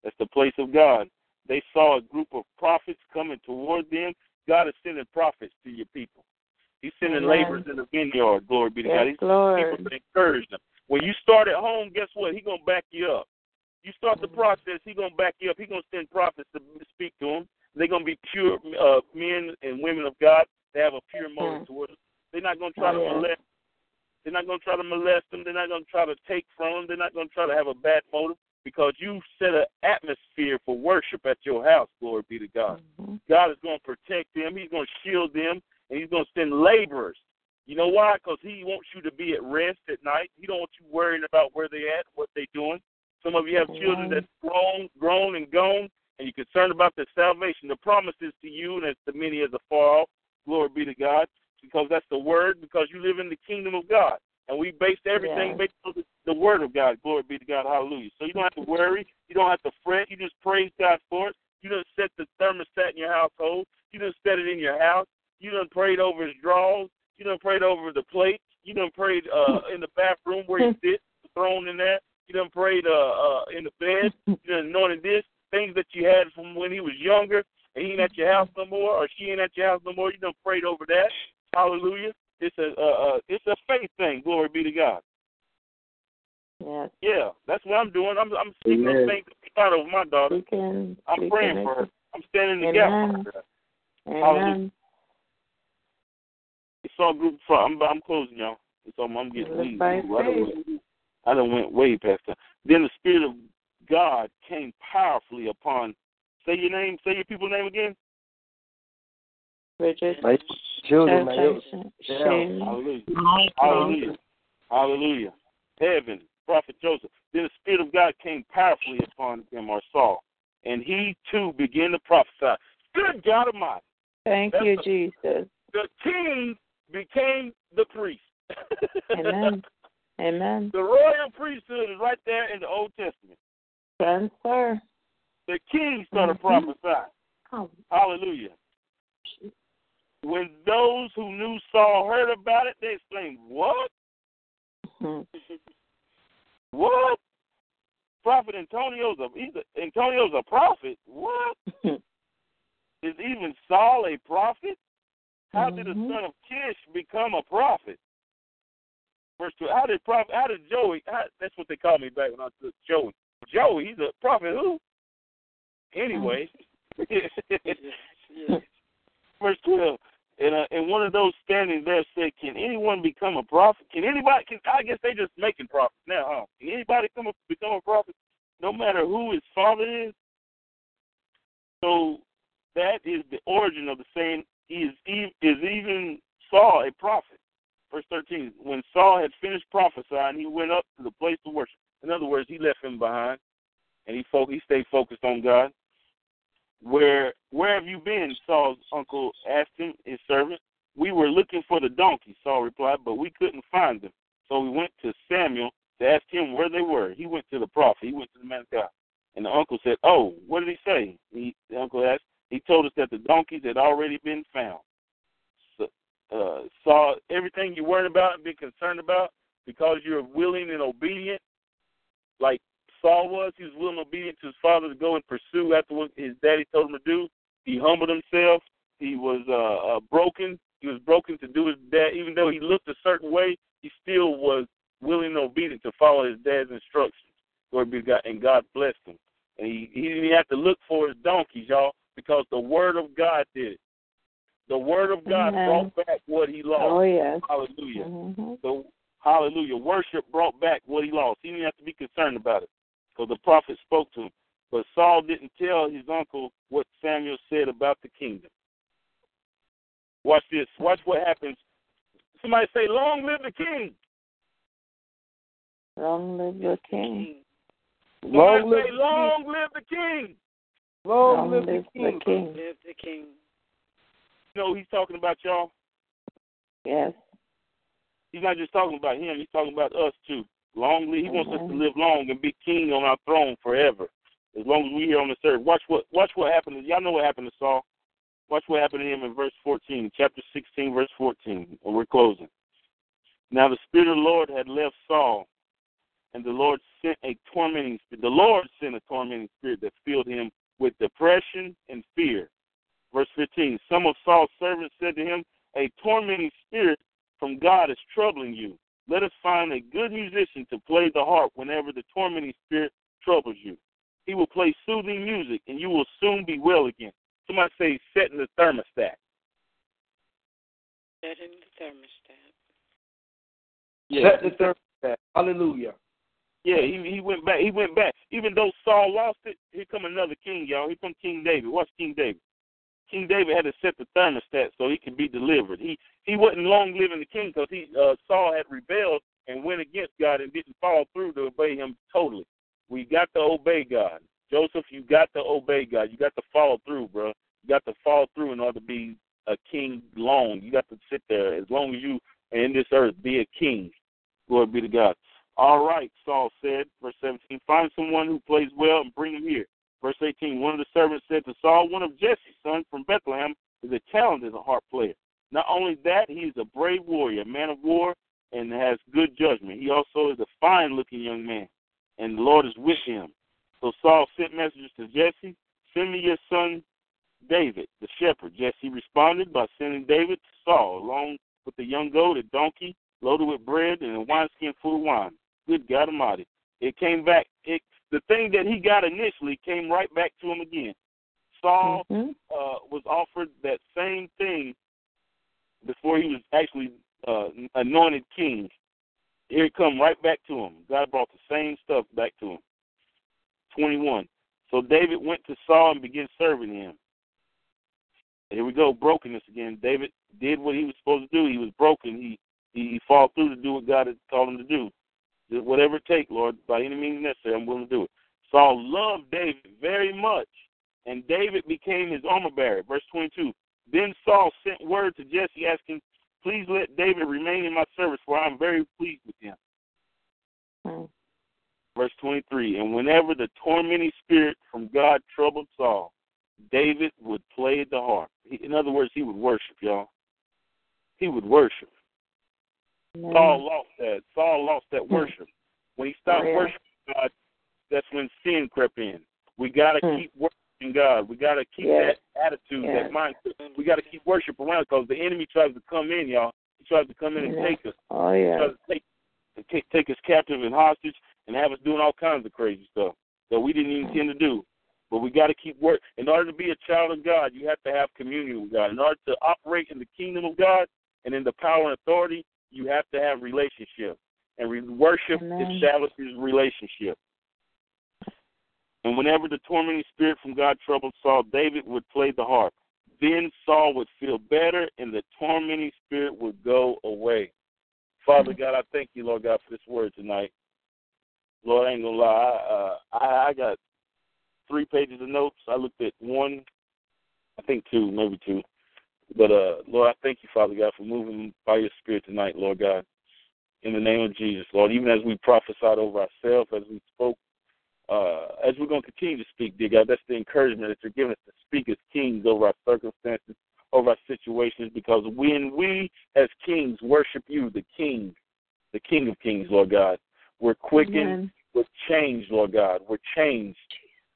That's the place of God. They saw a group of prophets coming toward them. God is sending prophets to your people. He's sending Amen. laborers in the vineyard. Glory be to Yes, God. He's Lord. people to encourage them. When you start at home, guess what? He's gonna back you up. You start the process, he's gonna back you up. He's gonna send prophets to speak to them. They're gonna be pure uh, men and women of God. They have a pure motive towards them. They're not gonna try Oh, to yeah. molest. They're not gonna try to molest them. They're not gonna try to take from them. They're not gonna try to have a bad motive because you set an atmosphere for worship at your house. Glory be to God. Mm-hmm. God is going to protect them. He's going to shield them, and He's going to send laborers. You know why? Because He wants you to be at rest at night. He don't want you worrying about where they at, what they doing. Some of you have children that's grown, grown and gone, and you're concerned about their salvation. The promise is to you, and it's to many as far off. Glory be to God, because that's the word. Because you live in the kingdom of God, and we base everything Yes. based on the, the word of God. Glory be to God. Hallelujah. So you don't have to worry. You don't have to fret. You just praise God for it. You don't set the thermostat in your household. You don't set it in your house. You done prayed over his drawers. You done prayed over the plate. You done prayed uh, in the bathroom where you [LAUGHS] sit, thrown in there. You done prayed uh, uh, in the bed. You done anointed this. Things that you had from when he was younger and he ain't at your house no more or she ain't at your house no more. You done prayed over that. Hallelujah. It's a uh, uh, it's a faith thing. Glory be to God. Yes. Yeah, that's what I'm doing. I'm I'm speaking Amen. things out over my daughter. Speaking, I'm praying for her. I'm standing in the gap Amen. for her. Amen. It's all group front. I'm I'm closing, y'all. It's all I'm getting by I done, faith. went, I done went way past that. Then the spirit of God came powerfully upon. Say your name. Say your people's name again. Bridget. My children, my Shame. Shame. Hallelujah. Hallelujah. Hallelujah. Heaven, Prophet Joseph. Then the Spirit of God came powerfully upon him or Saul, and he too began to prophesy. Good God Almighty. Thank That's you, the- Jesus. The king became the priest. Amen. [LAUGHS] Amen. The royal priesthood is right there in the Old Testament. Transfer. The king started Mhm. prophesying. Oh. Hallelujah. When those who knew Saul heard about it, they exclaimed, What? [LAUGHS] What? Prophet Antonio's a he's a, Antonio's a prophet. What? [LAUGHS] Is even Saul a prophet? How did the mm-hmm. son of Kish become a prophet? Verse two. How did prophet? How did Joey? How, that's what they called me back when I was Joey. Joey, he's a prophet. Who? Anyway. [LAUGHS] Verse twelve. And uh, and one of those standing there said, "Can anyone become a prophet? Can anybody? Can I guess they just making prophets now, huh? Can anybody come become a prophet, no matter who his father is?" So that is the origin of the saying, "Is is even Saul a prophet?" Verse thirteen. When Saul had finished prophesying, he went up to the place to worship. In other words, he left him behind, and he fo- he stayed focused on God. Where where have you been? Saul's uncle asked him, his servant. We were looking for the donkey, Saul replied, but we couldn't find them. So we went to Samuel to ask him where they were. He went to the prophet. He went to the man of God. And the uncle said, Oh, what did he say? He, the uncle asked. He told us that the donkeys had already been found. So, uh, saw everything you worried about and been concerned about because you're willing and obedient, like Saul was. He was willing and obedient to his father to go and pursue after what his daddy told him to do. He humbled himself. He was uh, uh, broken. He was broken to do his dad. Even though he looked a certain way, he still was willing and obedient to follow his dad's instructions. Glory be to God. And God blessed him. And he, he didn't even have to look for his donkeys, y'all, because the word of God did it. The word of God Amen. brought back what he lost. Oh, yes. Hallelujah. Mhm. So, hallelujah. Worship brought back what he lost. He didn't have to be concerned about it because the prophet spoke to him. But Saul didn't tell his uncle what Samuel said about the kingdom. Watch this. Watch what happens. Somebody say, Long live the king. Long live your king. Long live, long live the king. Long, Long live, live the king. the king. Live the king. You know he's talking about y'all. Yes. He's not just talking about him. He's talking about us too. Long live. He wants us to mm-hmm. live long and be king on our throne forever, as long as we're here on this earth. Watch what watch what happened. To, y'all know what happened to Saul. Watch what happened to him in verse 14, chapter 16, verse 14. And we're closing. Now the spirit of the Lord had left Saul, and the Lord sent a tormenting spirit. The Lord sent a tormenting spirit that filled him with depression and fear. Verse 15. Some of Saul's servants said to him, A tormenting spirit from God is troubling you. Let us find a good musician to play the harp whenever the tormenting spirit troubles you. He will play soothing music, and you will soon be well again. Somebody say, setting the thermostat. Setting the thermostat. Set in the thermostat. Hallelujah. Yeah, he he went back. He went back. Even though Saul lost it, here come another king, y'all. Here come King David. Watch King David. King David had to set the thermostat so he could be delivered. He he wasn't long living the king because he uh, Saul had rebelled and went against God and didn't follow through to obey him totally. We got to obey God. Joseph, you got to obey God. You got to follow through, bro. You got to follow through in order to be a king long. You got to sit there as long as you are in this earth, be a king. Glory be to God. All right, Saul said, verse 17, find someone who plays well and bring him here. Verse 18, one of the servants said to Saul, one of Jesse's sons from Bethlehem is a talented harp player. Not only that, he is a brave warrior, a man of war, and has good judgment. He also is a fine looking young man, and the Lord is with him. So Saul sent messengers to Jesse, send me your son David, the shepherd. Jesse responded by sending David to Saul, along with the young goat, a donkey, loaded with bread, and a wineskin full of wine. Good God Almighty. It came back. It, the thing that he got initially came right back to him again. Saul Mhm. uh, was offered that same thing before he was actually uh, anointed king. Here it come right back to him. God brought the same stuff back to him. 21. So David went to Saul and began serving him. Here we go, brokenness again. David did what he was supposed to do. He was broken. He he, he fought through to do what God had called him to do. Whatever it takes, Lord, by any means necessary, I'm willing to do it. Saul loved David very much, and David became his armor bearer. Verse 22. Then Saul sent word to Jesse asking, Please let David remain in my service, for I am very pleased with him. Mm. Verse 23. And whenever the tormenting spirit from God troubled Saul, David would play the harp. In other words, he would worship, y'all. He would worship. Amen. Saul lost that. Saul lost that worship. When he stopped Oh, yeah. worshiping God, that's when sin crept in. We got to Hmm. keep worshiping God. We got to keep Yes. that attitude, Yes. that mindset. We got to keep worship around because the enemy tries to come in, y'all. He tries to come in and Yeah. take us. Oh He yeah. tries to take, take take us captive and hostage and have us doing all kinds of crazy stuff that we didn't even intend to do. But we got to keep work. In order to be a child of God, you have to have communion with God. In order to operate in the kingdom of God and in the power and authority, you have to have relationship. And re- worship Amen. establishes relationship. And whenever the tormenting spirit from God troubled Saul, David would play the harp. Then Saul would feel better, and the tormenting spirit would go away. Father God, I thank you, Lord God, for this word tonight. Lord, I ain't gonna lie, I, uh, I, I got three pages of notes. I looked at one, I think two, maybe two. But uh, Lord, I thank you, Father God, for moving by your Spirit tonight, Lord God. In the name of Jesus, Lord, even as we prophesied over ourselves, as we spoke, uh, as we're going to continue to speak, dear God, that's the encouragement that you're giving us to speak as kings over our circumstances, over our situations, because when we as kings worship you, the King, the King of Kings, Lord God, we're quickened, Amen. we're changed, Lord God, we're changed.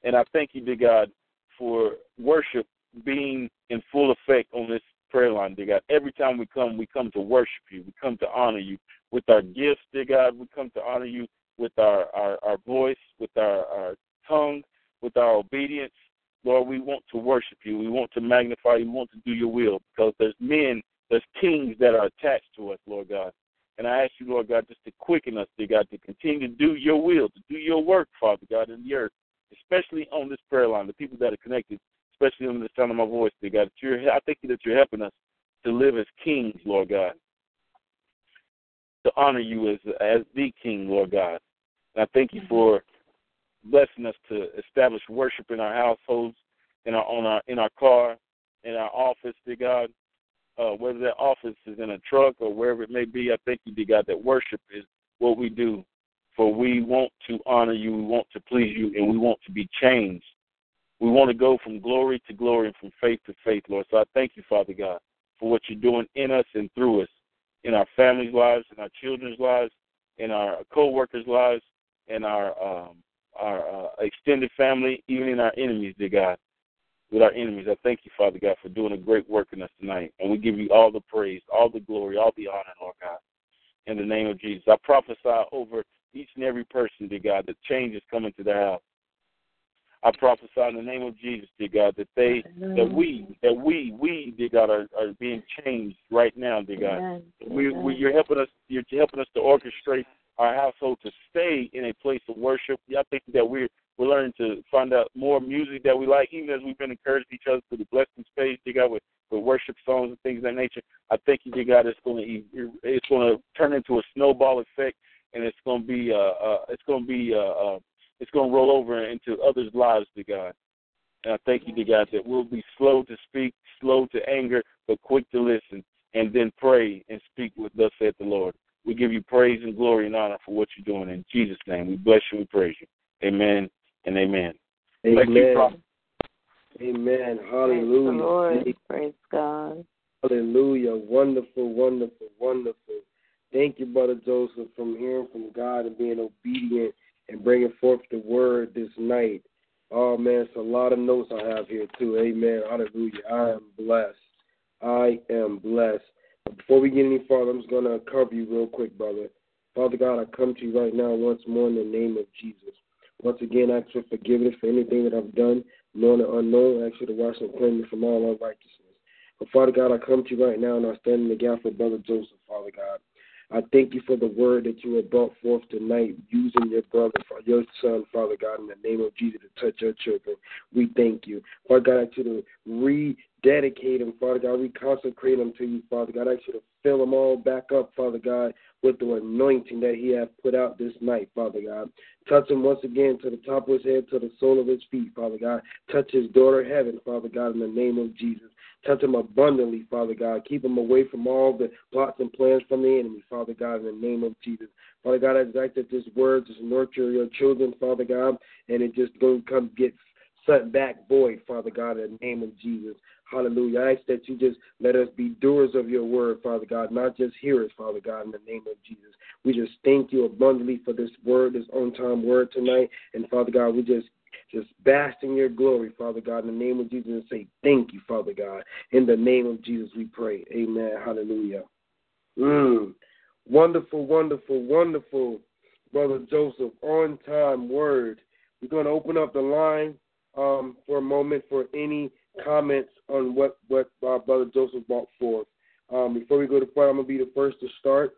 And I thank you, dear God, for worship being in full effect on this prayer line, dear God. Every time we come, we come to worship you. We come to honor you with our gifts, dear God. We come to honor you with our, our, our voice, with our, our tongue, with our obedience. Lord, we want to worship you. We want to magnify you. We want to do your will because there's men, there's kings that are attached to us, Lord God. And I ask you, Lord God, just to quicken us, dear God, to continue to do your will, to do your work, Father God, in the earth, especially on this prayer line, the people that are connected, especially on the sound of my voice, dear God. You're, I thank you that you're helping us to live as kings, Lord God, to honor you as as the King, Lord God. And I thank you for blessing us to establish worship in our households, in our on our in our car, in our office, dear God. Uh, whether that office is in a truck or wherever it may be, I thank you, dear God, that worship is what we do. For we want to honor you, we want to please you, and we want to be changed. We want to go from glory to glory and from faith to faith, Lord. So I thank you, Father God, for what you're doing in us and through us, in our families' lives, in our children's lives, in our co-workers' lives, in our um, our uh, extended family, even in our enemies, dear God. With our enemies, I thank you, Father God, for doing a great work in us tonight. And we give you all the praise, all the glory, all the honor, Lord God. In the name of Jesus, I prophesy over each and every person, dear God, that change is coming to their house. I prophesy in the name of Jesus, dear God, that they, that we, that we, we, dear God, are, are being changed right now, dear God. We, we, you're helping us, you're helping us to orchestrate our household to stay in a place of worship. I think that we're we're learning to find out more music that we like, even as we've been encouraging each other to the blessing space, dear God, with, with worship songs and things of that nature. I think, dear God, it's going to it's going to turn into a snowball effect, and it's going to be uh, uh it's going to be uh, uh it's going to roll over into others' lives, dear God. And I thank you, dear God, that we'll be slow to speak, slow to anger, but quick to listen, and then pray and speak with thus saith the Lord. We give you praise and glory and honor for what you're doing. In Jesus' name, we bless you and praise you. Amen and amen. Amen. You, amen. Hallelujah. Praise, Lord. praise God. Hallelujah. Wonderful, wonderful, wonderful. Thank you, Brother Joseph, from hearing from God and being obedient and bringing forth the word this night. Oh, man, it's a lot of notes I have here, too. Amen. Hallelujah. I am blessed. I am blessed. Before we get any farther, I'm just to cover you real quick, brother. Father God, I come to you right now once more in the name of Jesus. Once again, I ask for forgiveness for anything that I've done, known or unknown. I ask you to wash and cleanse me from all unrighteousness. But Father God, I come to you right now and I stand in the gap for Brother Joseph, Father God. I thank you for the word that you have brought forth tonight, using your brother, your son, Father God, in the name of Jesus, to touch your children. We thank you. Father God, I ask you to rededicate them, Father God, reconsecrate them to you, Father God. I ask you to fill them all back up, Father God, with the anointing that he has put out this night, Father God. Touch him once again to the top of his head, to the sole of his feet, Father God. Touch his daughter, heaven, Father God, in the name of Jesus. Touch them abundantly, Father God. Keep them away from all the plots and plans from the enemy, Father God, in the name of Jesus. Father God, I ask that this word just nurture your children, Father God, and it just don't come get sent back void, Father God, in the name of Jesus. Hallelujah. I ask that you just let us be doers of your word, Father God, not just hearers, Father God, in the name of Jesus. We just thank you abundantly for this word, this on time word tonight. And Father God, we just just bask in your glory, Father God, in the name of Jesus, and say thank you, Father God. In the name of Jesus, we pray. Amen. Hallelujah. Mm. Wonderful, wonderful, wonderful, Brother Joseph. On time word. We're going to open up the line um, for a moment for any comments on what, what uh, Brother Joseph brought forth. Um, before we go to prayer, I'm going to be the first to start.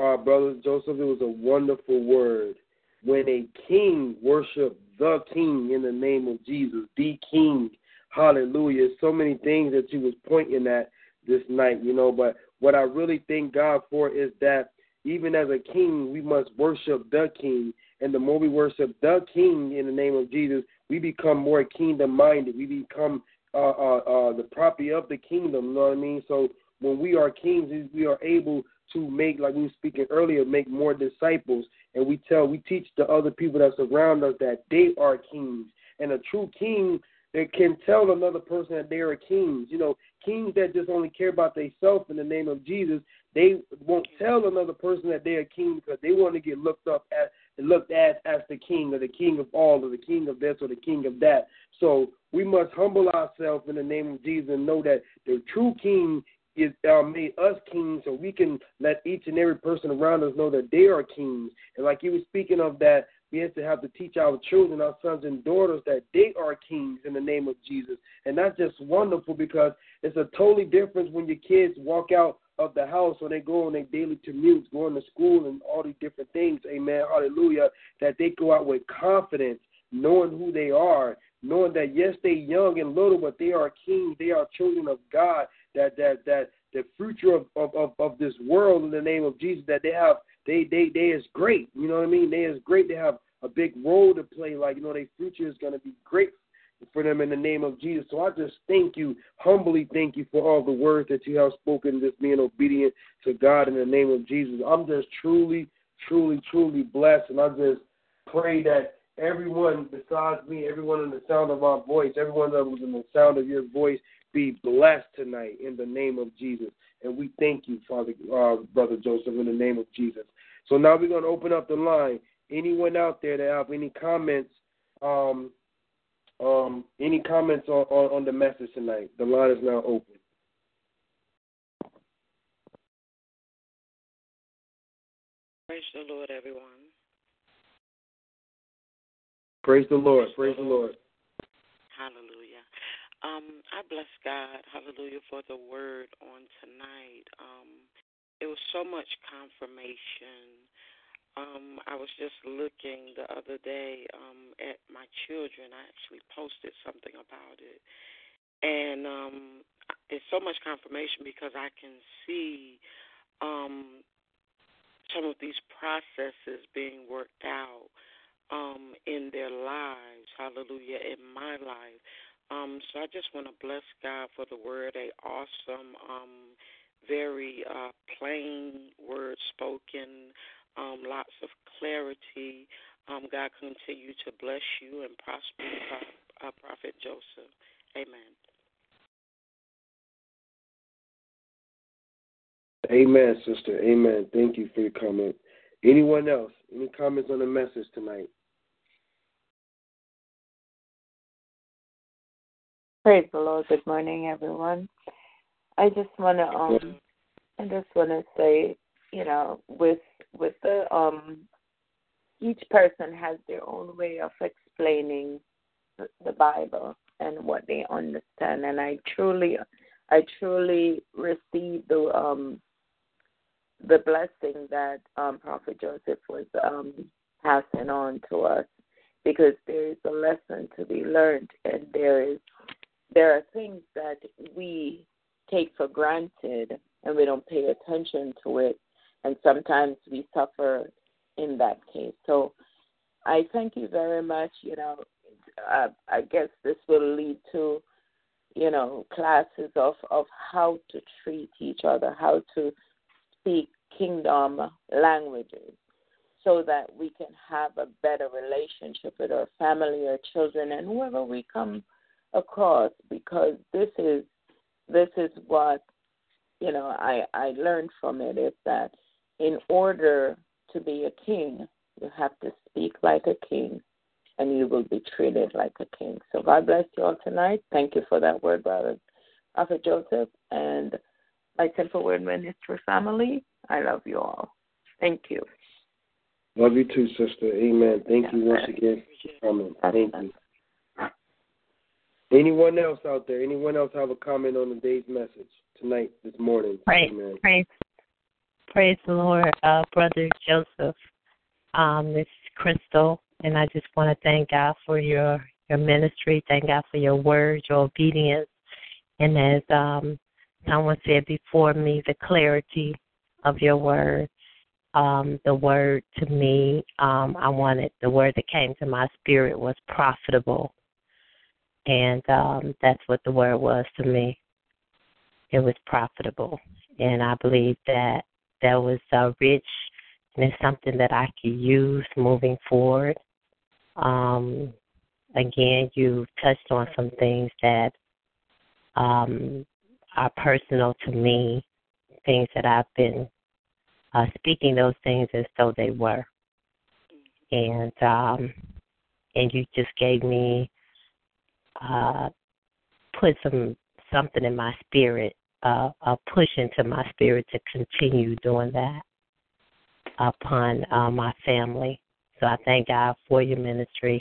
Uh, Brother Joseph, it was a wonderful word. When a king worship the King in the name of Jesus, the King. Hallelujah. So many things that you was pointing at this night, you know, but what I really thank God for is that even as a king, we must worship the King. And the more we worship the King in the name of Jesus, we become more kingdom minded. We become uh, uh, uh, the property of the kingdom. You know what I mean? So when we are kings, we are able to make, like we were speaking earlier, make more disciples. And we tell, we teach the other people that surround us that they are kings. And a true king that can tell another person that they are kings. You know, kings that just only care about themselves in the name of Jesus, they won't tell another person that they are king because they want to get looked up at looked at as the king or the king of all or the king of this or the king of that. So we must humble ourselves in the name of Jesus and know that the true king is uh, made us kings so we can let each and every person around us know that they are kings. And like you were speaking of that, we have to have to teach our children, our sons and daughters, that they are kings in the name of Jesus. And that's just wonderful because it's a totally difference when your kids walk out of the house when they go on their daily commutes, going to school and all these different things. Amen. Hallelujah. That they go out with confidence, knowing who they are, knowing that yes, they're young and little, but they are kings, they are children of God, that that that the future of, of, of, of this world in the name of Jesus, that they have they they they is great. You know what I mean? They is great. They have a big role to play. Like you know, their future is gonna be great for them in the name of Jesus. So I just thank you, humbly thank you for all the words that you have spoken, just being obedient to God in the name of Jesus. I'm just truly, truly, truly blessed, and I just pray that everyone besides me, everyone in the sound of my voice, everyone that was in the sound of your voice, be blessed tonight in the name of Jesus. And we thank you, Father, uh, Brother Joseph, in the name of Jesus. So now we're going to open up the line. Anyone out there that have any comments, um, um, any comments on, on, on the message tonight? The line is now open. Praise the Lord, everyone. Praise the Lord. Praise the Lord. Hallelujah. Um, I bless God, hallelujah, for the word on tonight. Um, it was so much confirmation. Um, I was just looking the other day um, at my children. I actually posted something about it. And um, it's so much confirmation because I can see um, some of these processes being worked out um, in their lives. Hallelujah. In my life. Um, so I just want to bless God for the word, a awesome, um, very uh, plain word spoken, um, lots of clarity. Um, God continue to bless you and prosper you, uh, Prophet Joseph. Amen. Amen, sister. Amen. Thank you for your comment. Anyone else? Any comments on the message tonight? Praise the Lord. Good morning, everyone. I just want to um, I just want to say, you know, with with the um, each person has their own way of explaining the Bible and what they understand, and I truly, I truly receive the um, the blessing that um, Prophet Joseph was um, passing on to us, because there is a lesson to be learned, and there is there are things that we take for granted and we don't pay attention to it, and sometimes we suffer in that case. So I thank you very much. You know, uh, I guess this will lead to, you know, classes of of how to treat each other, how to speak kingdom languages, so that we can have a better relationship with our family, our children, and whoever we come across. Because this is this is what you know I I learned from it is that in order to be a king, you have to speak like a king, and you will be treated like a king. So God bless you all tonight. Thank you for that word, brother Prophet Joseph, and my simple word ministry family. I love you all. Thank you. Love you too, sister. Amen. Thank you once again for coming. Thank you. Anyone else out there? Anyone else have a comment on the day's message tonight, this morning? Praise, Amen. praise, praise the Lord, uh, brother Joseph. Um, this is Crystal, and I just want to thank God for your your ministry. Thank God for your word, your obedience, and as um, someone said before me, the clarity of your word. Um, the word to me, um, I wanted the word that came to my spirit was profitable and um, that's what the word was to me. It was profitable, and I believe that that was uh, rich, and it's something that I could use moving forward. Um, again, you touched on some things that um, are personal to me, things that I've been uh, speaking those things as though they were, and um, and you just gave me uh, put some something in my spirit, uh, a push into my spirit to continue doing that upon uh, my family. So I thank God for your ministry.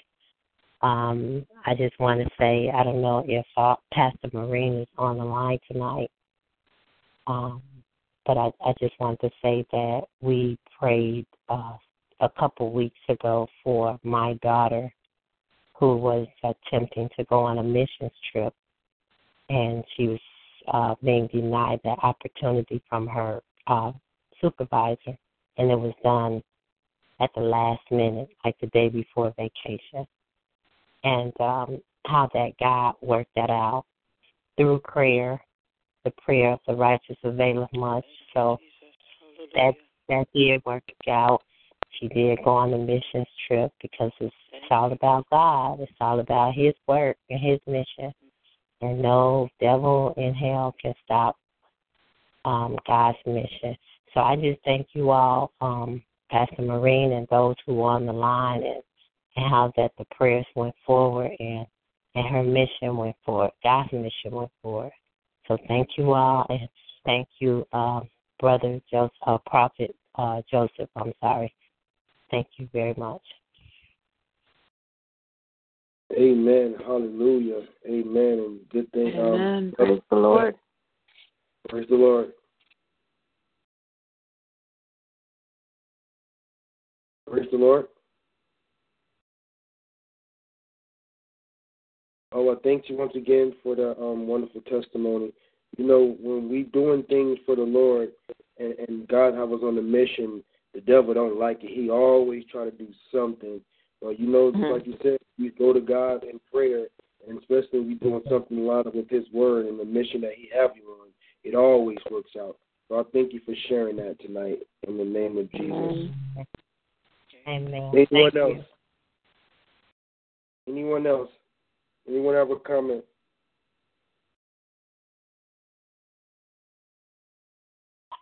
Um, I just want to say I don't know if uh, Pastor Marine is on the line tonight, um, but I, I just want to say that we prayed uh, a couple weeks ago for my daughter who was attempting to go on a missions trip, and she was uh, being denied that opportunity from her uh, supervisor. and it was done at the last minute, like the day before vacation. And um, how that God worked that out through prayer. The prayer of the righteous availeth much. So that that did work out. She did go on the missions trip because it's, it's all about God. It's all about His work and His mission. And no devil in hell can stop um, God's mission. So I just thank you all, um, Pastor Marine, and those who were on the line, and, and how that the prayers went forward and and her mission went forward. God's mission went forward. So thank you all, and thank you, um, Brother Joseph, uh, Prophet uh, Joseph. I'm sorry. Thank you very much. Amen. Hallelujah. Amen. And good thing. Um, Amen. Um, Praise the Lord. Praise the Lord. Praise the Lord. Oh, I thank you once again for the um, wonderful testimony. You know, when we doing things for the Lord and, and God have us on a mission, the devil don't like it. He always try to do something. But you know, mm-hmm. like you said, we go to God in prayer, and especially we doing something a lot with His Word and the mission that He have you on. It always works out. So I thank you for sharing that tonight in the name of Jesus. Amen. Anyone thank else? You. Anyone else? Anyone have a comment?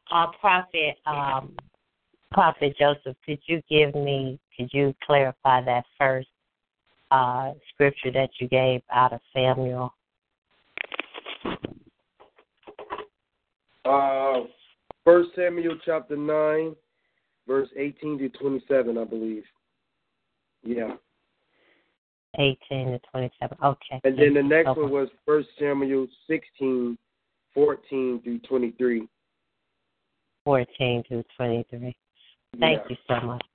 Uh, Prophet, um, Prophet Joseph, could you give me, could you clarify that first uh, scripture that you gave out of Samuel? Uh, First Samuel chapter nine, verse eighteen to twenty-seven, I believe. Yeah. 18 to 27. Okay. And then the next okay. one was First Samuel 16, 14 through 23. 14 through 23. Thank yeah. you so much.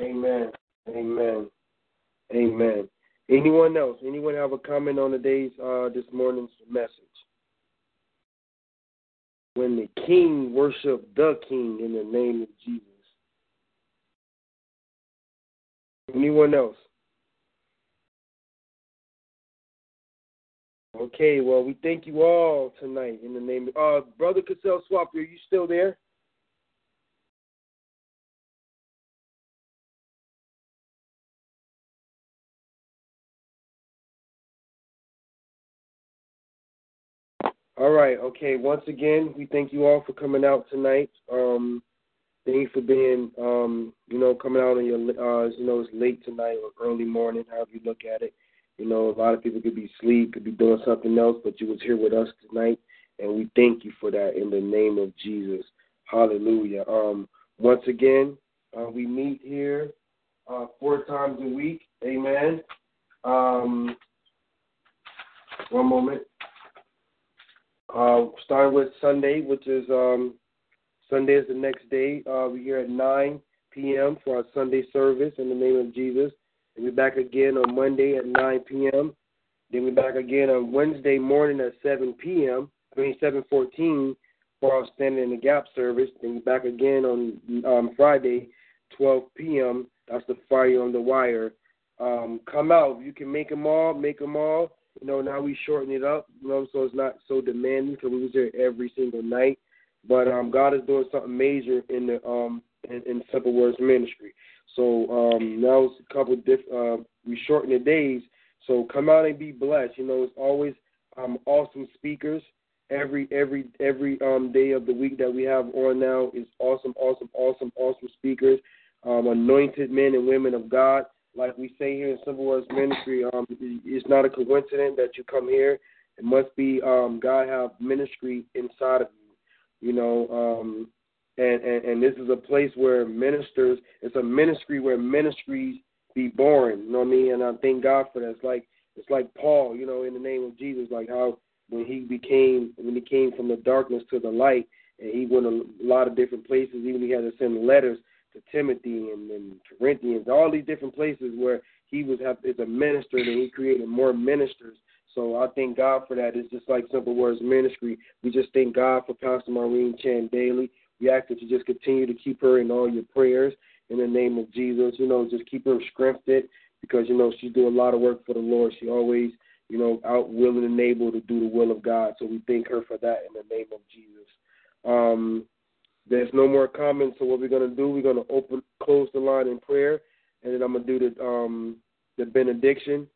Amen. Amen. Amen. Anyone else? Anyone have a comment on the day's uh, this morning's message? When the king worshiped the king in the name of Jesus. Anyone else? Okay, well, we thank you all tonight in the name of uh, Brother Cassell Swap. Are you still there? All right. Okay. Once again, we thank you all for coming out tonight. Um, Thank you for being, um, you know, coming out on your, uh, you know, it's late tonight or early morning, however you look at it. You know, a lot of people could be asleep, could be doing something else, but you was here with us tonight, and we thank you for that in the name of Jesus. Hallelujah. Um, once again, uh, we meet here uh, four times a week. Amen. Um, one moment. Uh, starting with Sunday, which is um, Sunday is the next day. Uh, we're here at 9 p.m. for our Sunday service in the name of Jesus. And we're back again on Monday at 9 p.m. Then we're back again on Wednesday morning at 7 p.m. I mean 7:14 for our standing in the gap service. Then we're back again on um, Friday, 12 p.m. That's the fire on the wire. Um, come out. You can make them all, make them all. You know, now we shorten it up, you know, so it's not so demanding because we was there every single night. But um, God is doing something major in the um in, in Simple Words Ministry. So um, now it's a couple diff. Uh, we shorten the days. So come out and be blessed. You know, it's always um awesome speakers every every every um day of the week that we have on now is awesome, awesome, awesome, awesome speakers, um, anointed men and women of God. Like we say here in Simple Words Ministry, um, it's not a coincidence that you come here. It must be um, God have ministry inside of you you know, um, and, and and this is a place where ministers. It's a ministry where ministries be born. You know what I mean? And I thank God for that. It's like it's like Paul, you know, in the name of Jesus, like how when he became when he came from the darkness to the light, and he went a lot of different places. Even he had to send letters to Timothy and, and Corinthians, all these different places where he was is a minister, and he created more ministers so I thank God for that. It's just like Simple Words Ministry. We just thank God for Pastor Maureen Chan Daly. We ask that you just continue to keep her in all your prayers in the name of Jesus. You know, just keep her strengthened because, you know, she's doing a lot of work for the Lord. She always, you know, out willing and able to do the will of God. So we thank her for that in the name of Jesus. Um, there's no more comments. So what we're gonna do, we're gonna open, close the line in prayer, and then I'm gonna do the um, the benediction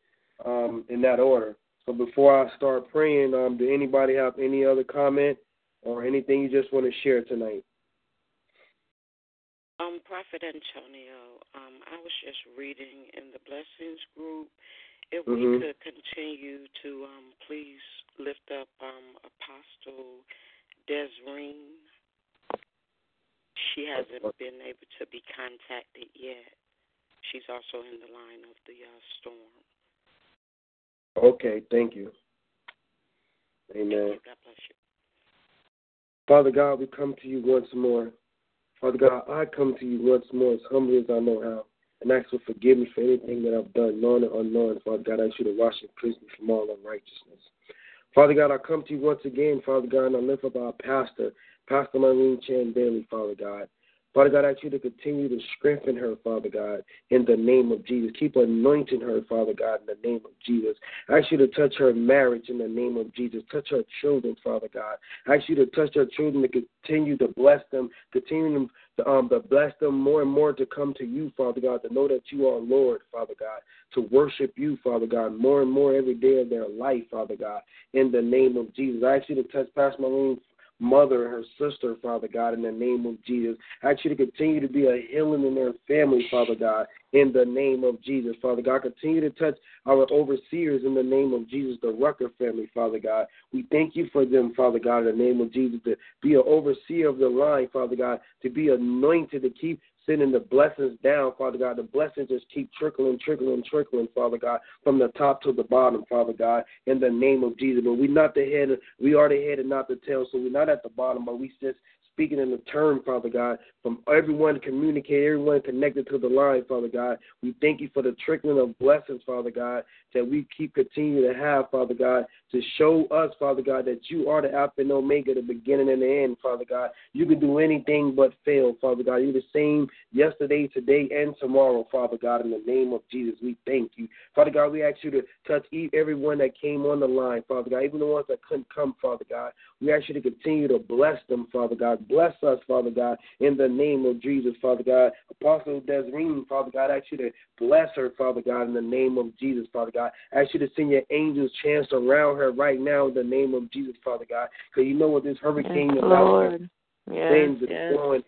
um, in that order. So before I start praying, um, do anybody have any other comment or anything you just want to share tonight? Um, Prophet Antonio, um, I was just reading in the Blessings group. If we Mhm. could continue to um, please lift up um, Apostle Desreen. She hasn't been able to be contacted yet. She's also in the line of the uh, storm. Okay, thank you. Amen. God bless you. Father God, we come to you once more. Father God, I come to you once more as humbly as I know how, and ask for forgiveness for anything that I've done, known and unknown. Father God, I ask you to wash and cleanse me from all unrighteousness. Father God, I come to you once again, Father God, and I lift up our pastor, Pastor Marlene Chan Daly, Father God. Father God, I ask you to continue to strengthen her, Father God, in the name of Jesus. Keep anointing her, Father God, in the name of Jesus. I ask you to touch her marriage in the name of Jesus. Touch her children, Father God. I ask you to touch her children to continue to bless them, continue to, um, to bless them more and more to come to you, Father God, to know that you are Lord, Father God, to worship you, Father God, more and more every day of their life, Father God, in the name of Jesus. I ask you to touch Pastor Marlene's mother her sister, Father God, in the name of Jesus. I ask you to continue to be a healing in their family, Father God, in the name of Jesus, Father God. Continue to touch our overseers in the name of Jesus, the Rucker family, Father God. We thank you for them, Father God, in the name of Jesus, to be an overseer of the line, Father God, to be anointed, to keep sending the blessings down, Father God. The blessings just keep trickling, trickling, trickling, Father God, from the top to the bottom, Father God, in the name of Jesus. But we're not the head, we are the head and not the tail, so we're not at the bottom, but we just speaking in the term, Father God, from everyone communicate, everyone connected to the line, Father God. We thank you for the trickling of blessings, Father God, that we keep continuing to have, Father God, to show us, Father God, that you are the Alpha and Omega, the beginning and the end, Father God. You can do anything but fail, Father God. You're the same yesterday, today, and tomorrow, Father God, in the name of Jesus. We thank you. Father God, we ask you to touch everyone that came on the line, Father God, even the ones that couldn't come, Father God. We ask you to continue to bless them, Father God. Bless us, Father God, in the name of Jesus, Father God. Apostle Desreen, Father God, I ask you to bless her, Father God, in the name of Jesus, Father God. I ask you to send your angels chance around her right now in the name of Jesus, Father God. Because you know what this hurricane Yes, is out Lord. Yes, things yes. going.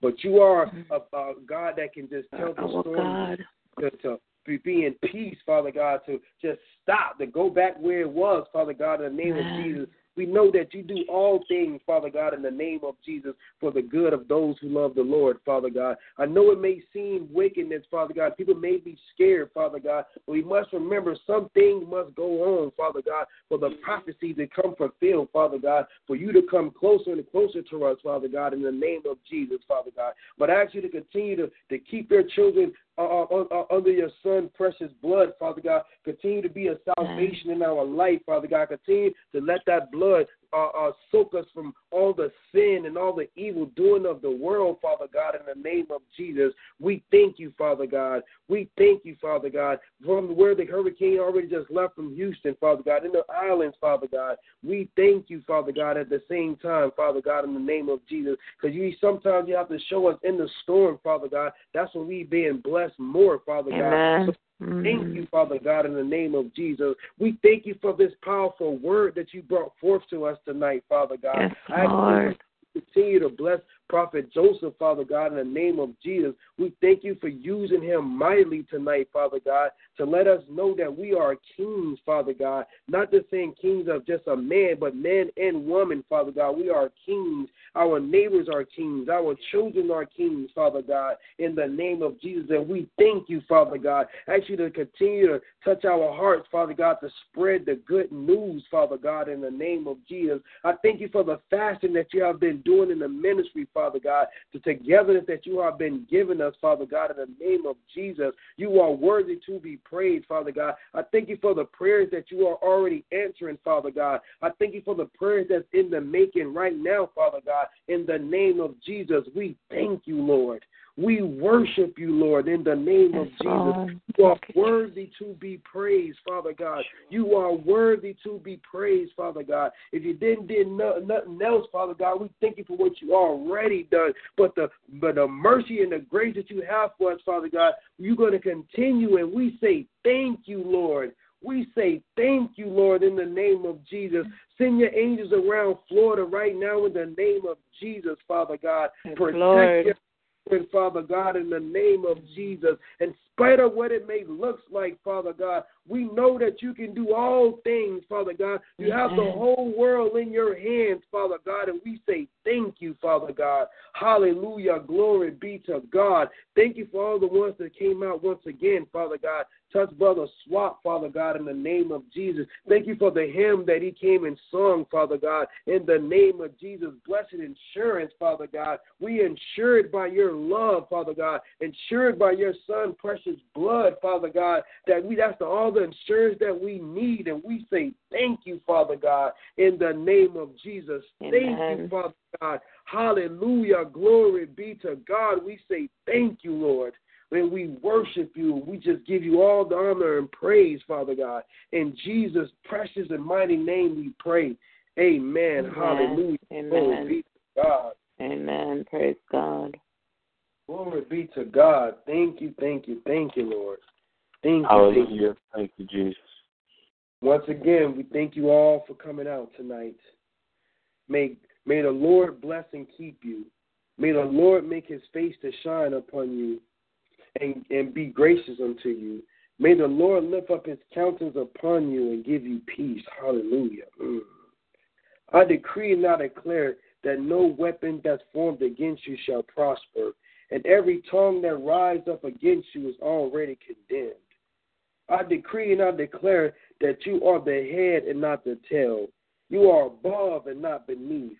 But you are mm-hmm. a, a God that can just tell the Oh, storm to, to be, in peace, Father God, to just stop, to go back where it was, Father God, in the name Amen. of Jesus. We know that you do all things, Father God, in the name of Jesus, for the good of those who love the Lord, Father God. I know it may seem wickedness, Father God. People may be scared, Father God, but we must remember some things must go on, Father God, for the prophecy to come fulfilled, Father God, for you to come closer and closer to us, Father God, in the name of Jesus, Father God. But I ask you to continue to, to keep your children uh, uh, uh, under your Son, precious blood, Father God. Continue to be a salvation in our life, Father God. Continue to let that blood uh, uh, soak us from all the sin and all the evil doing of the world, Father God, in the name of Jesus. We thank you, Father God. We thank you, Father God, from where the hurricane already just left from Houston, Father God, in the islands, Father God. We thank you, Father God, at the same time, Father God, in the name of Jesus, because you sometimes you have to show us in the storm, Father God. That's when we being blessed more, Father God. Amen. Thank mm-hmm. you, Father God, in the name of Jesus. We thank you for this powerful word that you brought forth to us tonight, Father God. Yes, I ask you to Lord. continue to bless Prophet Joseph, Father God, in the name of Jesus. We thank you for using him mightily tonight, Father God, to let us know that we are kings, Father God. Not just saying kings of just a man, but man and woman, Father God. We are kings. Our neighbors are kings. Our children are kings, Father God, in the name of Jesus. And we thank you, Father God. Ask you to continue to touch our hearts, Father God, to spread the good news, Father God, in the name of Jesus. I thank you for the fasting that you have been doing in the ministry, Father God, the togetherness that you have been giving us, Father God, in the name of Jesus. You are worthy to be praised, Father God. I thank you for the prayers that you are already answering, Father God. I thank you for the prayers that's in the making right now, Father God. In the name of Jesus, we thank you, Lord. We worship you, Lord, in the name of Jesus. You are worthy to be praised, Father God. You are worthy to be praised, Father God. If you didn't do nothing else, Father God, we thank you for what you already done. But the but the mercy and the grace that you have for us, Father God, you're going to continue, and we say thank you, Lord. We say thank you, Lord, in the name of Jesus. Send your angels around Florida right now in the name of Jesus, Father God. Protect Lord. your Father God, in the name of Jesus. In spite of what it may look like, Father God, we know that you can do all things, Father God. You have the whole world in your hands, Father God, and we say thank you, Father God. Hallelujah. Glory be to God. Thank you for all the ones that came out once again, Father God. Touch Brother Swap, Father God, in the name of Jesus. Thank you for the hymn that he came and sung, Father God, in the name of Jesus. Blessed insurance, Father God. We insured by your love, Father God, insured by your Son, precious blood, Father God, that we that's the, all the insurance that we need, and we say thank you, Father God, in the name of Jesus. Thank you, Father God. Hallelujah. Glory be to God. We say thank you, Lord. When we worship you, we just give you all the honor and praise, Father God. In Jesus' precious and mighty name we pray. Amen. Amen. Hallelujah. Amen. Glory be to God. Amen. Praise God. Glory be to God. Thank you, thank you, thank you, Lord. Thank you. Thank you. Hallelujah. Thank you, Jesus. Once again, we thank you all for coming out tonight. May may the Lord bless and keep you. May the Lord make his face to shine upon you and, and be gracious unto you. May the Lord lift up his countenance upon you and give you peace. Hallelujah. Mm. I decree and I declare that no weapon that's formed against you shall prosper, and every tongue that rises up against you is already condemned. I decree and I declare that you are the head and not the tail. You are above and not beneath.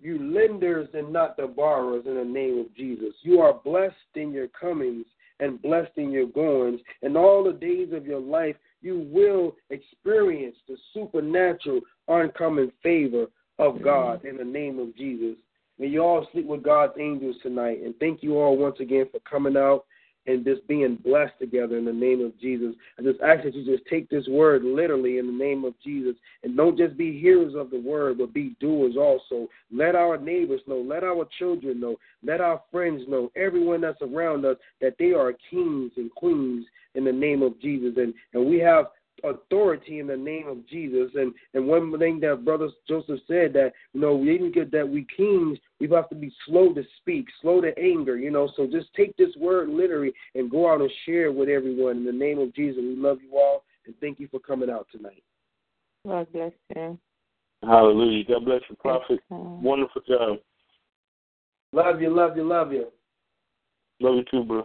You lenders and not the borrowers in the name of Jesus. You are blessed in your comings and blessed in your goings. And all the days of your life, you will experience the supernatural, uncommon favor of God in the name of Jesus. May you all sleep with God's angels tonight. And thank you all once again for coming out and just being blessed together in the name of Jesus. I just ask that you just take this word literally in the name of Jesus and don't just be hearers of the word, but be doers also. Let our neighbors know, let our children know, let our friends know, everyone that's around us that they are kings and queens in the name of Jesus. And, and we have authority in the name of Jesus. And and one thing that Brother Joseph said that you know we didn't get that we kings we have to be slow to speak, slow to anger. You know, so just take this word literally and go out and share it with everyone in the name of Jesus. We love you all and thank you for coming out tonight. God bless you. Hallelujah. God bless you, Prophet. Wonderful job. Love you, love you, love you. Love you too, bro.